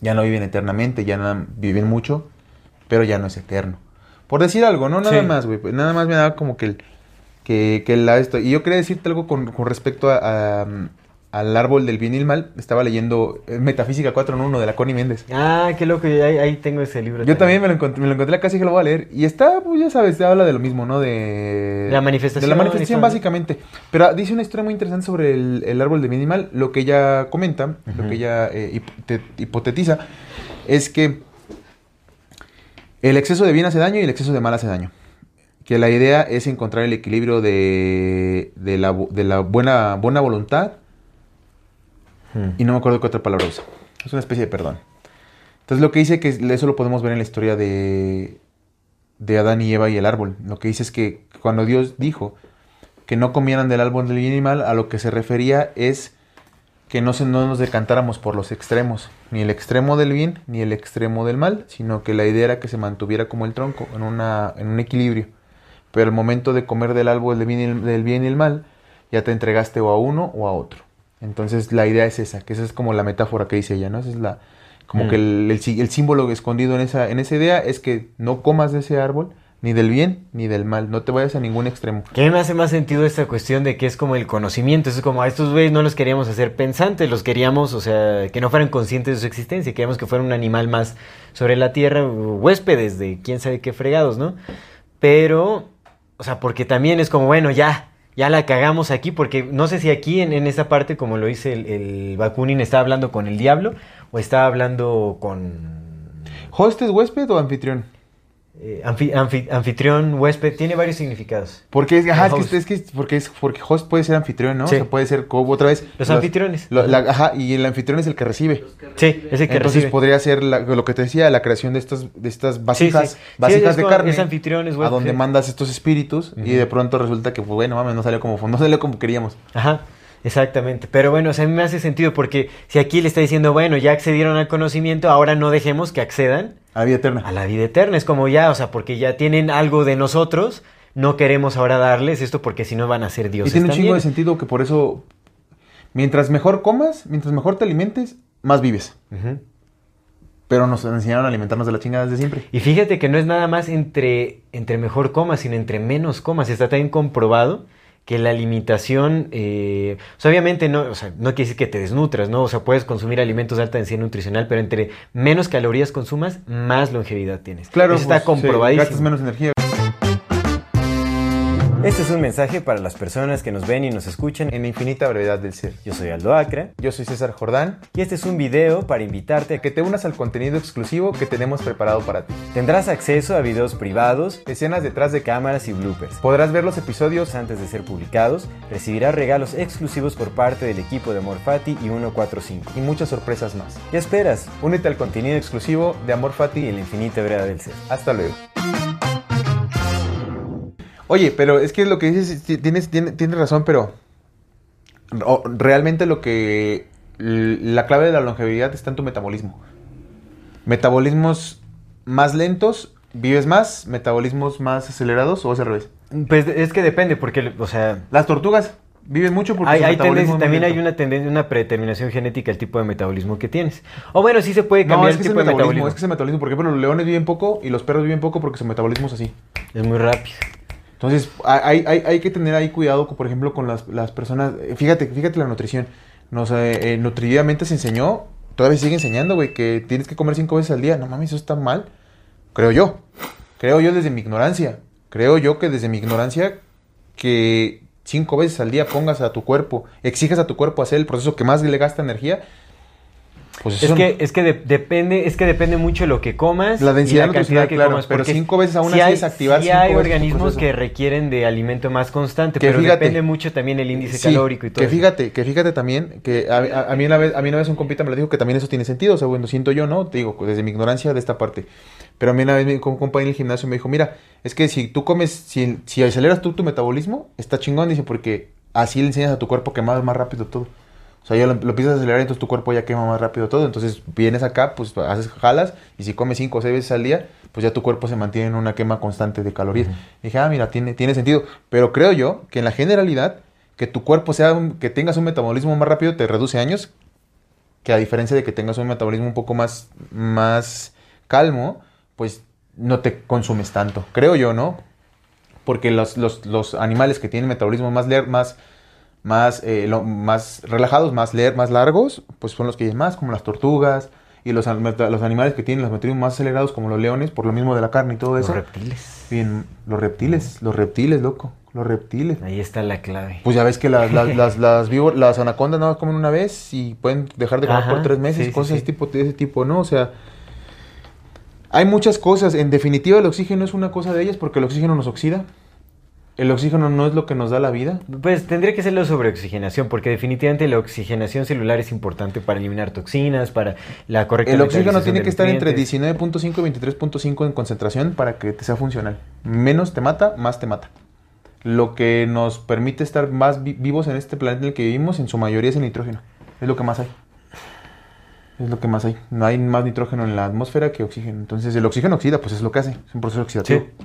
Ya no viven eternamente, ya no viven mucho, pero ya no es eterno. Por decir algo, no nada Sí. más, güey. pues Nada más me daba como que el, que, que la esto. Y yo quería decirte algo con, con respecto a, a, al árbol del bien y el mal. Estaba leyendo eh, Metafísica 4 en 1 de la Connie Méndez. Ah, qué loco, ahí, ahí tengo ese libro. Yo también me lo encontré, me lo encontré y dije lo voy a leer. Y está, pues ya sabes, habla de lo mismo, ¿no? De La manifestación De la manifestación, básicamente. Pero dice una historia muy interesante sobre el, el árbol de bien y mal. Lo que ella comenta, lo que ella eh, hipote- hipotetiza, es que el exceso de bien hace daño y el exceso de mal hace daño. Que la idea es encontrar el equilibrio de, de la, bu- de la buena, buena voluntad. Hmm. Y no me acuerdo qué otra palabra usa. Es una especie de perdón. Entonces lo que dice que eso lo podemos ver en la historia de, de Adán y Eva y el árbol. Lo que dice es que cuando Dios dijo que no comieran del árbol del bien y mal, a lo que se refería es que no, se, no nos decantáramos por los extremos, ni el extremo del bien ni el extremo del mal, sino que la idea era que se mantuviera como el tronco, en, una, en un equilibrio. Pero al momento de comer del árbol del bien, el, del bien y el mal, ya te entregaste o a uno o a otro. Entonces la idea es esa, que esa es como la metáfora que dice ella, ¿no? Esa es la, como Mm. que el, el sí- el símbolo escondido en esa, en esa idea es que no comas de ese árbol, ni del bien ni del mal, no te vayas a ningún extremo. Que a mí me hace más sentido esta cuestión de que es como el conocimiento. Es como a estos güeyes no los queríamos hacer pensantes, los queríamos, o sea, que no fueran conscientes de su existencia. Queríamos que fueran un animal más sobre la tierra, huéspedes de quién sabe qué fregados, ¿no? Pero, o sea, porque también es como, bueno, ya, ya la cagamos aquí, porque no sé si aquí en, en esa parte, como lo dice el, el Bakunin, está hablando con el diablo o está hablando con ¿Host es huésped o anfitrión? Eh, anfi- anfi- anfitrión, huésped, tiene varios significados. Porque es, ajá, es que, es que porque es porque host puede ser anfitrión, ¿no? Sí. O sea, puede ser como otra vez Los anfitriones. lo- la- ajá, y el anfitrión es el que recibe. Sí, es el que Entonces recibe. podría ser la- lo que te decía, la creación de estas de estas vasijas, sí. Sí, vasijas es de como- carne es anfitrión, es a huésped, donde sí. mandas estos espíritus y de pronto resulta que pues bueno, mames, no salió como no salió como queríamos. Ajá, exactamente. Pero bueno, o sea, a mí me hace sentido porque si aquí le está diciendo, bueno, ya accedieron al conocimiento, ahora no dejemos que accedan A la vida eterna. a la vida eterna. Es como ya, o sea, porque ya tienen algo de nosotros, no queremos ahora darles esto porque si no van a ser y dioses tiene un chingo también. de sentido que por eso mientras mejor comas, mientras mejor te alimentes, más vives. Pero nos enseñaron a alimentarnos de la chingada desde siempre. Y fíjate que no es nada más entre, entre mejor comas, sino entre menos comas. Está también comprobado que la limitación, eh, o sea, obviamente no, o sea, no quiere decir que te desnutras, ¿no? O sea, puedes consumir alimentos de alta densidad nutricional, pero entre menos calorías consumas, más longevidad tienes. Claro, Eso está pues, sí, comprobadísimo. gastas menos energía. Este es un mensaje para las personas que nos ven y nos escuchan. En la infinita brevedad del ser. Yo soy Aldo Acra Yo soy César Jordán. y este es un video para invitarte a que te unas al contenido exclusivo que tenemos preparado para ti. tendrás acceso a videos privados, Escenas detrás de cámara. cámaras y bloopers. Podrás ver los episodios Antes de ser publicados, recibirás regalos exclusivos por parte del equipo de Morfati y 145. y muchas sorpresas más. ¿Qué esperas? Únete al contenido exclusivo de Amor Y Fati. en la infinita verdad del ser. Hasta luego. Oye, pero es que lo que dices, ti- tienes, tienes, tienes razón, pero realmente lo que la clave de la longevidad está en tu metabolismo. Metabolismos más lentos, vives más, metabolismos más acelerados o es al revés. Pues es que depende, porque, o sea, Las tortugas viven mucho porque hay, hay tendencia- también hay una tendencia, una predeterminación genética al tipo de metabolismo que tienes. O bueno, sí se puede No, cambiar es el que es el tipo de metabolismo, metabolismo. es que es el metabolismo. Por ejemplo, los leones viven poco y los perros viven poco porque su metabolismo es así. Es muy rápido. Entonces, hay, hay, hay que tener ahí cuidado, por ejemplo, con las, las personas. eh, Fíjate, fíjate la nutrición. Nos, eh, se enseñó, todavía sigue enseñando, güey, que tienes que comer cinco veces al día. No mames, eso está mal. Creo yo. Creo yo desde mi ignorancia. Creo yo que desde mi ignorancia, que cinco veces al día pongas a tu cuerpo, exijas a tu cuerpo hacer el proceso que más le gasta energía. Pues Es eso que, es que de- depende, es que depende mucho de lo que comas. La densidad y la cantidad que claro, comas. pero cinco veces aún sí así hay, es activar sí cinco hay organismos que requieren de alimento más constante, Que pero fíjate. depende mucho también el índice Sí, calórico y todo Que eso. fíjate, que fíjate también, que a, a- a mí una vez, a mí una vez un compita me lo dijo que también eso tiene sentido, o sea, bueno, siento yo, ¿no? Te digo, desde mi ignorancia de esta parte. Pero a mí una vez mi- un compa en el gimnasio me dijo, mira, es que si tú comes, si, si aceleras tú tu metabolismo, está chingón, dice, porque así le enseñas a tu cuerpo que más más rápido todo. O sea, ya lo, lo empiezas a acelerar, entonces tu cuerpo ya quema más rápido todo. Entonces vienes acá, pues haces jalas, y si comes cinco o seis veces al día, pues ya tu cuerpo se mantiene en una quema constante de calorías. Dije, ah, mira, tiene, tiene sentido. Pero creo yo que en la generalidad, que tu cuerpo sea, un- que tengas un metabolismo más rápido, te reduce años. Que a diferencia de que tengas un metabolismo un poco más, más calmo, pues no te consumes tanto. Creo yo, ¿no? Porque los, los, los animales que tienen metabolismo más, más, más, eh, lo- más relajados, más, leer, más largos, pues son los que viven más, como las tortugas. Y los, los animales que tienen los metabolismos más acelerados, como los leones, por lo mismo de la carne y todo Los eso. reptiles. Bien, los reptiles, los reptiles, loco, los reptiles. Ahí está la clave. Pues ya ves que las, las, las, las, víbor- las anacondas no comen una vez y pueden dejar de comer Ajá, por tres meses, sí, cosas sí. tipo, de ese tipo, ¿no? O sea, hay muchas cosas. En definitiva, el oxígeno es una cosa de ellas porque el oxígeno nos oxida. El oxígeno no es lo que nos da la vida. Pues tendría que ser la sobreoxigenación, porque definitivamente la oxigenación celular es importante para eliminar toxinas, para la correcta El oxígeno tiene que estar entre nutrientes. 19.5 y 23.5 en concentración para que te sea funcional. Menos te mata, más te mata. Lo que nos permite estar más vi- vivos en este planeta en el que vivimos, en su mayoría es el nitrógeno. Es lo que más hay. Es lo que más hay. No hay más nitrógeno en la atmósfera que oxígeno. Entonces el oxígeno oxida, pues es lo que hace. Es un proceso oxidativo. Sí.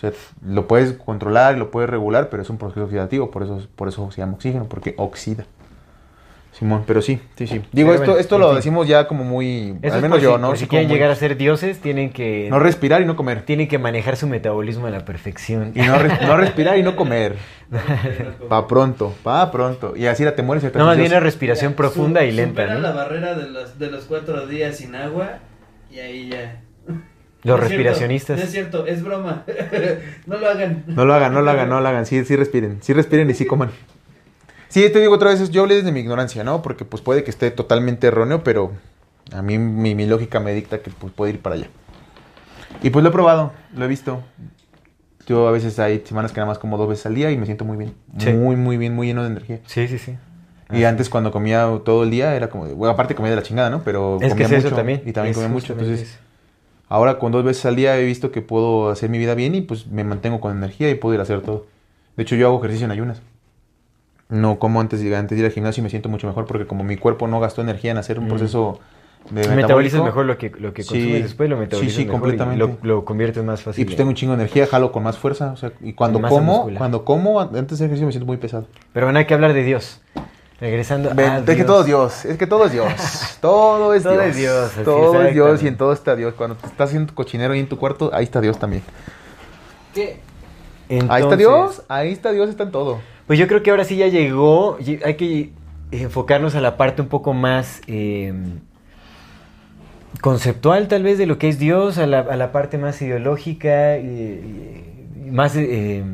O sea, lo puedes controlar, lo puedes regular, pero es un proceso oxidativo. Por eso, por eso se llama oxígeno, porque oxida. Simón, pero sí, sí, sí. Digo, Pero esto, esto lo fin. decimos ya como muy... Eso al es menos por yo, si, ¿no? por si quieren muy- llegar a ser dioses, tienen que, No respirar y no comer. tienen que manejar su metabolismo a la perfección. Y no, res- no respirar y no comer. Pa' pronto, pa' pronto. Y así la te mueres. No, más bien la respiración Ya, profunda su- y lenta, supera ¿no? la barrera de los, de los cuatro días sin agua y ahí ya. Los No es cierto, respiracionistas. no es cierto, es broma. no lo hagan. No lo hagan, no lo hagan, no lo hagan. Sí, sí respiren. Sí respiren y sí coman. Sí, te digo otra vez, yo hablé desde mi ignorancia, ¿no? Porque pues puede que esté totalmente erróneo, pero a mí mi, mi lógica me dicta que pues, puede ir para allá. Y pues lo he probado, lo he visto. Yo a veces hay semanas que nada más como dos veces al día y me siento muy bien. Sí. Muy, muy bien, muy lleno de energía. Sí, sí, sí. Y Así antes cuando comía todo el día era como, bueno, aparte comía de la chingada, ¿no? Pero Es que comía es mucho eso también. y también es comía mucho, entonces eso. Ahora con dos veces al día he visto que puedo hacer mi vida bien y pues me mantengo con energía y puedo ir a hacer todo. De hecho yo hago ejercicio en ayunas. No como antes de, antes de ir al gimnasio y me siento mucho mejor porque como mi cuerpo no gastó energía en hacer un Mm. proceso de Metabolizas mejor lo que, lo que Sí. consumes después, lo Sí, metabolizas sí, mejor y completamente. Lo, lo conviertes más fácil. y pues tengo un chingo de energía, jalo con más fuerza, o sea, y cuando como, muscular. cuando como antes del ejercicio me siento muy pesado. Pero bueno, hay que hablar de Dios. Regresando Ven, a es que todo es Dios, es que todo es Dios. Todo es Todo Dios. es Dios, así todo es Dios y en todo está Dios. Cuando te estás haciendo cochinero ahí en tu cuarto, ahí está Dios también. ¿Qué? ahí está Dios, ahí está Dios, está en todo. Pues yo creo que ahora sí ya llegó. Hay que enfocarnos a la parte un poco más eh, conceptual, tal vez, de lo que es Dios, a la, a la parte más ideológica y, y más eh,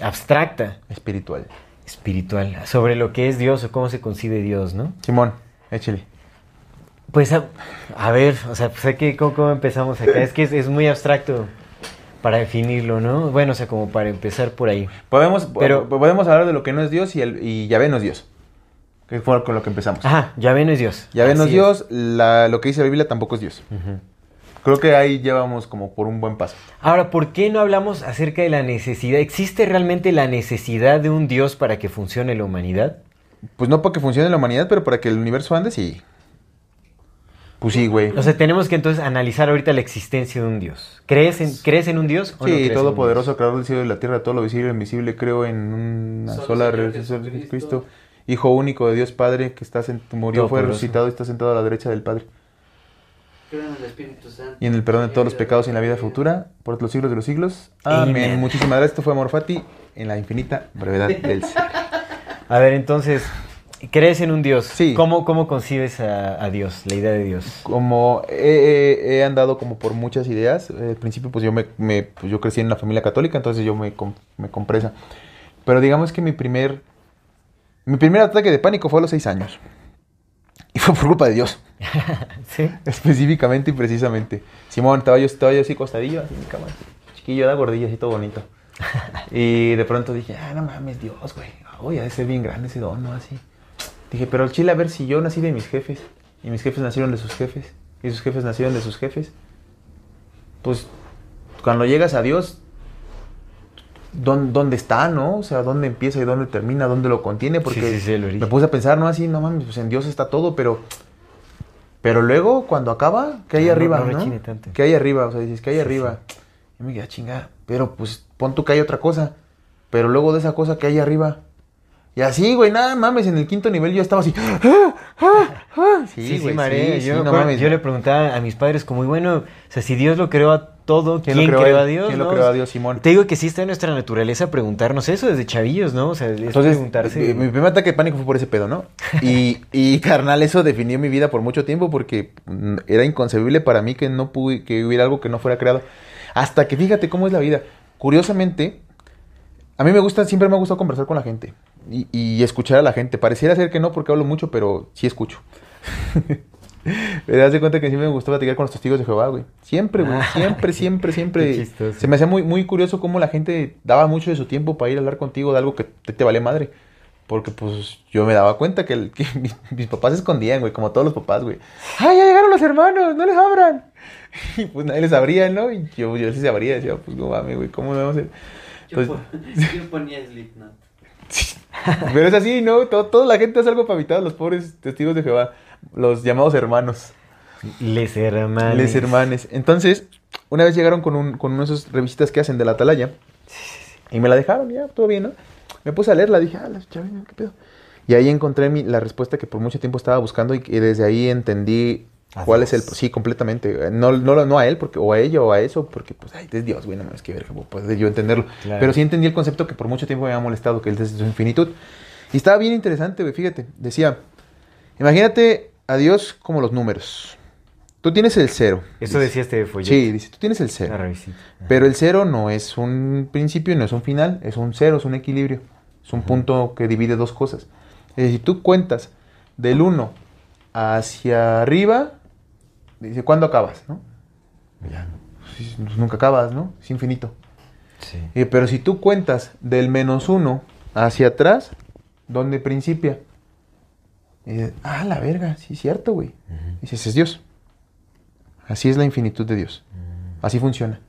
abstracta, Espiritual. Espiritual, sobre lo que es Dios o cómo se concibe Dios, ¿no? Simón, échale. Pues a, a ver, o sea, pues hay que, ¿cómo, cómo empezamos acá? Es que es, es muy abstracto para definirlo, ¿no? Bueno, o sea, como para empezar por ahí. Podemos, Pero- podemos hablar de lo que no es Dios y, el, y Yahvé no es Dios. Que fue con lo que empezamos. Ajá, Yahvé no es Dios. Yahvé no es Dios, la- lo que dice la Biblia tampoco es Dios. Ujú. Creo que ahí llevamos como por un buen paso. Ahora, ¿por qué no hablamos acerca de la necesidad? ¿Existe realmente la necesidad de un Dios para que funcione la humanidad? Pues no para que funcione la humanidad, pero para que el universo ande, sí. Pues sí, güey. O sea, tenemos que entonces analizar ahorita la existencia de un Dios. ¿Crees en, ¿crees en un Dios? o no Sí, crees todopoderoso, creador del cielo y la tierra, todo lo visible e invisible, creo en una sola resurrección de Jesucristo. Cristo, Hijo único de Dios Padre, que está sent- murió, fue resucitado y está sentado a la derecha del Padre. Creo en el Espíritu Santo. Y en el perdón de todos los pecados y en la vida futura, por los siglos de los siglos. Amén. Amen. Muchísimas gracias. Esto fue Amor Fati en la infinita brevedad del ser. A ver, entonces, ¿crees en un Dios? Sí. ¿Cómo, cómo concibes a, a Dios, la idea de Dios? Como he, he- he andado como por muchas ideas, al principio pues yo me, me- pues, yo crecí en una familia católica, entonces yo me, me compré esa. Pero digamos que mi primer mi primer ataque de pánico fue a los seis años. Y fue por culpa de Dios, ¿Sí? específicamente y precisamente. Simón, estaba yo, estaba yo así costadillo, así en mi cama, chiquillo, da gordillo, así todo bonito. Y de pronto dije, ah, no mames, Dios, güey, oye, ha de ser bien grande ese don, ¿no? Así. Dije, pero el chile, a ver si yo nací de mis jefes, y mis jefes nacieron de sus jefes, y sus jefes nacieron de sus jefes. Pues, cuando llegas a Dios, ¿dónde, está, no? O sea, ¿dónde empieza y dónde termina? ¿Dónde lo contiene? Porque Sí, sí, sí, el origen. me puse a pensar, ¿no? Así, no mames, pues en Dios está todo, pero... Pero luego, cuando acaba, ¿qué hay Ah, no- arriba, no no? tanto. ¿Qué hay arriba? O sea, dices, ¿qué hay Sí, arriba? Yo me quedé a chingar. Pero pues pon tú que hay otra cosa. Pero luego de esa cosa que hay arriba. Y así, güey, nada mames, en el quinto nivel yo estaba así. ¡ah, ah, ah! Sí, sí, güey, sí, yo, sí, me no mames. yo le preguntaba a mis padres como, y bueno, o sea, si Dios lo creó a todo, ¿quién, ¿Quién lo creó, creó a? Dios? ¿Quién lo creó a Dios, Simón? Te digo que sí está en nuestra naturaleza preguntarnos eso desde chavillos, ¿no? O sea, es Entonces, preguntarse... eh, mi primer ataque de pánico fue por ese pedo, ¿no? Y, y carnal, eso definió mi vida por mucho tiempo porque mm, era inconcebible para mí que no pude, que hubiera algo que no fuera creado. Hasta que fíjate cómo es la vida. Curiosamente, a mí me gusta, siempre me ha gustado conversar con la gente y, y escuchar a la gente. Pareciera ser que no porque hablo mucho, pero sí escucho. Me das de cuenta que siempre me gustó platicar con los testigos de Jehová, güey. Siempre, güey. Ah, Siempre, siempre, qué siempre. chistoso. Se me hacía muy, muy curioso cómo la gente daba mucho de su tiempo para ir a hablar contigo de algo que te, te vale madre. Porque pues yo me daba cuenta que, el- que mis, mis papás se escondían, güey, como todos los papás, güey. ¡Ay, ya llegaron los hermanos! ¡No les abran! Y pues nadie les abría, ¿no? Y yo, yo sí se abría, decía, pues no mames, güey, ¿cómo vamos a hacer? Yo, Pues- pon- yo ponía Slipknot. Pero es así, ¿no? Todo- toda la gente hace algo para evitar a los pobres testigos de Jehová, los llamados hermanos. Les hermanos. Les hermanes. Entonces, una vez llegaron con, un, con uno de esos revistas que hacen de la atalaya. Y me la dejaron, ya, todo bien, ¿no? Me puse a leerla, dije, ah, la chava, ¿qué pedo? Y ahí encontré mi- la respuesta que por mucho tiempo estaba buscando y, desde ahí entendí cuál es el... Sí, completamente. No, no, no a él, porque, o a ella, o a eso, porque pues, ay, es Dios, güey, no mames, que verga, puedo yo entenderlo. Claro. Pero sí entendí el concepto que por mucho tiempo me había molestado, que es desde su infinitud. Y estaba bien interesante, güey, fíjate. Decía, imagínate a Dios como los números. Tú tienes el cero. Eso dice. decía este folleto. Sí, dice, tú tienes el cero. Pero el cero no es un principio, no es un final, es un cero, es un equilibrio. Es un punto que divide dos cosas. Es decir, tú cuentas del 1 hacia arriba, dice, ¿cuándo acabas? ¿no? Ya, pues, nunca acabas, ¿no? Es infinito. Sí. Eh, pero si tú cuentas del menos 1 hacia atrás, ¿dónde principia? Y dices, ah, la verga, sí es cierto, güey. Dices, es Dios. Así es la infinitud de Dios. Así funciona.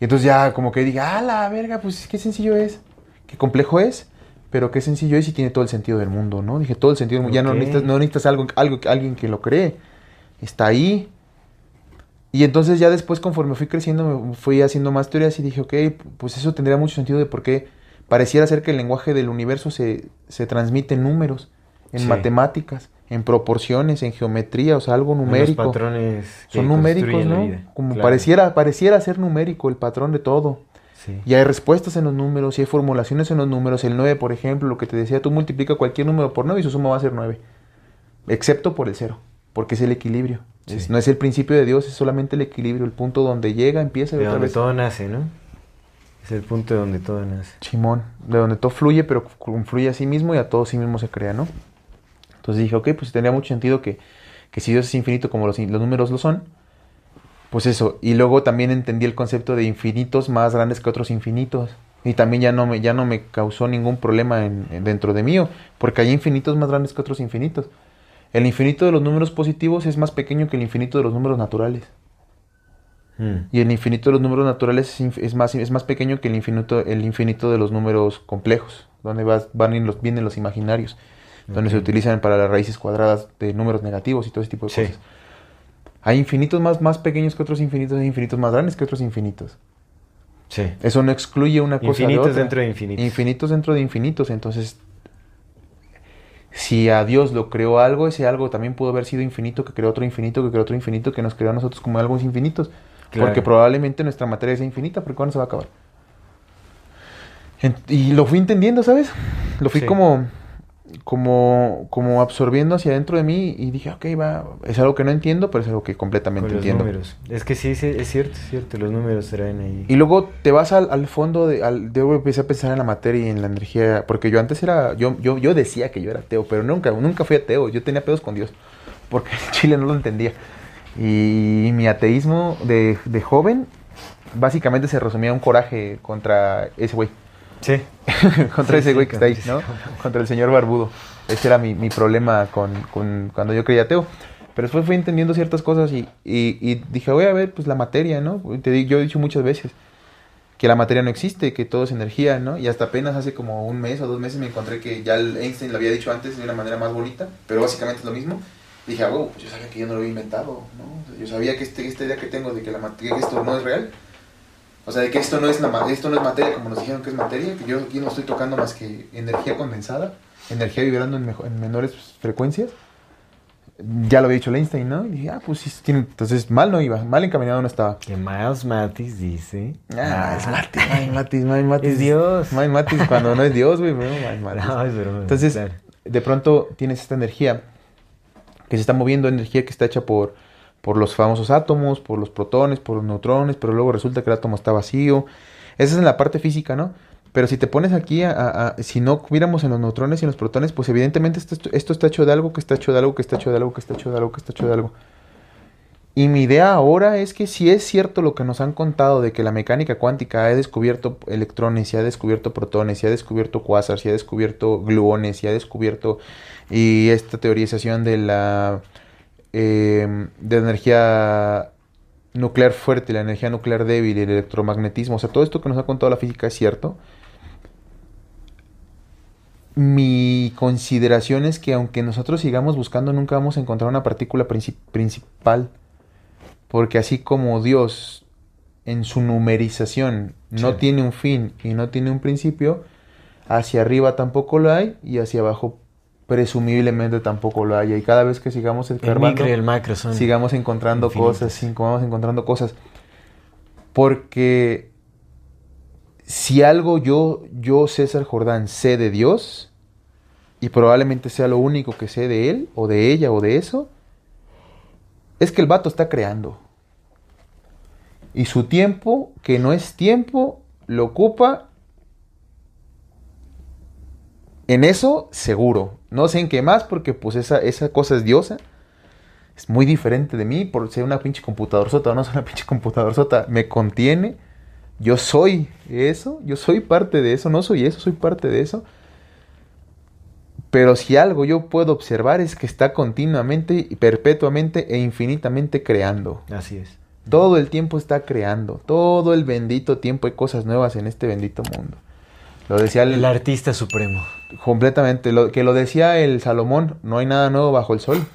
Y entonces ya como que diga, ah, la verga, pues qué sencillo es. Qué complejo es, pero qué sencillo es y tiene todo el sentido del mundo, ¿no? Dije, todo el sentido del mundo. Ya no necesitas, no necesitas algo, algo, alguien que lo cree. Está ahí. Y entonces ya después, conforme fui creciendo, me fui haciendo más teorías y dije, ok, pues eso tendría mucho sentido de por qué pareciera ser que el lenguaje del universo se, se transmite en números. En Sí. matemáticas, en proporciones, en geometría, o sea, algo numérico. Los patrones que Son numéricos, la ¿no? vida. Como Claro. pareciera, pareciera ser numérico el patrón de todo. Sí. Y hay respuestas en los números, y hay formulaciones en los números. El 9, por ejemplo, lo que te decía, tú multiplica cualquier número por 9 y su suma va a ser 9. Excepto por el 0, porque es el equilibrio. Sí. Es- no es el principio de Dios, es solamente el equilibrio, el punto donde llega, empieza y De otra donde vez. todo nace, ¿no? Es el punto de donde todo nace. Simón, de donde todo fluye, pero confluye a sí mismo y a todo sí mismo se crea, ¿no? Entonces dije, ok, pues tendría mucho sentido que, que si Dios es infinito como los, los números lo son, pues eso. Y luego también entendí el concepto de infinitos más grandes que otros infinitos. Y también ya no me, ya no me causó ningún problema en, en- dentro de mío, porque hay infinitos más grandes que otros infinitos. El infinito de los números positivos es más pequeño que el infinito de los números naturales. Mm. Y el infinito de los números naturales es, más, es más pequeño que el infinito, el infinito de los números complejos, donde vas- van los, vienen los imaginarios, donde se utilizan para las raíces cuadradas de números negativos y todo ese tipo de Sí. cosas. Hay infinitos más, más pequeños que otros infinitos, hay infinitos más grandes que otros infinitos. Sí. Eso no excluye una cosa de Infinitos otra. dentro de infinitos. Infinitos dentro de infinitos. Entonces, si a Dios lo creó algo, ese algo también pudo haber sido infinito, que creó otro infinito, que creó otro infinito, que nos creó a nosotros como algo infinitos. Claro. Porque probablemente nuestra materia sea infinita, pero ¿cuándo se va a acabar? En- y lo fui entendiendo, ¿sabes? Lo fui Sí. como, como, como absorbiendo hacia adentro de mí y dije, ok, va, es algo que no entiendo, pero es algo que completamente los entiendo. números. Es que sí, sí, es cierto, es cierto. Los números traen ahí. Y luego te vas al, al fondo de, al, yo empecé a pensar en la materia y en la energía, porque yo antes era, yo, yo, yo decía que yo era ateo, pero nunca, nunca fui ateo, yo tenía pedos con Dios, porque en Chile no lo entendía. Y mi ateísmo de, de joven básicamente se resumía a un coraje contra ese güey, Sí. contra Sí, ese sí, güey que está ahí, ¿no? Contra el señor barbudo. Ese era mi, mi problema con, con- cuando yo creía ateo. Pero después fui entendiendo ciertas cosas y, y- y dije, voy a ver, pues la materia, ¿no? Te yo he dicho muchas veces que la materia no existe, que todo es energía, ¿no? Y hasta apenas hace como un mes o dos meses me encontré que ya el Einstein lo había dicho antes de una manera más bonita, pero básicamente es lo mismo. Dije, ah, wow, pues yo sabía que yo no lo había inventado, ¿no? Yo sabía que este, esta idea que tengo de que, la, que esto no es real, o sea, de que esto no es la esto no es materia como nos dijeron que es materia, que yo aquí no estoy tocando más que energía condensada, energía vibrando en, en menores frecuencias. Ya lo había dicho Einstein, ¿no? Y dije, ah, pues sí, tiene- entonces mal no iba, mal encaminado no estaba. Que Miles Matis dice. Ah, es Matis, May Matis, Matis. Es Dios. May Matis cuando no es Dios, güey, no, May Matis. No, es broma. Entonces, claro. de pronto tienes esta energía que se está moviendo, energía que está hecha por, por los famosos átomos, por los protones, por los neutrones, pero luego resulta que el átomo está vacío. Esa es en la parte física, ¿no? Pero si te pones aquí, a, si no hubiéramos en los neutrones y en los protones, pues evidentemente esto, esto está hecho de algo, que está hecho de algo, que está hecho de algo, que está hecho de algo, que está hecho de algo. Y mi idea ahora es que si es cierto lo que nos han contado de que la mecánica cuántica ha descubierto electrones, y ha descubierto protones, y ha descubierto cuásars, y ha descubierto gluones, y ha descubierto y esta teorización de la eh, de energía nuclear fuerte, la energía nuclear débil, el electromagnetismo, o sea, todo esto que nos ha contado la física es cierto. Mi consideración es que aunque nosotros sigamos buscando, nunca vamos a encontrar una partícula princi- principal. Porque así como Dios en su numerización no Sí. tiene un fin y no tiene un principio, hacia arriba tampoco lo hay y hacia abajo presumiblemente tampoco lo hay. Y cada vez que sigamos El micro y el macro son. sigamos encontrando infinitos. cosas, sigamos encontrando cosas. Porque si algo yo, yo, César Jordán, sé de Dios, y probablemente sea lo único que sé de él, o de ella, o de eso, es que el vato está creando. Y su tiempo, que no es tiempo, lo ocupa en eso, seguro. No sé en qué más, porque pues esa, esa cosa es diosa. Es muy diferente de mí por ser una pinche computador sota o no soy una pinche computador sota. Me contiene. Yo soy eso. Yo soy parte de eso. No soy eso, soy parte de eso. Pero si algo yo puedo observar es que está continuamente, perpetuamente e infinitamente creando. Así es. Todo el tiempo está creando. Todo el bendito tiempo hay cosas nuevas en este bendito mundo. Lo decía el, El artista supremo. completamente. Lo, que lo decía el Salomón. No hay nada nuevo bajo el sol.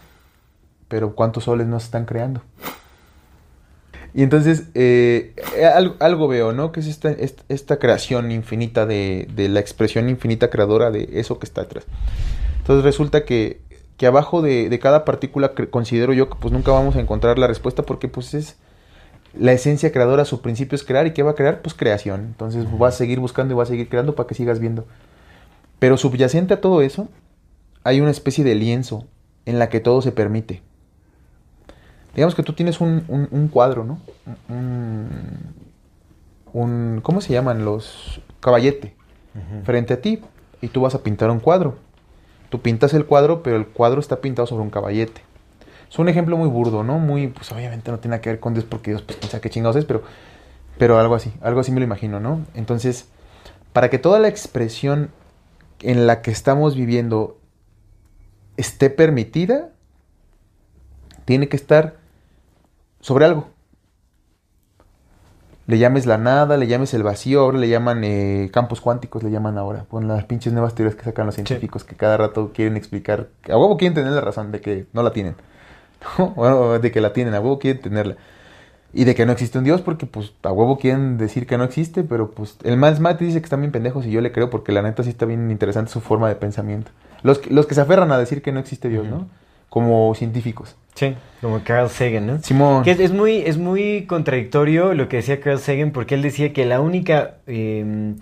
Pero ¿cuántos soles no se están creando? Y entonces, eh, algo, algo veo, ¿no? Que es esta, esta, esta creación infinita de, de la expresión infinita creadora de eso que está atrás. Entonces resulta que, que abajo de, de cada partícula considero yo que pues nunca vamos a encontrar la respuesta porque pues es la esencia creadora, su principio es crear y ¿qué va a crear? Pues creación. Entonces vas a seguir buscando y vas a seguir creando para que sigas viendo. Pero subyacente a todo eso hay una especie de lienzo en la que todo se permite. Digamos que tú tienes un, un- un cuadro, ¿no? Un, un- ¿Cómo se llaman los? Caballete. Frente a ti. Y tú vas a pintar un cuadro. Tú pintas el cuadro, pero el cuadro está pintado sobre un caballete. Es un ejemplo muy burdo, ¿no? Muy, pues obviamente no tiene nada que ver con Dios porque Dios pues piensa qué chingados es, pero, pero algo así, algo así me lo imagino, ¿no? Entonces, para que toda la expresión en la que estamos viviendo esté permitida, tiene que estar sobre algo. Le llames la nada, le llames el vacío, ahora le llaman eh, campos cuánticos, le llaman ahora, con las pinches nuevas teorías que sacan los científicos que cada rato quieren explicar, a huevo quieren tener la razón de que no la tienen, ¿no? Bueno, de que la tienen, a huevo quieren tenerla. Y de que no existe un Dios, porque pues a huevo quieren decir que no existe, pero pues el más mate dice que están bien pendejos y yo le creo porque la neta sí está bien interesante su forma de pensamiento. Los, que- los que se aferran a decir que no existe Dios, ¿no? Como científicos. Sí, como Carl Sagan, ¿no? Simón. Que es, es muy, es muy contradictorio lo que decía Carl Sagan, porque él decía que la única eh,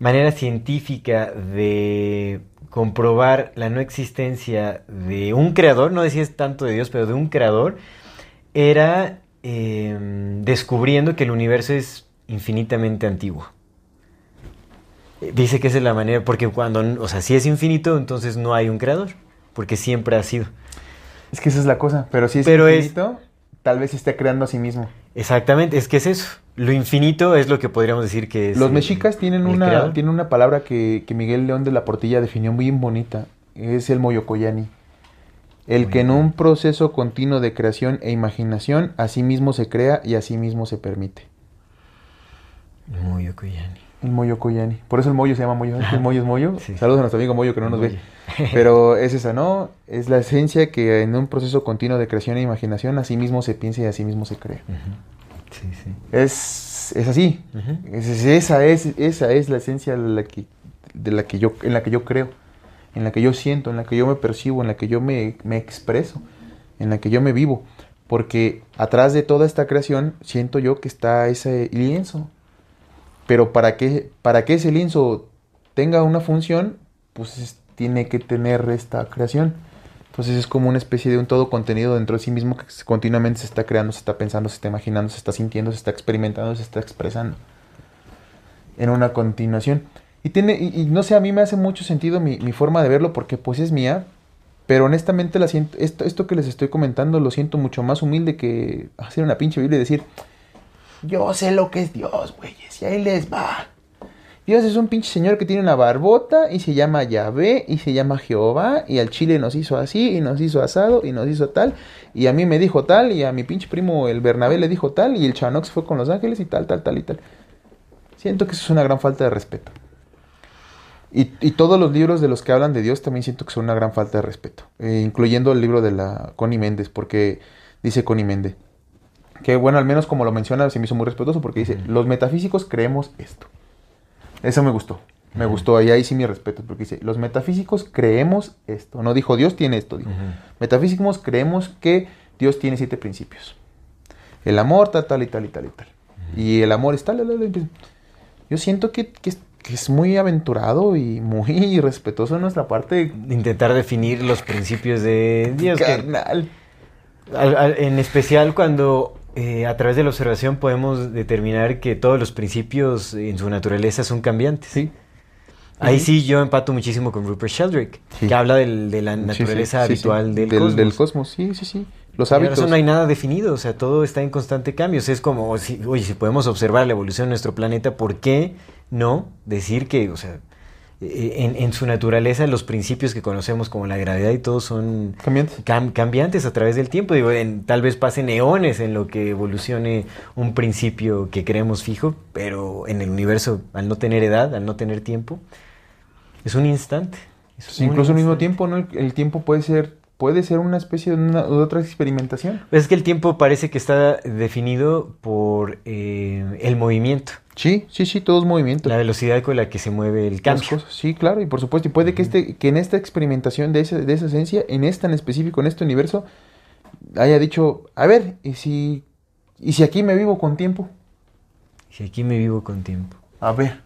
manera científica de comprobar la no existencia de un creador, no decía tanto de Dios, pero de un creador, era eh, descubriendo que el universo es infinitamente antiguo. Eh, Dice que esa es la manera, porque cuando, o sea, si es infinito, entonces no hay un creador, porque siempre ha sido. Es que esa es la cosa, pero si es Pero es- infinito, tal vez se esté creando a sí mismo. Exactamente, es que es eso. Lo infinito es lo que podríamos decir que es. Los mexicas tienen una, creador. tienen una palabra que, que Miguel León de la Portilla definió muy bonita. Es el moyocoyani. El que en un proceso continuo de creación e imaginación, a sí mismo se crea y a sí mismo se permite. Muy El moyocoyani. Por eso el moyo se llama moyo. ¿Es que El moyo es moyo. Sí. Saludos a nuestro amigo moyo que no nos ve. moyo. Pero es esa, ¿no? Es la esencia que en un proceso continuo de creación e imaginación, a sí mismo se piensa y a sí mismo se crea. Sí, sí. Es, es así. Ujú. Es- es- esa, es, esa es la esencia de la, que, de la que yo, en la que yo creo, en la que yo siento, en la que yo me percibo, en la que yo me, me expreso, en la que yo me vivo. Porque atrás de toda esta creación siento yo que está ese lienzo. Pero para que, para que ese lienzo tenga una función, pues es- tiene que tener esta creación. Entonces es como una especie de un todo contenido dentro de sí mismo que continuamente se está creando, se está pensando, se está imaginando, se está sintiendo, se está experimentando, se está expresando. En una continuación. Y tiene, y, no sé, a mí me hace mucho sentido mi, mi forma de verlo porque pues es mía. Pero honestamente la esto, esto que les estoy comentando lo siento mucho más humilde que hacer una pinche Biblia y decir, yo sé lo que es Dios, güeyes, y ahí les va. Dios es un pinche señor que tiene una barbota y se llama Yahvé y se llama Jehová y al chile nos hizo así y nos hizo asado y nos hizo tal y a mí me dijo tal y a mi pinche primo el Bernabé le dijo tal y el Chanox fue con los ángeles y tal, tal, tal y tal. Siento que eso es una gran falta de respeto. Y, todos los libros de los que hablan de Dios también siento que son una gran falta de respeto, eh, incluyendo el libro de la Connie Méndez, porque dice Connie Méndez, que bueno, al menos como lo menciona, se me hizo muy respetuoso porque dice, los metafísicos creemos esto. Eso me gustó, me gustó, y ahí sí mi respeto, porque dice, los metafísicos creemos esto, no dijo Dios tiene esto, dijo, metafísicos creemos que Dios tiene siete principios. El amor, tal, tal y tal y tal y tal. Y el amor es tal, tal, tal. Yo siento que, que es, que es muy aventurado y muy respetuoso de nuestra parte Intentar definir los principios de Dios. que- carnal. al- al- en especial cuando eh, a través de la observación podemos determinar que todos los principios en su naturaleza son cambiantes. Sí. Ahí sí yo empato muchísimo con Rupert Sheldrake, Sí. que habla del- de la naturaleza sí, sí. habitual del, del, cosmos. del cosmos. Sí, sí, sí. Los hábitos. eso no hay nada definido, o sea, todo está en constante cambio. O sea, es como, si, oye, si podemos observar la evolución de nuestro planeta, ¿por qué no decir que, o sea, en, en su naturaleza los principios que conocemos como la gravedad y todo son Cambiantes. cam- cambiantes a través del tiempo? Digo, en- tal vez pasen eones en lo que evolucione un principio que creemos fijo, pero en el universo, al no tener edad, al no tener tiempo, es un instante. Es Pues incluso al mismo tiempo, ¿no? El, el tiempo puede ser puede ser una especie de, una, de otra experimentación. Pues es que el tiempo parece que está definido por eh, el movimiento, Sí, sí, sí, todo es movimiento. la velocidad con la que se mueve el cosas, Sí, claro, y por supuesto, y puede que este, que en esta experimentación de esa, de esa esencia, en esta en específico, en este universo, haya dicho, a ver, ¿y si, y si aquí me vivo con tiempo? Si aquí me vivo con tiempo. A ver,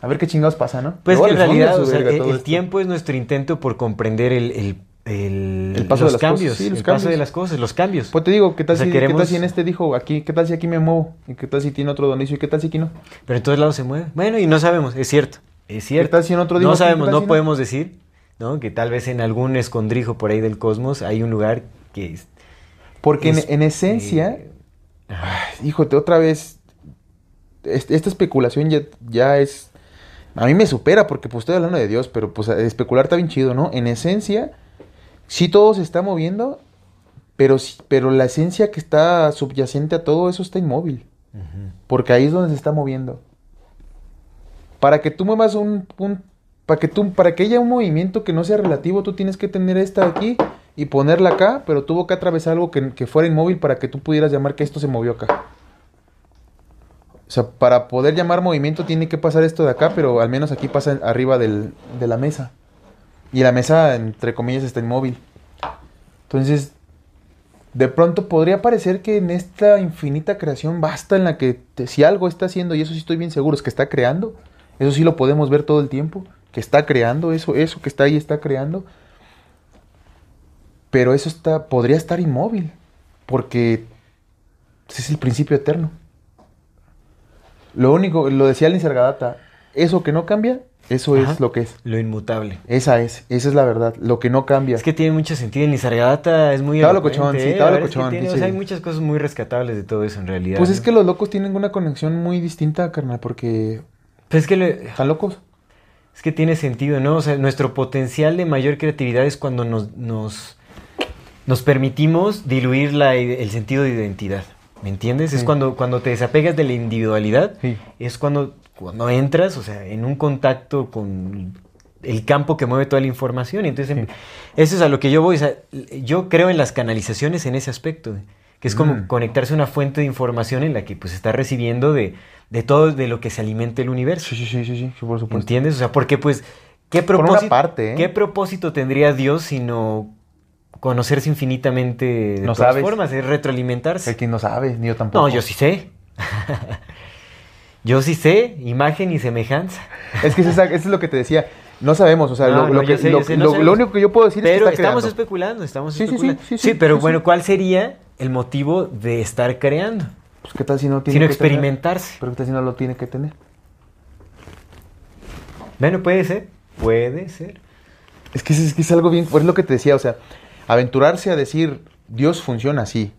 a ver qué chingados pasa, ¿no? Pues que en realidad o sea, verga el, tiempo es nuestro intento por comprender el, el, el- El paso los de las cambios, cosas, sí, los el paso cambios. de las cosas, los cambios. Pues te digo, ¿qué tal, O sea, si, ¿qué tal si en este dijo aquí, qué tal si aquí me muevo? ¿Y qué tal si tiene otro ¿y qué tal si aquí no? Pero en todos lados se mueve. Bueno, y no sabemos, es cierto. Es cierto. tal si en otro digo no qué sabemos, no si no? podemos decir, ¿no? Que tal vez en algún escondrijo por ahí del cosmos hay un lugar que es- Porque es, en, en esencia, eh, híjote, otra vez, est- esta especulación ya, ya es, a mí me supera porque pues estoy hablando de Dios, pero pues especular está bien chido, ¿no? En esencia, sí todo se está moviendo, pero, pero la esencia que está subyacente a todo eso está inmóvil, porque ahí es donde se está moviendo. Para que tú muevas un, un- para que tú, para que haya un movimiento que no sea relativo, tú tienes que tener esta aquí y ponerla acá, pero tuvo que atravesar algo que, que fuera inmóvil para que tú pudieras llamar que esto se movió acá. O sea, para poder llamar movimiento tiene que pasar esto de acá, pero al menos aquí pasa arriba del- de la mesa. Y la mesa, entre comillas, está inmóvil. Entonces, de pronto podría parecer que en esta infinita creación basta en la que si algo está haciendo, y eso sí estoy bien seguro, es que está creando. Eso sí lo podemos ver todo el tiempo, que está creando, eso, eso que está ahí está creando. Pero eso está, podría estar inmóvil, porque es el principio eterno. Lo único, lo decía el Nisargadatta, eso que no cambia, eso Ajá. es lo que es. lo inmutable. Esa es, esa es la verdad, lo que no cambia. Es que tiene mucho sentido. El Nisargadatta es muy locochón, sí, ¿eh? es que o sea, hay muchas cosas muy rescatables de todo eso en realidad. pues ¿no? es que los locos tienen una conexión muy distinta, carnal, porque Pues es que le- están locos. Es que tiene sentido, ¿no? O sea, nuestro potencial de mayor creatividad es cuando nos, nos, nos permitimos diluir la, el sentido de identidad. ¿Me entiendes? Es cuando, cuando te desapegas de la individualidad, Sí. es cuando, cuando entras, o sea, en un contacto con el campo que mueve toda la información. Y entonces, eso es a lo que yo voy. o sea, yo creo en las canalizaciones en ese aspecto, que es como Mm. conectarse a una fuente de información en la que pues está recibiendo de, de todo de lo que se alimenta el universo. Sí, sí, sí, sí, sí, por supuesto. ¿Entiendes? O sea, porque pues, ¿qué propósito, parte, ¿eh? ¿qué propósito tendría Dios sino conocerse infinitamente de No todas sabes. formas? Es retroalimentarse. Hay quien no sabe, ni yo tampoco. No, yo sí sé. yo sí sé, imagen y semejanza. Es que eso es, lo que te decía. No sabemos, o sea, No, lo, no, lo yo que, sé, lo, sé, no único que yo puedo decir Pero es que está estamos creando. especulando, estamos Sí, sí, sí, especulando. sí, sí, pero bueno. ¿cuál sería el motivo de estar creando? Pues qué tal si no tiene Sino que tener? experimentarse. Pero qué tal si no lo tiene que tener. Bueno, puede ser, puede ser. Es que es, es que es algo bien, es lo que te decía, o sea, aventurarse a decir Dios funciona así.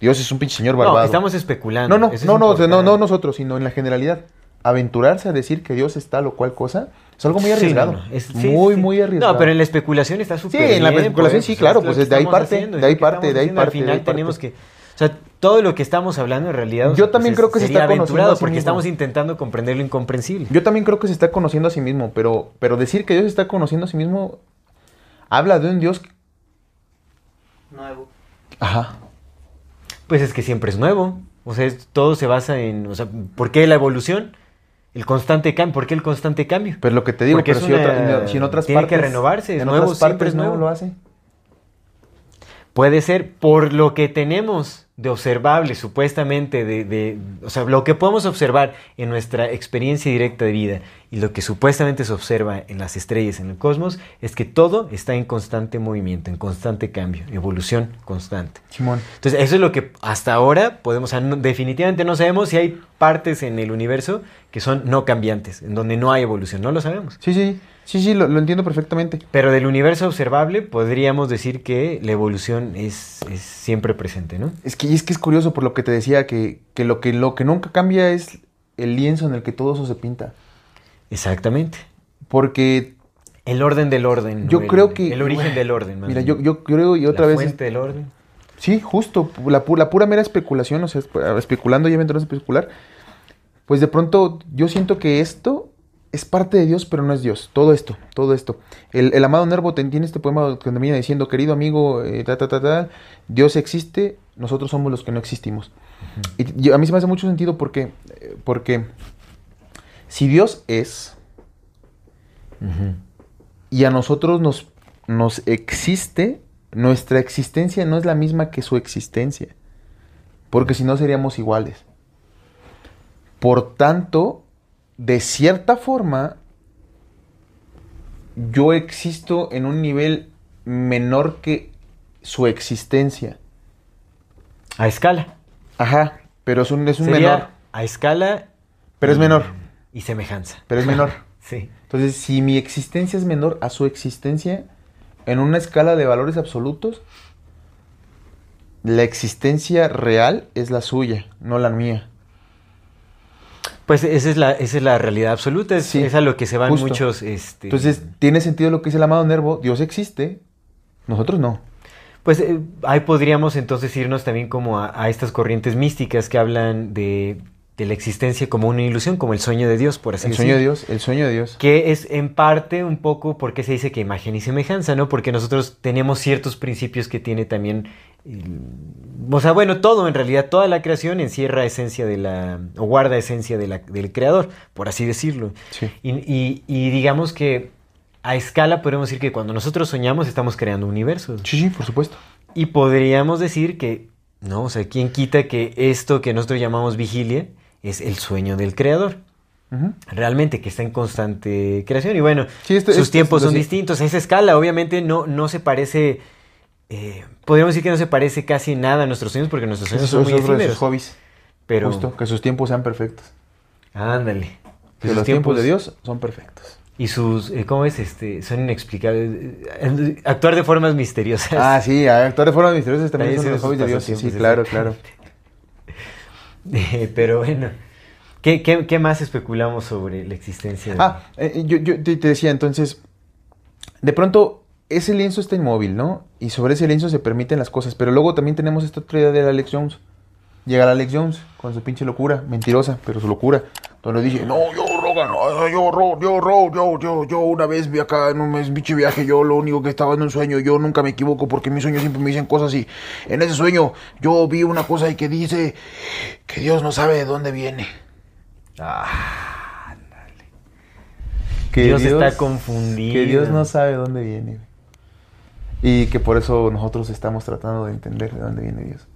Dios es un pinche señor No, barbado. estamos especulando. No, no, eso no, no, no, no nosotros, sino en la generalidad. Aventurarse a decir que Dios es tal o cual cosa es algo muy Sí, arriesgado. no, no, es- sí, muy, sí. muy arriesgado. No, pero en la especulación está súper Sí, en la bien, especulación pues, sí, claro, pues de ahí parte, haciendo, de ahí parte, de ahí. Al parte, de final parte. tenemos que... O sea, todo lo que estamos hablando en realidad... o Yo sea, también pues, creo que se está conociendo aventurado a sí porque estamos intentando comprender lo incomprensible. Yo también creo que se está conociendo a sí mismo, pero, pero decir que Dios está conociendo a sí mismo habla de un Dios. Nuevo. Ajá. Pues es que siempre es nuevo. O sea, es- todo se basa en... O sea, ¿por qué la evolución? El constante cambio. ¿Por qué el constante cambio? Pero lo que te digo, Porque pero es si, una- otra- si en otras tiene partes. que renovarse, es en nuevo, otras siempre es no nuevo. lo hace. Puede ser por lo que tenemos de observable, supuestamente, de, de- o sea, lo que podemos observar en nuestra experiencia directa de vida y lo que supuestamente se observa en las estrellas, en el cosmos, es que todo está en constante movimiento, en constante cambio, evolución constante. Simón. Entonces, eso es lo que hasta ahora podemos, o sea, no- definitivamente no sabemos si hay partes en el universo que son no cambiantes, en donde no hay evolución, no lo sabemos. Sí, sí, sí, sí, lo, lo entiendo perfectamente. Pero del universo observable podríamos decir que la evolución es, es siempre presente, ¿no? Es que, y es que es curioso por lo que te decía, que, que, lo que lo que nunca cambia es el lienzo en el que todo eso se pinta. Exactamente. Porque, El orden del orden. Yo El- creo que- El origen del orden. más mira, yo, yo creo y otra La vez. fuente del orden. Sí, justo, la, pu- la pura mera especulación, o sea, espe- especulando y a especular, pues de pronto yo siento que esto es parte de Dios, pero no es Dios. Todo esto, todo esto. El, el amado Nervo tiene este poema que termina diciendo, querido amigo, eh, ta, ta, ta, ta, Dios existe, nosotros somos los que no existimos. Y yo- a mí se me hace mucho sentido porque, eh, porque si Dios es y a nosotros nos, nos existe, nuestra existencia no es la misma que su existencia. Porque si no seríamos iguales. Por tanto, de cierta forma, yo existo en un nivel menor que su existencia. A escala. Ajá, pero es un, es un Sería menor. a escala. Pero es menor. Y semejanza. Pero es menor. Sí. Entonces, si mi existencia es menor a su existencia, en una escala de valores absolutos, la existencia real es la suya, no la mía. Pues esa es la, esa es la realidad absoluta. Es, Sí, es a lo que se van justo. muchos. Este, Entonces, tiene sentido lo que dice el amado Nervo, Dios existe, nosotros no. Pues eh, ahí podríamos entonces irnos también como a, a estas corrientes místicas que hablan de, de la existencia como una ilusión, como el sueño de Dios, por así El sueño de decirlo. Dios, el sueño de Dios. Que es en parte un poco porque se dice que imagen y semejanza, ¿no? Porque nosotros tenemos ciertos principios que tiene también. el- o sea, bueno, todo en realidad, toda la creación encierra esencia de la. o guarda esencia de la- del creador, por así decirlo. Sí. Y, y- y digamos que a escala podemos decir que cuando nosotros soñamos estamos creando universos. Sí, sí, por supuesto. Y podríamos decir que, no, o sea, ¿quién quita que esto que nosotros llamamos vigilia es el sueño del creador? Realmente, que está en constante creación. Y bueno, Sí, esto- sus esto- tiempos esto son sí. distintos. A esa escala, obviamente, no, no se parece. Eh, podríamos decir que no se parece casi nada a nuestros sueños porque nuestros sueños son muy otro de sus efímeros. hobbies. Pero, Justo, que sus tiempos sean perfectos. ándale. Que los tiempos de Dios son perfectos. Y sus, eh, ¿cómo es? Este, son inexplicables. Eh, Actuar de formas misteriosas. Ah, sí, actuar de forma misteriosa también También son los hobbies de Dios. Sí, claro, claro. Eh, pero bueno, ¿qué, qué, qué más especulamos sobre la existencia de... Ah, eh, yo, yo te, te decía entonces, de pronto ese lienzo está inmóvil, ¿no? Y sobre ese lienzo se permiten las cosas, pero luego también tenemos esta otra idea del Alex Jones. Llega el Alex Jones con su pinche locura, mentirosa, pero su locura. Donde dice, no, yo, Rogan, yo, Ro, yo, Ro, yo, yo, yo una vez vi acá en un pinche viaje, yo lo único que estaba en un sueño, yo nunca me equivoco porque en mis sueños siempre me dicen cosas y en ese sueño yo vi una cosa y que dice que Dios no sabe de dónde viene. Ah, Que Dios está confundido. Que Dios no sabe dónde viene. Y que por eso nosotros estamos tratando de entender de dónde viene Dios.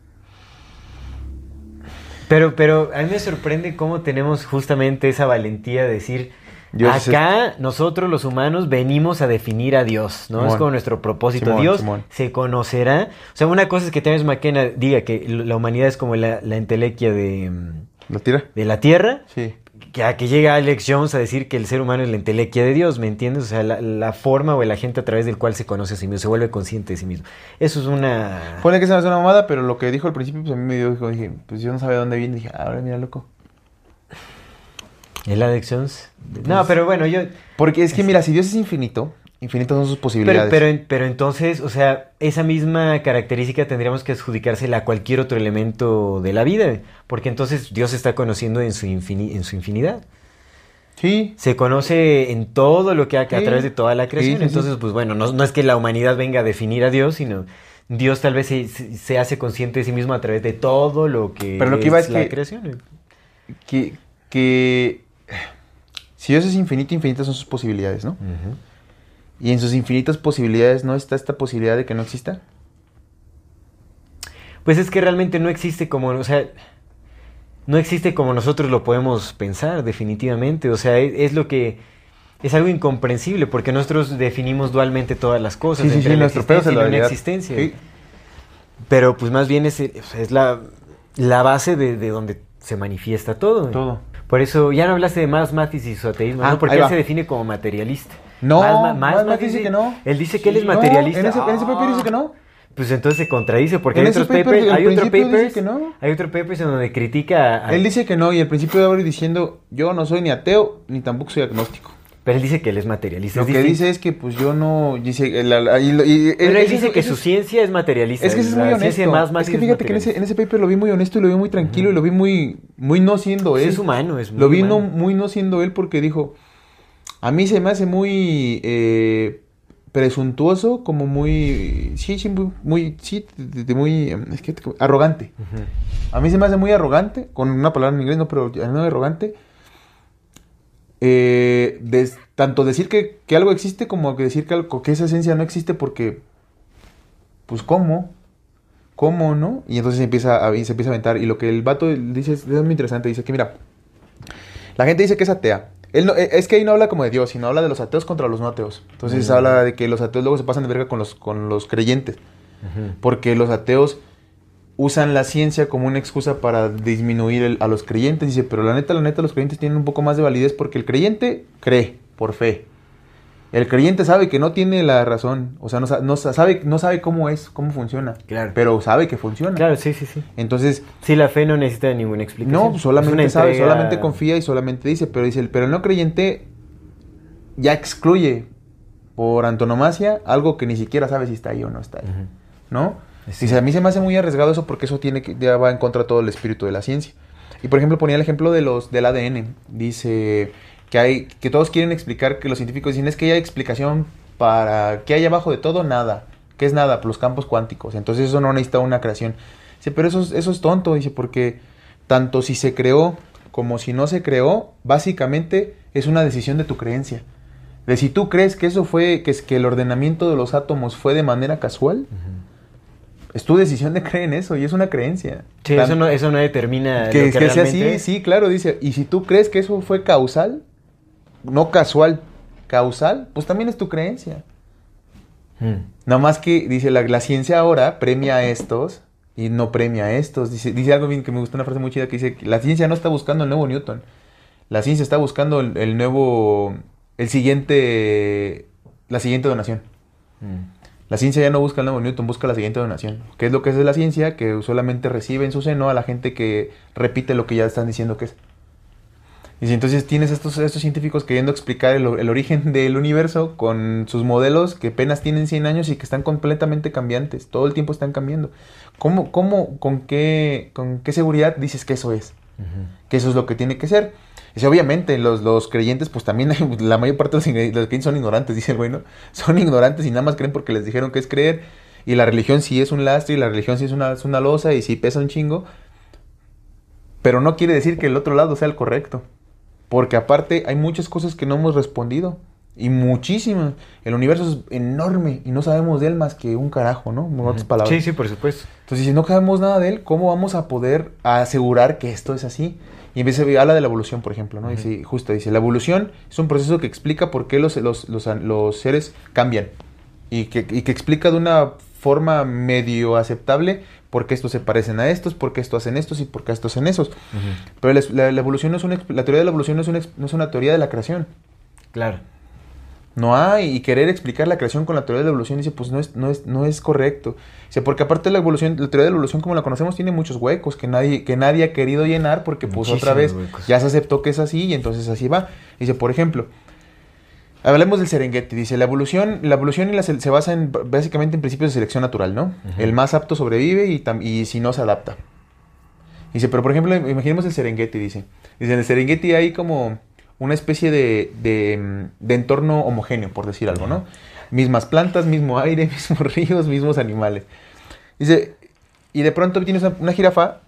Pero, pero a mí me sorprende cómo tenemos justamente esa valentía de decir, Dios es acá nosotros los humanos venimos a definir a Dios, ¿no? Es como nuestro propósito. Simón, Dios Simón. se conocerá. O sea, una cosa es que Terence McKenna diga que la humanidad es como la, la entelequia de, ¿Lo tira? de la Tierra, Sí. Que a que llega Alex Jones a decir que el ser humano es la entelequia de Dios, ¿me entiendes? O sea, la, la forma o el agente a través del cual se conoce a sí mismo, se vuelve consciente de sí mismo. Eso es una... Pone que se me hace una mamada, pero lo que dijo al principio, pues a mí me dio, dije, pues yo no sabía de dónde viene. Dije, ahora mira, loco. ¿El Alex Jones? No, pero bueno, yo... Porque es que, mira, si Dios es infinito, infinitas son sus posibilidades. pero, pero entonces, o sea, esa misma característica tendríamos que adjudicársela a cualquier otro elemento de la vida, porque entonces Dios se está conociendo en su, infini- en su infinidad. Sí. Se conoce en todo lo que hay a Sí. través de toda la creación. Sí, sí, sí. entonces, pues bueno, no, no es que la humanidad venga a definir a Dios, sino Dios tal vez se, se- hace consciente de sí mismo a través de todo lo que, Pero lo que iba es la que- creación. Que, que si Dios es infinito, infinitas son sus posibilidades, ¿no? Ujú. Y en sus infinitas posibilidades no está esta posibilidad de que no exista. Pues es que realmente no existe como, o sea, no existe como nosotros lo podemos pensar, definitivamente. O sea, es, es lo que es algo incomprensible porque nosotros definimos dualmente todas las cosas. Sí, sí, entre sí, la nuestro pedo es existencia y la la inexistencia. Sí. Pero pues más bien es, es la, la base de, de donde se manifiesta todo. Todo. Por eso, ya no hablaste de más Matis y su ateísmo, Ah, ¿no? Porque él va. se define como materialista. No, Ma- Más Matis dice que no. Él dice que él es No, materialista. en ese, en ese paper dice que no. Pues entonces se contradice porque En hay otros paper, papers, hay otro dice papers, que no. hay otro papers en donde critica, a- Él dice que no y al principio de abrir diciendo yo no soy ni ateo ni tampoco soy agnóstico. pero él dice que él es materialista. Lo es que dice es que pues yo no dice el- la- y, y- pero él dice que ese- su ciencia es materialista. es que eso es muy honesto. más- más es que fíjate que en ese, en ese paper lo vi muy honesto y lo vi muy tranquilo y lo vi muy muy no siendo él. es humano, es Lo muy vi no- humano. muy no siendo él porque dijo A mí se me hace muy eh, presuntuoso, como muy, sí, sí, muy, muy sí, de- de muy, em, es que, arrogante. A mí se me hace muy arrogante, con una palabra en inglés, no, pero no arrogante. Eh, des- tanto decir que, que algo existe como que decir que, algo, que esa esencia no existe porque, pues, ¿cómo? ¿Cómo, no? Y entonces se empieza, a, se empieza a aventar. Y lo que el vato dice es, es muy interesante. Dice que, mira, la gente dice que es atea. Él no- eh, es que ahí no habla como de Dios, sino habla de los ateos contra los no ateos. Entonces habla de que los ateos luego se pasan de verga con los, con los creyentes. Porque los ateos usan la ciencia como una excusa para disminuir el- a los creyentes. Dice, pero la neta, la neta, los creyentes tienen un poco más de validez porque el creyente cree por fe. El creyente sabe que no tiene la razón, o sea, no, sa- no sa- sabe, no sabe cómo es, cómo funciona, Claro. pero sabe que funciona. Claro, sí, sí, sí. Entonces, Sí, la fe no necesita ninguna explicación. no, solamente sabe, entrega- solamente confía y solamente dice, pero dice, pero el no creyente ya excluye por antonomasia algo que ni siquiera sabe si está ahí o no está ahí. ¿no? Sí. Dice, a mí se me hace muy arriesgado eso porque eso tiene que, ya va en contra de todo el espíritu de la ciencia. Y por ejemplo ponía el ejemplo de los del ADN. Dice que hay que todos quieren explicar que los científicos dicen es que hay explicación para qué hay abajo de todo nada. ¿Qué es nada? Pues los campos cuánticos. Entonces eso no necesita una creación. Dice, pero eso es, eso es tonto, dice, porque tanto si se creó como si no se creó, básicamente es una decisión de tu creencia. De si tú crees que eso fue, que es que el ordenamiento de los átomos fue de manera casual, es tu decisión de creer en eso y es una creencia. Sí, Tan- eso no, eso no determina que, lo que, que sea así, sí, claro, dice. Y si tú crees que eso fue causal, no casual, causal, pues también es tu creencia. Mm. Nada más que, dice, la, la ciencia ahora premia a estos y no premia a estos. Dice, dice algo bien que me gusta, una frase muy chida que dice, que la ciencia no está buscando el nuevo Newton. La ciencia está buscando el, el nuevo, el siguiente, la siguiente donación. Mm. La ciencia ya no busca el nuevo Newton, busca la siguiente donación. ¿Qué es lo que es de la ciencia? Que solamente recibe en su seno a la gente que repite lo que ya están diciendo que es. Y si entonces tienes estos, estos científicos queriendo explicar el, el origen del universo con sus modelos que apenas tienen 100 años y que están completamente cambiantes, todo el tiempo están cambiando. ¿Cómo, cómo, con qué, con qué seguridad dices que eso es? Que eso es lo que tiene que ser. Y si obviamente los, los creyentes, pues también hay- la mayor parte de los, los creyentes son ignorantes, dice el güey, ¿no? Son ignorantes y nada más creen porque les dijeron que es creer. Y la religión sí es un lastre y la religión sí es una, es una losa y sí pesa un chingo. Pero no quiere decir que el otro lado sea el correcto. Porque aparte hay muchas cosas que no hemos respondido. Y muchísimas. El universo es enorme y no sabemos de él más que un carajo, ¿no? En otras palabras. Sí, sí, por supuesto. Entonces, si no sabemos nada de él, ¿cómo vamos a poder asegurar que esto es así? Y en vez de habla de la evolución, por ejemplo, ¿no? Dice, justo dice, la evolución es un proceso que explica por qué los, los, los, los seres cambian. Y que, y que explica de una forma medio aceptable por qué estos se parecen a estos, por qué estos hacen estos y por qué estos hacen esos. Pero la, la- la evolución no es una, la teoría de la evolución no es, una, no es una teoría de la creación. Claro. No hay, y querer explicar la creación con la teoría de la evolución, dice, pues no es, no es, no es correcto. Dice, porque aparte la evolución, la teoría de la evolución como la conocemos tiene muchos huecos que nadie, que nadie ha querido llenar porque pues otra vez huecos. ya se aceptó que es así y entonces así va. Dice, por ejemplo, hablemos del Serengeti. Dice, la evolución, la evolución y la se, se basa en, básicamente en principios de selección natural, ¿no? El más apto sobrevive y, si no se adapta. Dice, pero por ejemplo, imaginemos el Serengeti, dice. Dice, en el Serengeti hay como una especie de, de, de entorno homogéneo, por decir algo, ¿no? Mismas plantas, mismo aire, mismos ríos, mismos animales. Dice, y de pronto tienes una, una jirafa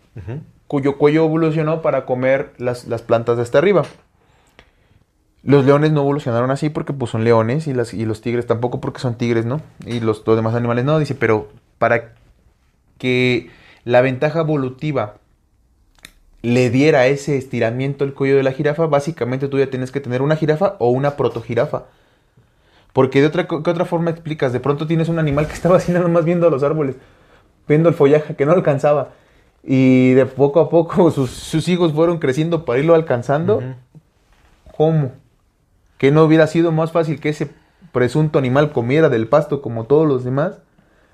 cuyo cuello evolucionó para comer las, las plantas de hasta arriba. Los leones no evolucionaron así porque pues son leones y, las, y los tigres tampoco porque son tigres, ¿no? Y los, los demás animales no, dice, pero para que la ventaja evolutiva le diera ese estiramiento al cuello de la jirafa, básicamente tú ya tienes que tener una jirafa o una protojirafa. Porque de otra, ¿qué otra forma explicas? De pronto tienes un animal que estaba así nada más viendo los árboles, viendo el follaje, que no alcanzaba. Y de poco a poco sus, sus hijos fueron creciendo para irlo alcanzando. ¿Cómo? ¿Que no hubiera sido más fácil que ese presunto animal comiera del pasto como todos los demás?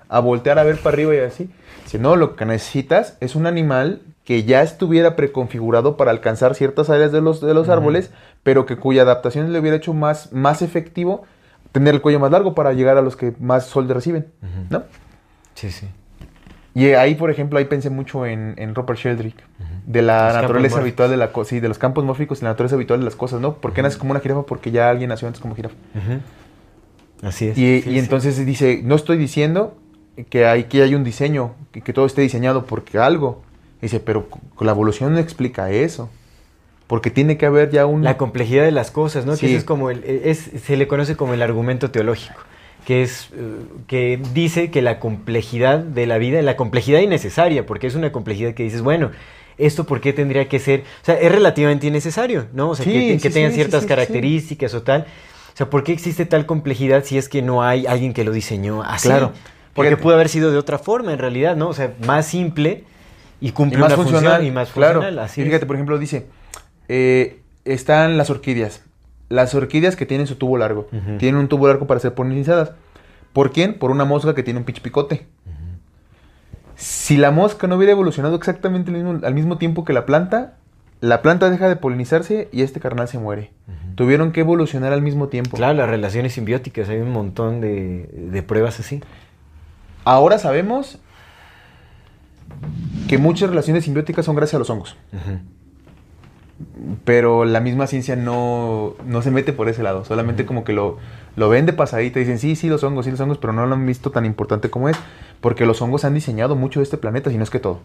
A voltear a ver para arriba y así. Si no, lo que necesitas es un animal que ya estuviera preconfigurado para alcanzar ciertas áreas de los, de los árboles, pero que cuya adaptación le hubiera hecho más, más efectivo tener el cuello más largo para llegar a los que más sol reciben, ¿no? Sí, sí. Y ahí, por ejemplo, ahí pensé mucho en, en Rupert Sheldrake. de la Los naturaleza habitual de la cosa, sí, de los campos mórficos y la naturaleza habitual de las cosas, ¿no? ¿Por qué naces como una jirafa? Porque ya alguien nació antes como jirafa. Así es. Y, sí, y sí. entonces dice, no estoy diciendo que hay, que hay un diseño, que, que todo esté diseñado porque algo. Dice, pero la evolución no explica eso. Porque tiene que haber ya un... La complejidad de las cosas, ¿no? Sí. Que ese es como el, es, se le conoce como el argumento teológico, que es eh, que dice que la complejidad de la vida, la complejidad innecesaria, porque es una complejidad que dices, bueno, esto por qué tendría que ser, o sea, es relativamente innecesario, ¿no? O sea, Sí, que, tengan sí, ciertas características o tal. O sea, ¿por qué existe tal complejidad si es que no hay alguien que lo diseñó así? Claro. Porque Fíjate. pudo haber sido de otra forma en realidad, ¿no? O sea, más simple y y cumple más una funcional. función y más claro. funcional. Así y fíjate, es. por ejemplo, dice, eh, están las orquídeas. Las orquídeas que tienen su tubo largo. Tienen un tubo largo para ser polinizadas. ¿Por quién? Por una mosca que tiene un pinche picote. Si la mosca no hubiera evolucionado exactamente al mismo, al mismo tiempo que la planta, la planta deja de polinizarse y este carnal se muere. Tuvieron que evolucionar al mismo tiempo. Claro, las relaciones simbióticas, hay un montón de, de pruebas así. Ahora sabemos que muchas relaciones simbióticas son gracias a los hongos. Pero la misma ciencia no, no se mete por ese lado. Solamente como que lo, lo ven de pasadita y dicen, sí, sí, los hongos, sí, los hongos, pero no lo han visto tan importante como es. Porque los hongos han diseñado mucho de este planeta, si no es que todo.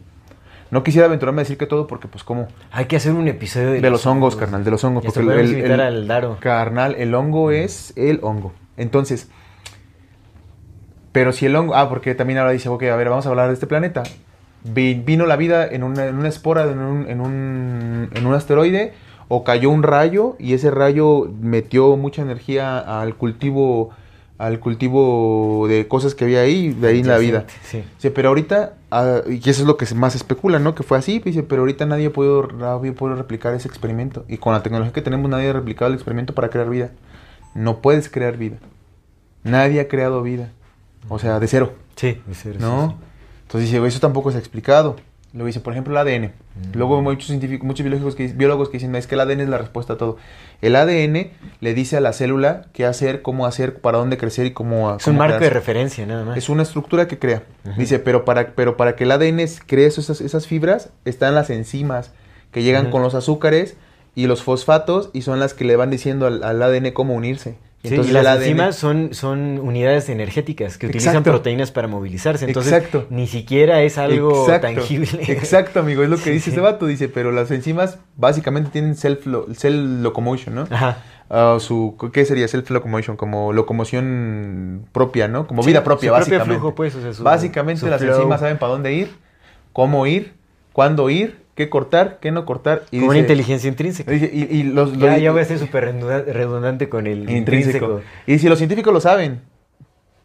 No quisiera aventurarme a decir que todo porque, pues, como... Hay que hacer un episodio de, De los hongos, carnal, de los hongos. Porque el, el- el- al Daro. Carnal, el hongo es el hongo. Entonces, pero si el hongo... Ah, porque también ahora dice, ok, a ver, vamos a hablar de este planeta. Vi- vino la vida en una, en una espora, en un, en, un, en un asteroide, o cayó un rayo y ese rayo metió mucha energía al cultivo al cultivo de cosas que había ahí, de ahí en la vida. Sí. Dice, pero ahorita, ah, y eso es lo que se- más especula, ¿no? Que fue así, dice, pero ahorita nadie ha podido, nadie podido replicar ese experimento. Y con la tecnología que tenemos, nadie ha replicado el experimento para crear vida. No puedes crear vida. Nadie ha creado vida. O sea, de cero, Sí, de sí, ¿no? sí. Entonces dice, eso tampoco se ha explicado. Luego dice, por ejemplo, el ADN. Luego hay muchos científicos, muchos biólogos que, biólogos que dicen, es que el ADN es la respuesta a todo. El ADN le dice a la célula qué hacer, cómo hacer, para dónde crecer y cómo... Es un marco de referencia, nada más. Es una estructura que crea. Dice, pero para, pero para que el ADN es- cree esas, esas fibras, están las enzimas que llegan con los azúcares y los fosfatos y son las que le van diciendo al, al ADN cómo unirse. Sí, entonces y las enzimas son, son unidades energéticas que utilizan Exacto. proteínas para movilizarse. Entonces, Exacto. ni siquiera es algo Exacto, tangible. Exacto, amigo, es lo que Sí, dice sí. ese vato. Dice, pero las enzimas básicamente tienen self lo- cell locomotion, ¿no? Ajá. Ah, su, ¿Qué sería self locomotion? Como locomoción propia, ¿no? Como vida propia, su propio básicamente. flujo, pues, o sea, su- básicamente su las flow. enzimas saben para dónde ir, cómo ir, cuándo ir, qué cortar, qué no cortar. Y Como una dice- inteligencia intrínseca. dice- y, y los, Ya, los- ya voy a ser súper redunda- redundante con el intrínseco. intrínseco. Y si los científicos lo saben,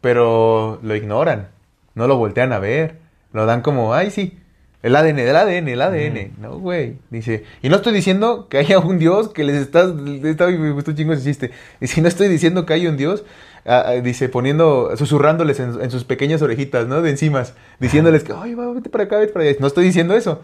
pero lo ignoran, no lo voltean a ver, lo dan como, ay, sí, el ADN, el ADN, el ADN. No, güey. Dice, y no estoy diciendo que haya un Dios que les está, está me gustó un chingo ese chiste. Y si no estoy diciendo que hay un Dios, ah, ah, dice, poniendo, susurrándoles en, en sus pequeñas orejitas, ¿no? De enzimas, diciéndoles que, ay, va, vete para acá, vete para allá. No estoy diciendo eso.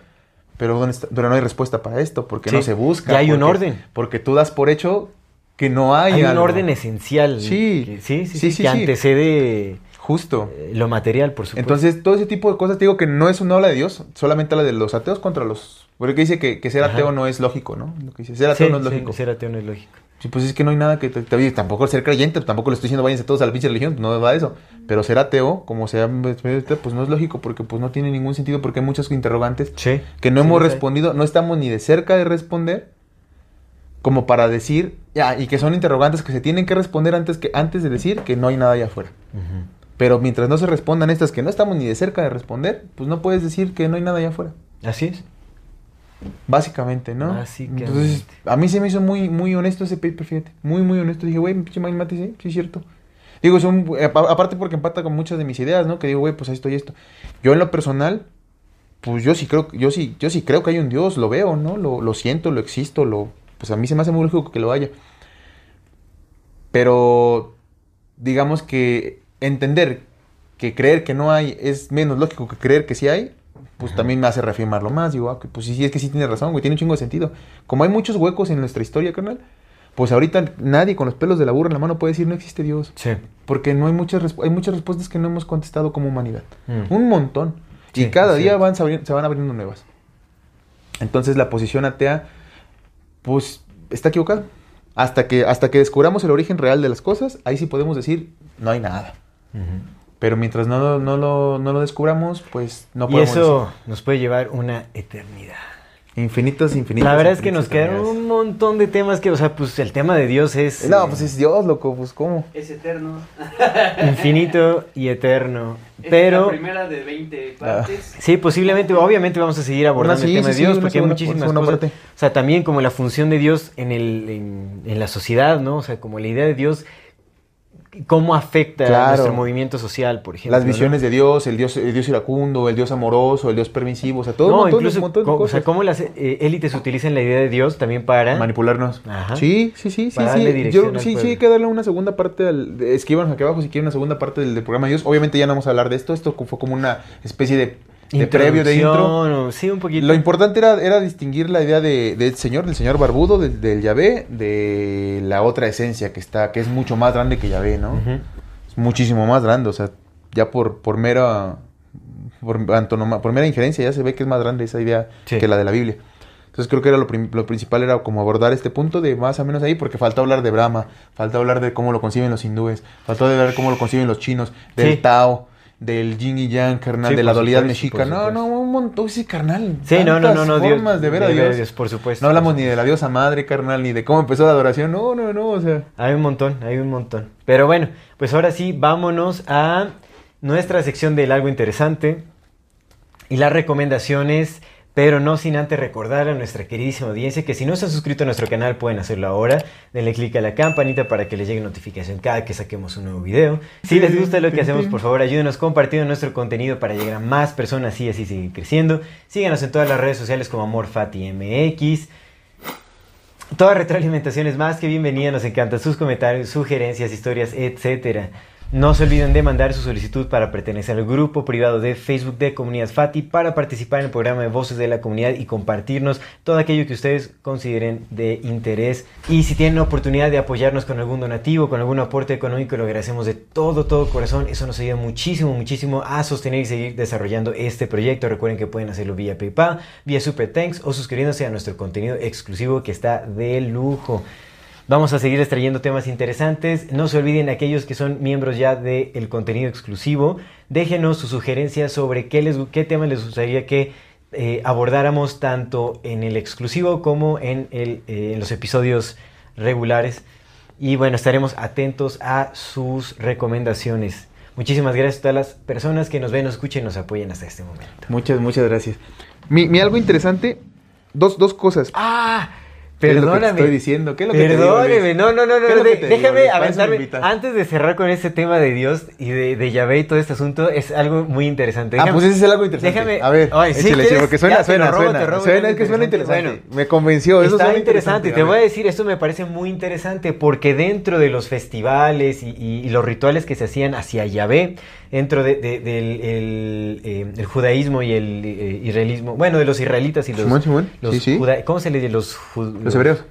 Pero, ¿dónde está? pero no hay respuesta para esto, porque Sí, no se busca. ya hay un orden. Porque tú das por hecho que no hay Hay un orden esencial. Sí. que- sí, sí, Sí, sí, sí, que antecede Justo. eh, lo material, por supuesto. Entonces, todo ese tipo de cosas, te digo que no es una habla de Dios, solamente habla de los ateos contra los... Porque dice que, que ser Ajá. ateo no es lógico, ¿no? Lo que dice, ser ateo Sí, no es sí, lógico. ser ateo no es lógico. Sí, pues es que no hay nada que... te- te- tampoco ser creyente, tampoco le estoy diciendo váyanse todos a la pinche religión, no va eso. Pero ser ateo, como sea, pues no es lógico porque pues no tiene ningún sentido porque hay muchos interrogantes Sí. que no Sí, hemos respondido, no estamos ni de cerca de responder, como para decir, ya, y que son interrogantes que se tienen que responder antes, que, antes de decir que no hay nada allá afuera. Pero mientras no se respondan estas que no estamos ni de cerca de responder, pues no puedes decir que no hay nada allá afuera. Así es. Básicamente, ¿no? Básicamente. Entonces, a mí se me hizo muy, muy honesto ese paper, fíjate. Muy, muy honesto. Dije, güey, pinche Mind Mate, sí, sí es cierto. Digo, son, apa- aparte porque empata con muchas de mis ideas, ¿no? Que digo, güey, pues esto y esto. Yo en lo personal, pues yo sí creo, yo sí, yo sí creo que hay un Dios, lo veo, ¿no? Lo, lo siento, lo existo, lo, pues a mí se me hace muy lógico que lo haya. Pero, digamos que entender que creer que no hay es menos lógico que creer que sí hay, pues también me hace reafirmarlo más. Digo, ah, pues sí, es que sí tiene razón, güey, tiene un chingo de sentido. Como hay muchos huecos en nuestra historia, carnal, pues ahorita nadie con los pelos de la burra en la mano puede decir no existe Dios. Sí. Porque no hay muchas, hay muchas respuestas que no hemos contestado como humanidad. Mm. Un montón. Sí, y cada día van, se van abriendo nuevas. Entonces la posición atea, pues, está equivocada. Hasta que, hasta que descubramos el origen real de las cosas, ahí sí podemos decir, no hay nada. Pero mientras no, lo- no, lo, no lo descubramos, pues no y podemos eso nos puede llevar una eternidad. decir. Infinitas, infinitas. La verdad es que nos quedaron eternidades. un montón de temas que, o sea, pues el tema de Dios es No, eh, pues es Dios, loco, pues ¿cómo? Es eterno. infinito y eterno. Es la Pero primera de 20 partes. sí, posiblemente, obviamente vamos a seguir abordando sí, el tema sí, de Dios porque hay muchísimas cosas. parte. O sea, también como la función de Dios en, el, en, en la sociedad, ¿no? O sea, como la idea de Dios, cómo afecta Claro. nuestro movimiento social, por ejemplo. Las ¿no? visiones de Dios, el Dios, el Dios iracundo, el Dios amoroso, el Dios permisivo, o sea, todo un no, montón, incluso, un montón de co- o cosas. sea, cómo las eh, élites utilizan la idea de Dios también para... Manipularnos. Ajá. Sí, sí, sí, sí, Para sí. darle dirección Yo, al sí, sí, pueblo. hay que darle una segunda parte al... Escriban aquí abajo si quieren una segunda parte del, del programa de Dios. Obviamente ya no vamos a hablar de esto, esto fue como una especie de, de previo, de intro. O- Sí, un poquito. Lo importante era, era distinguir la idea de- del Señor, del Señor barbudo, del, del Yahvé, de la otra esencia que está, que es mucho más grande que Yahvé, ¿no? Es muchísimo más grande, o sea, ya por, por mera por, antonoma- por mera injerencia ya se ve que es más grande esa idea Sí. que la de la Biblia. Entonces creo que era lo, lo principal era como abordar este punto de más o menos ahí, porque falta hablar de Brahma, falta hablar de cómo lo conciben los hindúes, faltó de ver cómo lo conciben los chinos, del Sí. Tao, del yin y yang, carnal, Sí, de la dualidad mexica. No, no, un montón, sí, carnal. Sí, no, no, no, no, Dios, formas de ver a Dios. por supuesto. No hablamos ni de la diosa madre, carnal, ni de cómo empezó la adoración. No, no, no, o sea. Hay un montón, hay un montón. Pero bueno, pues ahora sí, vámonos a nuestra sección del algo interesante y las recomendaciones, pero no sin antes recordar a nuestra queridísima audiencia que si no se han suscrito a nuestro canal pueden hacerlo ahora. Denle click a la campanita para que les llegue notificación cada que saquemos un nuevo video. Si les gusta lo que hacemos, por favor ayúdenos compartiendo nuestro contenido para llegar a más personas y así seguir creciendo. Síganos en todas las redes sociales como AmorFatiMX. Toda retroalimentación es más que bienvenida, nos encantan sus comentarios, sugerencias, historias, etcétera. No se olviden de mandar su solicitud para pertenecer al grupo privado de Facebook de Comunidad Fati para participar en el programa de Voces de la Comunidad y compartirnos todo aquello que ustedes consideren de interés. Y si tienen la oportunidad de apoyarnos con algún donativo, con algún aporte económico, lo agradecemos de todo, todo corazón. Eso nos ayuda muchísimo, muchísimo a sostener y seguir desarrollando este proyecto. Recuerden que pueden hacerlo vía PayPal, vía Super Thanks o suscribiéndose a nuestro contenido exclusivo que está de lujo. Vamos a seguir extrayendo temas interesantes. No se olviden aquellos que son miembros ya del contenido exclusivo. Déjenos sus sugerencias sobre qué, les, qué temas les gustaría que eh, abordáramos tanto en el exclusivo como en, el, eh, en los episodios regulares. Y bueno, estaremos atentos a sus recomendaciones. Muchísimas gracias a todas las personas que nos ven, nos escuchen y nos apoyan hasta este momento. Muchas, muchas gracias. Mi, mi algo interesante, dos, dos cosas. ¡Ah! ¿Qué es lo que te Perdóname. estoy diciendo? ¿Qué es lo que te digo, Perdóneme, no, no, no, no, ¿Qué es lo de- que te digo, déjame me aventarme. Antes de cerrar con este tema de Dios y de, de Yahvé y todo este asunto, es algo muy interesante. Ah, pues ese es algo interesante. Déjame. A ver, Ay, ¿sí échale, porque suena, Ya, te suena, robo, suena. te robo, Suena, algo es que suena interesante. Bueno, Me convenció, eso Está suena interesante, te A voy a decir, esto me parece muy interesante porque dentro de los festivales y, y- y los rituales que se hacían hacia Yahvé, dentro de- de- del el, eh, el judaísmo y el eh, israelismo, bueno, de los israelitas y los, Simón, Simón, los sí, sí. juda- ¿cómo se le dice? Los, ju- Los hebreos.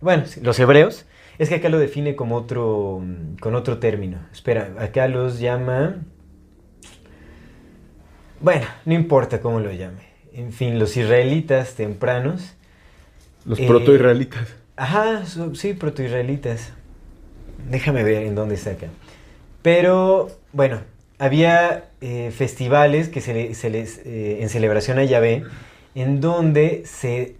Bueno, los hebreos, es que acá lo define como otro, con otro término. Espera, acá los llama... Bueno, no importa cómo lo llame. En fin, los israelitas tempranos. Los Eh, proto-israelitas. Ajá, sí, protoisraelitas. Déjame ver en dónde está acá. Pero, bueno, había eh, festivales que se, le- se les, eh, en celebración a Yahvé, en donde se,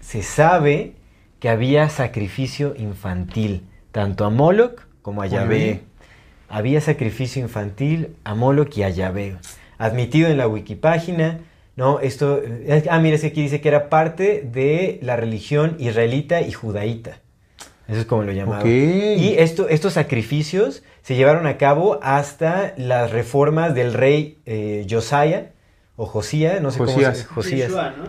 se sabe que había sacrificio infantil, tanto a Moloch como a Yahvé. Había sacrificio infantil a Moloch y a Yahvé. Admitido en la wikipágina, ¿no? Esto, eh, ah, mira, es que aquí dice que era parte de la religión israelita y judaíta. Eso es como lo llamaban. Y esto, estos sacrificios se llevaron a cabo hasta las reformas del rey eh, Josiah, o Josía, no sé Josías. cómo se Josías. Yeshua, ¿no?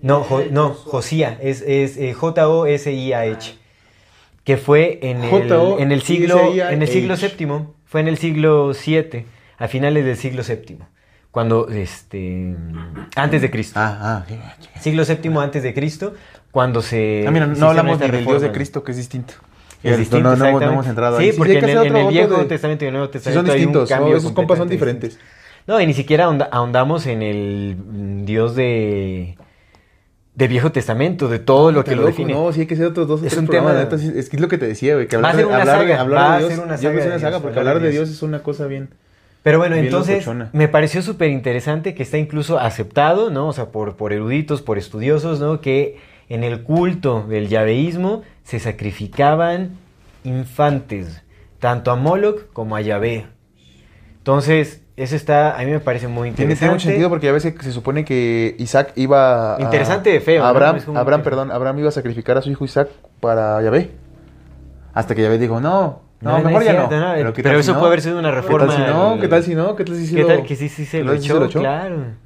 No, jo- Eh, no. Josía, es, es eh, J-O-S-I-A-H, que fue en el, J-O-S-I-A-H. en el siglo en el siglo VII, fue en el siglo VII, a finales del siglo VII, cuando, este, antes de Cristo, Ah, ah. sí. siglo VII antes de Cristo, cuando se... Ah, mira, se no hablamos ni del Dios de. Cristo, que es distinto. Es distinto, no, no, hemos- no exactamente. hemos entrado Sí, ahí. porque hay en que el, en Viejo de- Testamento y el Nuevo Sí, Testamento son hay un distintos. cambio ¿no? Esos compas son diferentes. No, y ni siquiera ahonda- ahondamos en el mm, dios de... de Viejo Testamento, de todo lo que Está lo define. No, sí hay que ser otros dos Es un tema- sí, es que es lo que te decía, güey, que Va a hablar, ser de, una hablar, de- saga, hablar va de a Dios, ser una saga ves de una saga, Dios, porque hablar hablar de de Dios. Dios es una cosa bien. Pero bueno, Bien entonces locochona. me pareció súper interesante que está incluso aceptado, ¿no? O sea, por, por eruditos, por estudiosos, ¿no? Que en el culto del yaveísmo se sacrificaban infantes, tanto a Moloch como a Yahvé. Entonces, eso está, a mí me parece muy interesante. tiene mucho sentido porque a veces se supone que Isaac iba a... Interesante de feo, ¿no? Abraham, Abraham, que- perdón, Abraham iba a sacrificar a su hijo Isaac para Yahvé. Hasta que Yahvé dijo, no, no, No, no mejor es ya cierto, no. no, ¿qué pero eso si puede haber sido una ¿Qué reforma tal si no? ¿Qué tal si no? ¿Qué tal si ¿Qué tal que sí, sí se qué lo echó? Claro.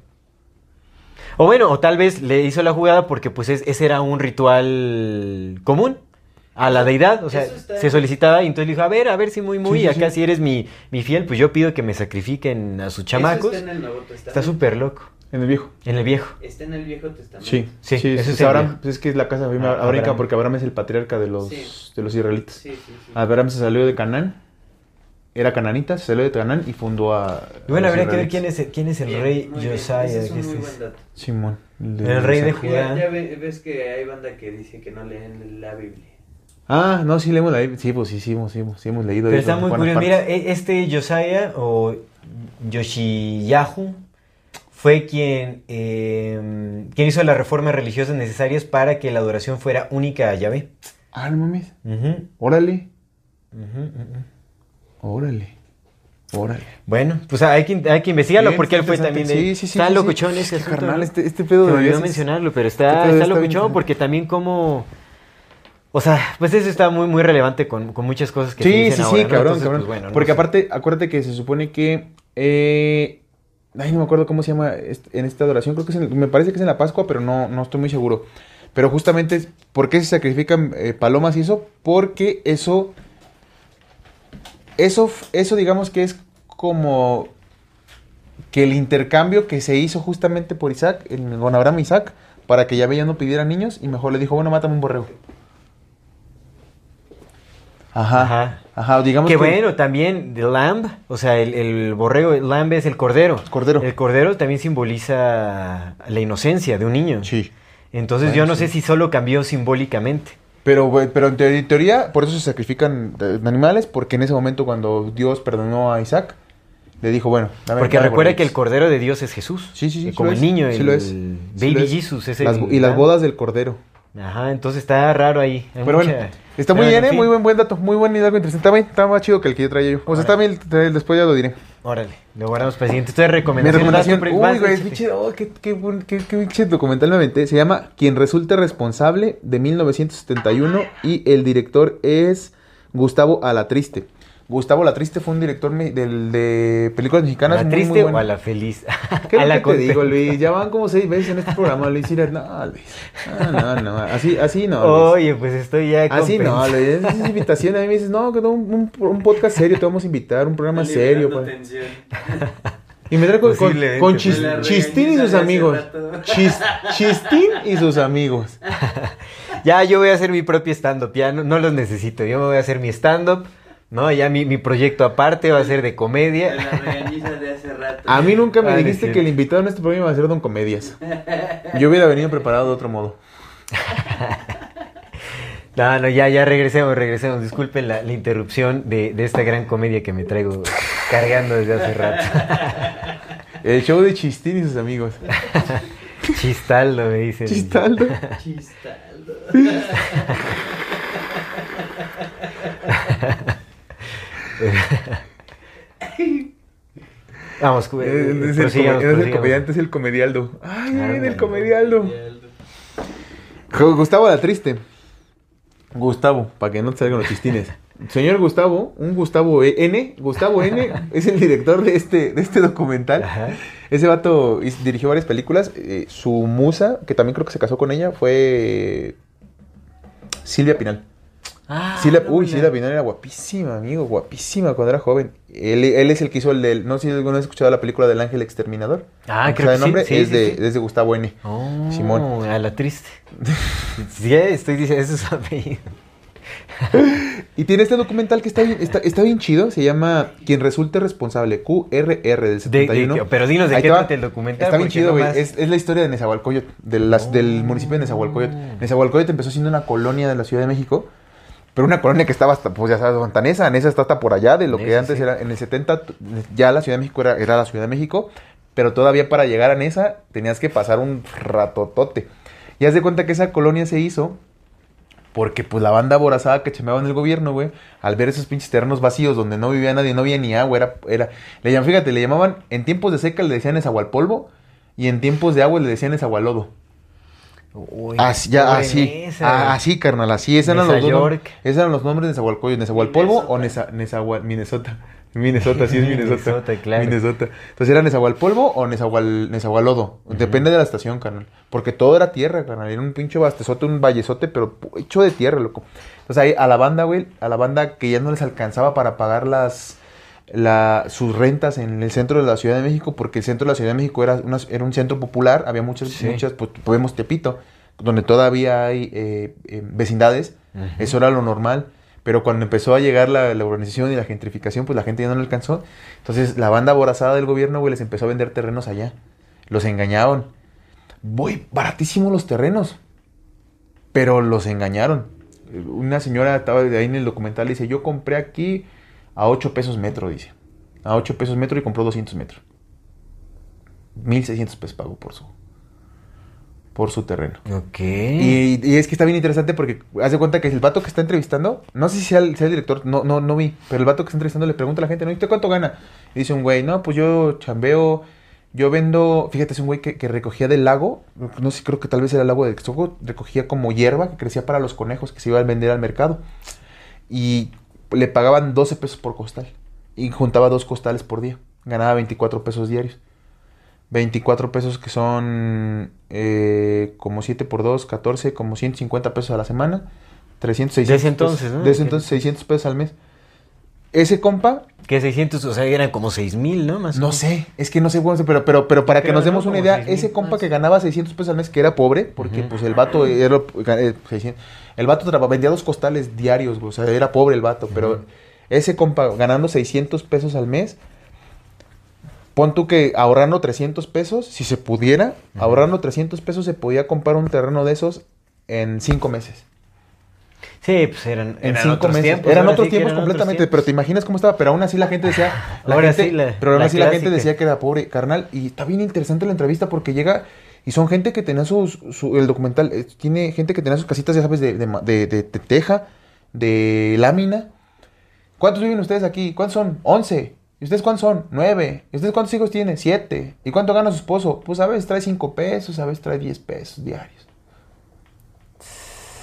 O bueno, o tal vez le hizo la jugada porque pues es- ese era un ritual común a la deidad, o sea, se solicitaba y entonces le dijo, a ver, a ver si muy, muy, Sí, acá sí. si eres mi, mi fiel, pues yo pido que me sacrifiquen a sus chamacos. Eso está en el Nuevo Testamento. Está súper loco, En el viejo. en el viejo. Está en el Viejo Testamento. Sí, Sí, sí, eso es Abraham, pues es que es la casa de Ah, Abraham, Abraham. porque Abraham es el patriarca de los, Sí. de los israelitas. Sí, sí, sí. Abraham se salió de Canaán, era cananita, se salió de Canaán y fundó a... Y bueno, habría que ver quién es, el- quién es el Bien, rey. Josiah. Este. Simón. El rey de. Judá. Ya, ya ve- ves que hay banda que dice que no leen la Biblia. Ah, no, sí leemos la Biblia. Sí, pues sí, sí, hemos, sí, hemos, sí hemos leído. Pero está muy curioso. Mira, partes. e- este Josiah o Yoshiyahu fue quien, eh, quien hizo las reformas religiosas necesarias para que la adoración fuera única a Yahvé. Ah, no mames. Ujú, Órale. Órale, órale. Bueno, pues hay que, hay que investigarlo Bien, porque él fue también de... Sí, sí, sí, está sí, locochón sí. ese asunto, carnal, este, este pedo Se de me olvidó mencionarlo, pero este está, pedo está está locochón interesante. porque también como... O sea, pues eso está muy, muy relevante con, con muchas cosas que se Sí, dicen sí, ahora, sí, ¿no? cabrón, Entonces, cabrón. pues, bueno, no Porque sé. aparte, acuérdate que se supone que... Eh... Ay, no me acuerdo cómo se llama en esta adoración. Creo que es en- me parece que es en la Pascua, pero no, no estoy muy seguro. Pero justamente, ¿por qué se sacrifican eh, palomas y eso? Porque eso... Eso, eso digamos que es como que el intercambio que se hizo justamente por Isaac, en- con Abraham y Isaac, para que Yahvé ya no pidiera niños y mejor le dijo, bueno, mátame un borrego. Ajá. Ajá. Ajá, digamos Que que... bueno, también the lamb, o sea, el, el borrego, el lamb es el cordero. Cordero. El cordero también simboliza la inocencia de un niño. Sí. Entonces Bueno, yo no sí. sé si solo cambió simbólicamente. Pero, güey, pero en teoría, teoría, por eso se sacrifican eh, animales, porque en ese momento cuando Dios perdonó a Isaac, le dijo, bueno, dame Porque recuerda que el cordero de Dios es Jesús. Sí, sí, sí. Eh, sí Como el es, niño, sí el es, sí baby es. Jesus. Es Las- y las bodas del cordero. Ajá, entonces está raro ahí. Hay Pero mucha- bueno, está muy bien, en ¿eh? Muy buen, buen dato, muy buen y algo interesante. Está bien, está más chido que el que yo traía yo. O sea, está bien, te- después ya lo diré. Órale, lo guardamos para el siguiente. Esto es Mi recomendación. recomendación, uy, güey, es pinche, oh, qué, qué, qué, documental me aventé. Se llama Quien resulte responsable de 1971 y el director es Gustavo Alatriste. Gustavo Alatriste fue un director me- del, de películas ¿A mexicanas la muy, triste muy o a la feliz? ¿Qué a es la lo que te digo, Luis? Ya van como seis veces en este programa, Luis. Mira, No, Luis. No, no, no. Así, así no, Luis. Oye, pues estoy ya Así no. Luis. Esa es invitación. A mí me dices, no, que no, un, un, un podcast serio, te vamos a invitar, un programa serio. Liberando pues. Y me trae con, con, pues. Chis- La Chistín y sus amigos. Chis- Chistín y sus amigos. Ya yo voy a hacer mi propio stand-up, ya no, no los necesito. Yo me voy a hacer mi stand-up, ¿no? Ya mi, mi proyecto aparte va a ser de De comedia. la regañiza de hace rato. A mí nunca me Ah, dijiste que el invitado en este programa iba a ser Don Comedias. Yo hubiera venido preparado de otro modo. No, no, ya, ya regresemos, regresemos. Disculpen la, la interrupción de, de esta gran comedia que me traigo cargando desde hace rato. El show de Chistín y sus amigos. Chistaldo, me dicen. Chistaldo. Chistaldo. Vamos, Es, el, come- es el comediante, es el comedialdo. Ay, ay, del bueno. comedialdo. Gustavo la triste. Gustavo, para que no te salgan los chistines. Señor Gustavo, un Gustavo E- N, Gustavo N es el director de este, de este documental. Ajá. Ese vato dirigió varias películas. eh, su musa, que también creo que se casó con ella, fue Silvia Pinal. Ah, no, uy, la- Silvia Pinal era guapísima, amigo, guapísima cuando era joven. Él, él es el que hizo el del, no sé si alguna vez has escuchado la película del Ángel Exterminador. Ah, creo que de nombre, sí, sí, es, sí, de, sí. es de Gustavo N. Oh, Simón. a la triste. Sí, estoy diciendo, ese es su apellido. Y tiene este documental que está bien, está, está bien chido, se llama Quien resulte responsable, QRR del De- 71. de- pero dinos de Ahí qué trata el documental. Está bien chido, güey. nomás- Es, es la historia de Nezahualcóyotl, de las- del municipio de Nezahualcóyotl. Nezahualcóyotl empezó siendo una colonia de la Ciudad de México, pero una colonia que estaba hasta, pues ya sabes, Montanesa, Nesa está hasta por allá de lo que antes sí. era, en el 70 t- ya la Ciudad de México era, era la Ciudad de México, pero todavía para llegar a Nesa tenías que pasar un ratotote. Y haz de cuenta que esa colonia se hizo porque pues la banda aborazada que chameaba en el gobierno, güey, al ver esos pinches terrenos vacíos donde no vivía nadie, no había ni agua, era, era, le llaman, fíjate, le llamaban, en tiempos de seca le decían esagualpolvo y en tiempos de agua le decían esagualodo. Uy, Así, ya, pobre así, ah, así, carnal, así, esos eran, los dos, York. esos eran los nombres de Nezahualcóyotl, Nezahualpolvo o Neza, Nezahual- Minnesota. Minnesota, sí es Minnesota. Minnesota, claro. Minnesota. Entonces era Nezahualpolvo o Nezahual, Nezahualodo. Depende de la estación, carnal. Porque todo era tierra, carnal. Era un pinche bastezote, un vallezote, pero hecho de tierra, loco. Entonces ahí a la banda, güey, a la banda que ya no les alcanzaba para pagar las la, sus rentas en el centro de la Ciudad de México, porque el centro de la Ciudad de México era, una- era un centro popular, había muchas, Sí. muchas, pues podemos Tepito, donde todavía hay eh, eh, vecindades, eso era lo normal, pero cuando empezó a llegar la, la urbanización y la gentrificación, pues la gente ya no le alcanzó, entonces la banda aborazada del gobierno, güey, les empezó a vender terrenos allá, los engañaban, voy, baratísimos los terrenos, pero los engañaron. Una señora estaba de ahí en el documental y dice, yo compré aquí a 8 pesos metro, dice. A 8 pesos metro y compró 200 metros. 1600 pesos pagó por su por su terreno. Ok. Y, y es que está bien interesante porque haz de cuenta que el vato que está entrevistando, no sé si sea el, sea el director, no, no, no vi, pero el vato que está entrevistando le pregunta a la gente, ¿no? ¿Y usted cuánto gana? Y dice un güey, no, pues yo chambeo, yo vendo, fíjate, es un güey que, que recogía del lago, no sé, creo que tal vez era el lago de Texcoco, recogía como hierba que crecía para los conejos que se iba a vender al mercado. Y le pagaban 12 pesos por costal. Y juntaba dos costales por día. Ganaba 24 pesos diarios. 24 pesos que son eh, como 7 por 2, 14, como 150 pesos a la semana. 300, 600 De ese entonces, pesos, ¿no? De ese entonces, 600 pesos al mes. Ese compa, Que 600, o sea, eran como 6 mil, ¿no? Más no sé, es que no sé pero, pero, pero para que nos ¿no? demos una idea, 6,000 ese compa más. que ganaba 600 pesos al mes, que era pobre, porque pues el vato era, eh, 600, el vato traba- vendía dos costales diarios, o sea, era pobre el vato, pero ese compa ganando 600 pesos al mes, pon tú que ahorrando 300 pesos, si se pudiera, ahorrando 300 pesos se podía comprar un terreno de esos en 5 meses. Sí, pues eran, En eran cinco otros meses. tiempos. eran otros sí tiempos eran otros completamente, tiempos. pero te imaginas cómo estaba. Pero aún así la gente decía. La Ahora gente- sí, la- pero aún la así la gente decía que era pobre, carnal. Y está bien interesante la entrevista porque llega. Y son gente que tenía sus, su- el documental, eh, tiene gente que tenía sus casitas, ya sabes, de, de, de- de- de teja, de lámina. ¿Cuántos viven ustedes aquí? ¿Cuántos son? 11. ¿Y ustedes cuántos son? 9. ¿Y ustedes cuántos hijos tienen? 7. ¿Y cuánto gana su esposo? Pues a veces trae 5 pesos, a veces trae 10 pesos diarios.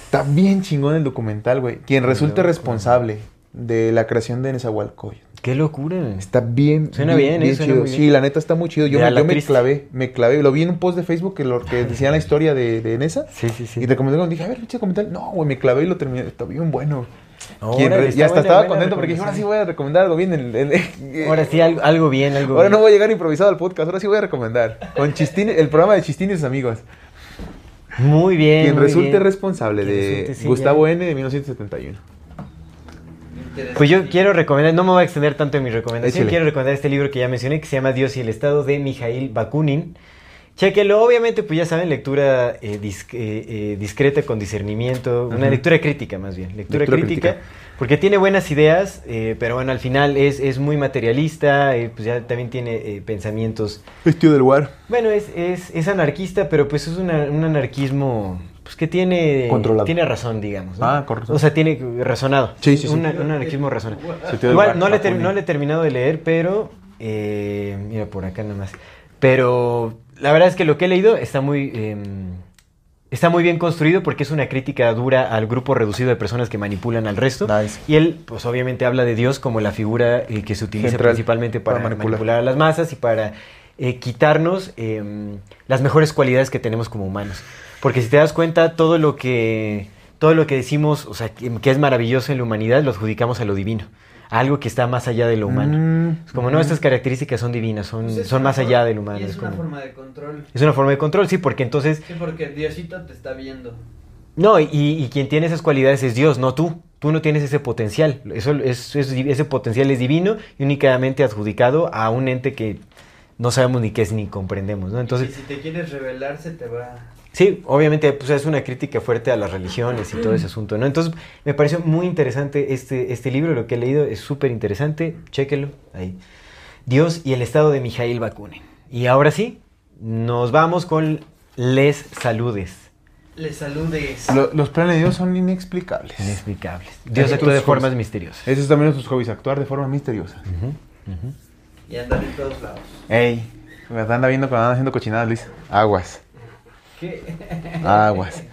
Está bien chingón el documental, güey. Quien resulte responsable de la creación de Nezahualcóyotl. Qué locura. Está bien, Suena bien, bien, eh, suena chido. muy Sí, la neta está muy chido. Yo, me, yo me clavé, me clavé. Lo vi en un post de Facebook que lo que decía la historia de, de Nesa. Sí, sí, sí. Y te comenté, dije, a ver, pinche documental. No, güey, me clavé y lo terminé. Está bien bueno. Está y hasta buena, estaba contento porque dije, ahora sí voy a recomendar algo bien. en- en- Ahora sí, algo, algo bien, algo Ahora no voy a llegar improvisado al podcast, ahora sí voy a recomendar. Con Chistini, el programa de Chistini y sus amigos. Muy bien. Quien muy resulte bien. responsable Quien de resulte, sí, Gustavo ya. N. de 1971. Pues yo quiero recomendar, no me voy a extender tanto en mi recomendación, Échale. quiero recomendar este libro que ya mencioné, que se llama Dios y el Estado, de Mijail Bakunin. Chequelo, obviamente, pues ya saben, lectura eh, dis- eh, eh, discreta con discernimiento, una lectura crítica más bien, lectura, Lectura crítica, crítica. porque tiene buenas ideas, eh, pero bueno, al final es, es muy materialista, eh, pues ya también tiene eh, pensamientos Vestido del lugar. bueno, es, es, es anarquista, pero pues es una- un anarquismo pues que tiene Controlado. tiene razón, digamos. ¿no? Ah, correcto. O sea, tiene razonado. Sí, sí, sí. Un, un anarquismo razonado. Igual, no le, ter- no le he terminado de leer, pero eh, mira por acá nomás. Pero la verdad es que lo que he leído está muy eh, está muy bien construido porque es una crítica dura al grupo reducido de personas que manipulan al resto. Nice. Y él, pues obviamente habla de Dios como la figura eh, que se utiliza Central principalmente para, para manipular. manipular. a las masas y para eh, quitarnos eh, las mejores cualidades que tenemos como humanos. Porque si te das cuenta, todo lo que, todo lo que decimos, o sea, que, que es maravilloso en la humanidad, lo adjudicamos a lo divino. Algo que está más allá de lo humano. Mm, Es como, no, estas características son divinas, son, Pues es son más forma- allá del humano. Y es, es una como- forma de control. es una forma de control, sí, porque entonces Sí, porque Diosito te está viendo. no, y, y quien tiene esas cualidades es Dios, no tú. Tú no tienes ese potencial. Eso, es- es- ese potencial es divino y únicamente adjudicado a un ente que no sabemos ni qué es ni comprendemos, ¿no? Entonces, Entonces, si te quieres revelar, se te va. Sí, obviamente pues, es una crítica fuerte a las religiones y todo ese asunto, ¿no? Entonces me pareció muy interesante este, este libro, lo que he leído es súper interesante, chéquelo ahí. Dios y el estado de Mijail Bakunin. Y ahora sí, nos vamos con les saludes. Le saludes. Lo- los planes de Dios son inexplicables. Inexplicables. Dios actúa de hobbies. formas misteriosas. Esos también son sus hobbies, actuar de forma misteriosa. Y andar en todos lados. Ey, me anda viendo cuando andan haciendo cochinadas, Luis. Aguas. ¿Qué? Aguas.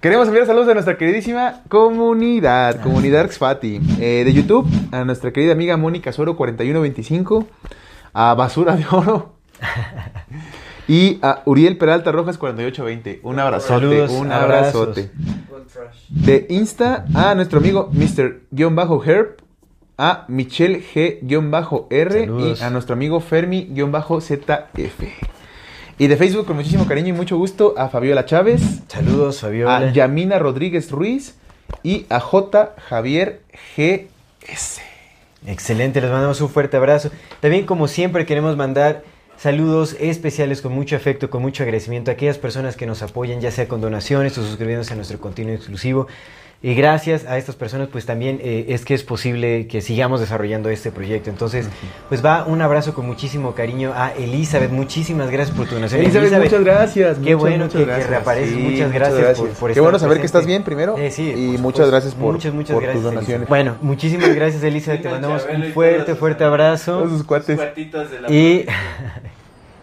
Queremos enviar saludos a nuestra queridísima comunidad, comunidad Xfati, eh, de YouTube, a nuestra querida amiga Mónica Soro 4125, a Basura de Oro y a Uriel Peralta Rojas 4820. Un abrazote, Saludos, un abrazos. abrazote. De Insta a nuestro amigo Mr-Herb, a Michelle G-R Saludos. y a nuestro amigo Fermi-ZF. Y de Facebook con muchísimo cariño y mucho gusto a Fabiola Chávez, Saludos, Fabiola. a Yamina Rodríguez Ruiz y a J. Javier GS. Excelente, les mandamos un fuerte abrazo. También, como siempre, queremos mandar saludos especiales con mucho afecto, con mucho agradecimiento a aquellas personas que nos apoyan, ya sea con donaciones o suscribiéndose a nuestro contenido exclusivo. Y gracias a estas personas, pues también eh, es que es posible que sigamos desarrollando este proyecto. Entonces, pues va un abrazo con muchísimo cariño a Elizabeth. Muchísimas gracias por tu donación. Elizabeth, muchas gracias. Qué muchas, bueno muchas que, que gracias. reapareces. Sí, muchas gracias, por, por Qué estar bueno saber que estás bien primero. Eh, sí, y muchas gracias por, muchas, muchas por gracias, tus Elizabeth. donaciones. Bueno, muchísimas gracias, Elizabeth. Te mandamos un fuerte, fuerte abrazo. Sus cuates. Cuatitos de la Y.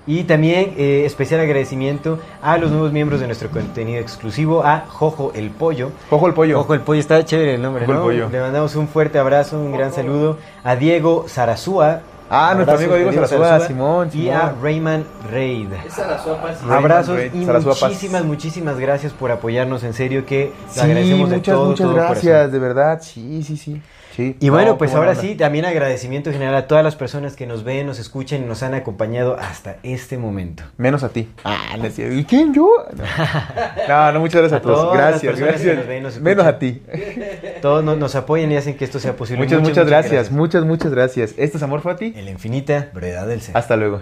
y también eh, especial agradecimiento a los nuevos miembros de nuestro contenido exclusivo, a Jojo el Pollo. Ojo el pollo. Jojo el Pollo, está chévere el nombre, Jojo el. Pollo. Le mandamos un fuerte abrazo, un gran saludo a Diego Zarazúa. Ah, nuestro amigo Diego Zarazúa, Simón, Y a. Rayman Reid. Abrazos Reid, y Zarazúa Paz. muchísimas, muchísimas gracias por apoyarnos, en serio que Sí, agradecemos de muchas, todo, muchas todo gracias, corazón. de verdad. Sí, sí, sí. Sí. Y bueno, No, pues ahora onda. sí, también agradecimiento general a todas las personas que nos ven, nos escuchan y nos han acompañado hasta este momento. Menos a ti. Ah, no. ¿Y quién yo? No, no, no, muchas gracias a, A todos. Gracias, gracias. nos ven y nos Menos a ti. Todos no- nos apoyan y hacen que esto sea posible. Muchas, muchas, gracias. Muchas, muchas gracias. Esto es Amor Fati. En la infinita brevedad del ser. Hasta luego.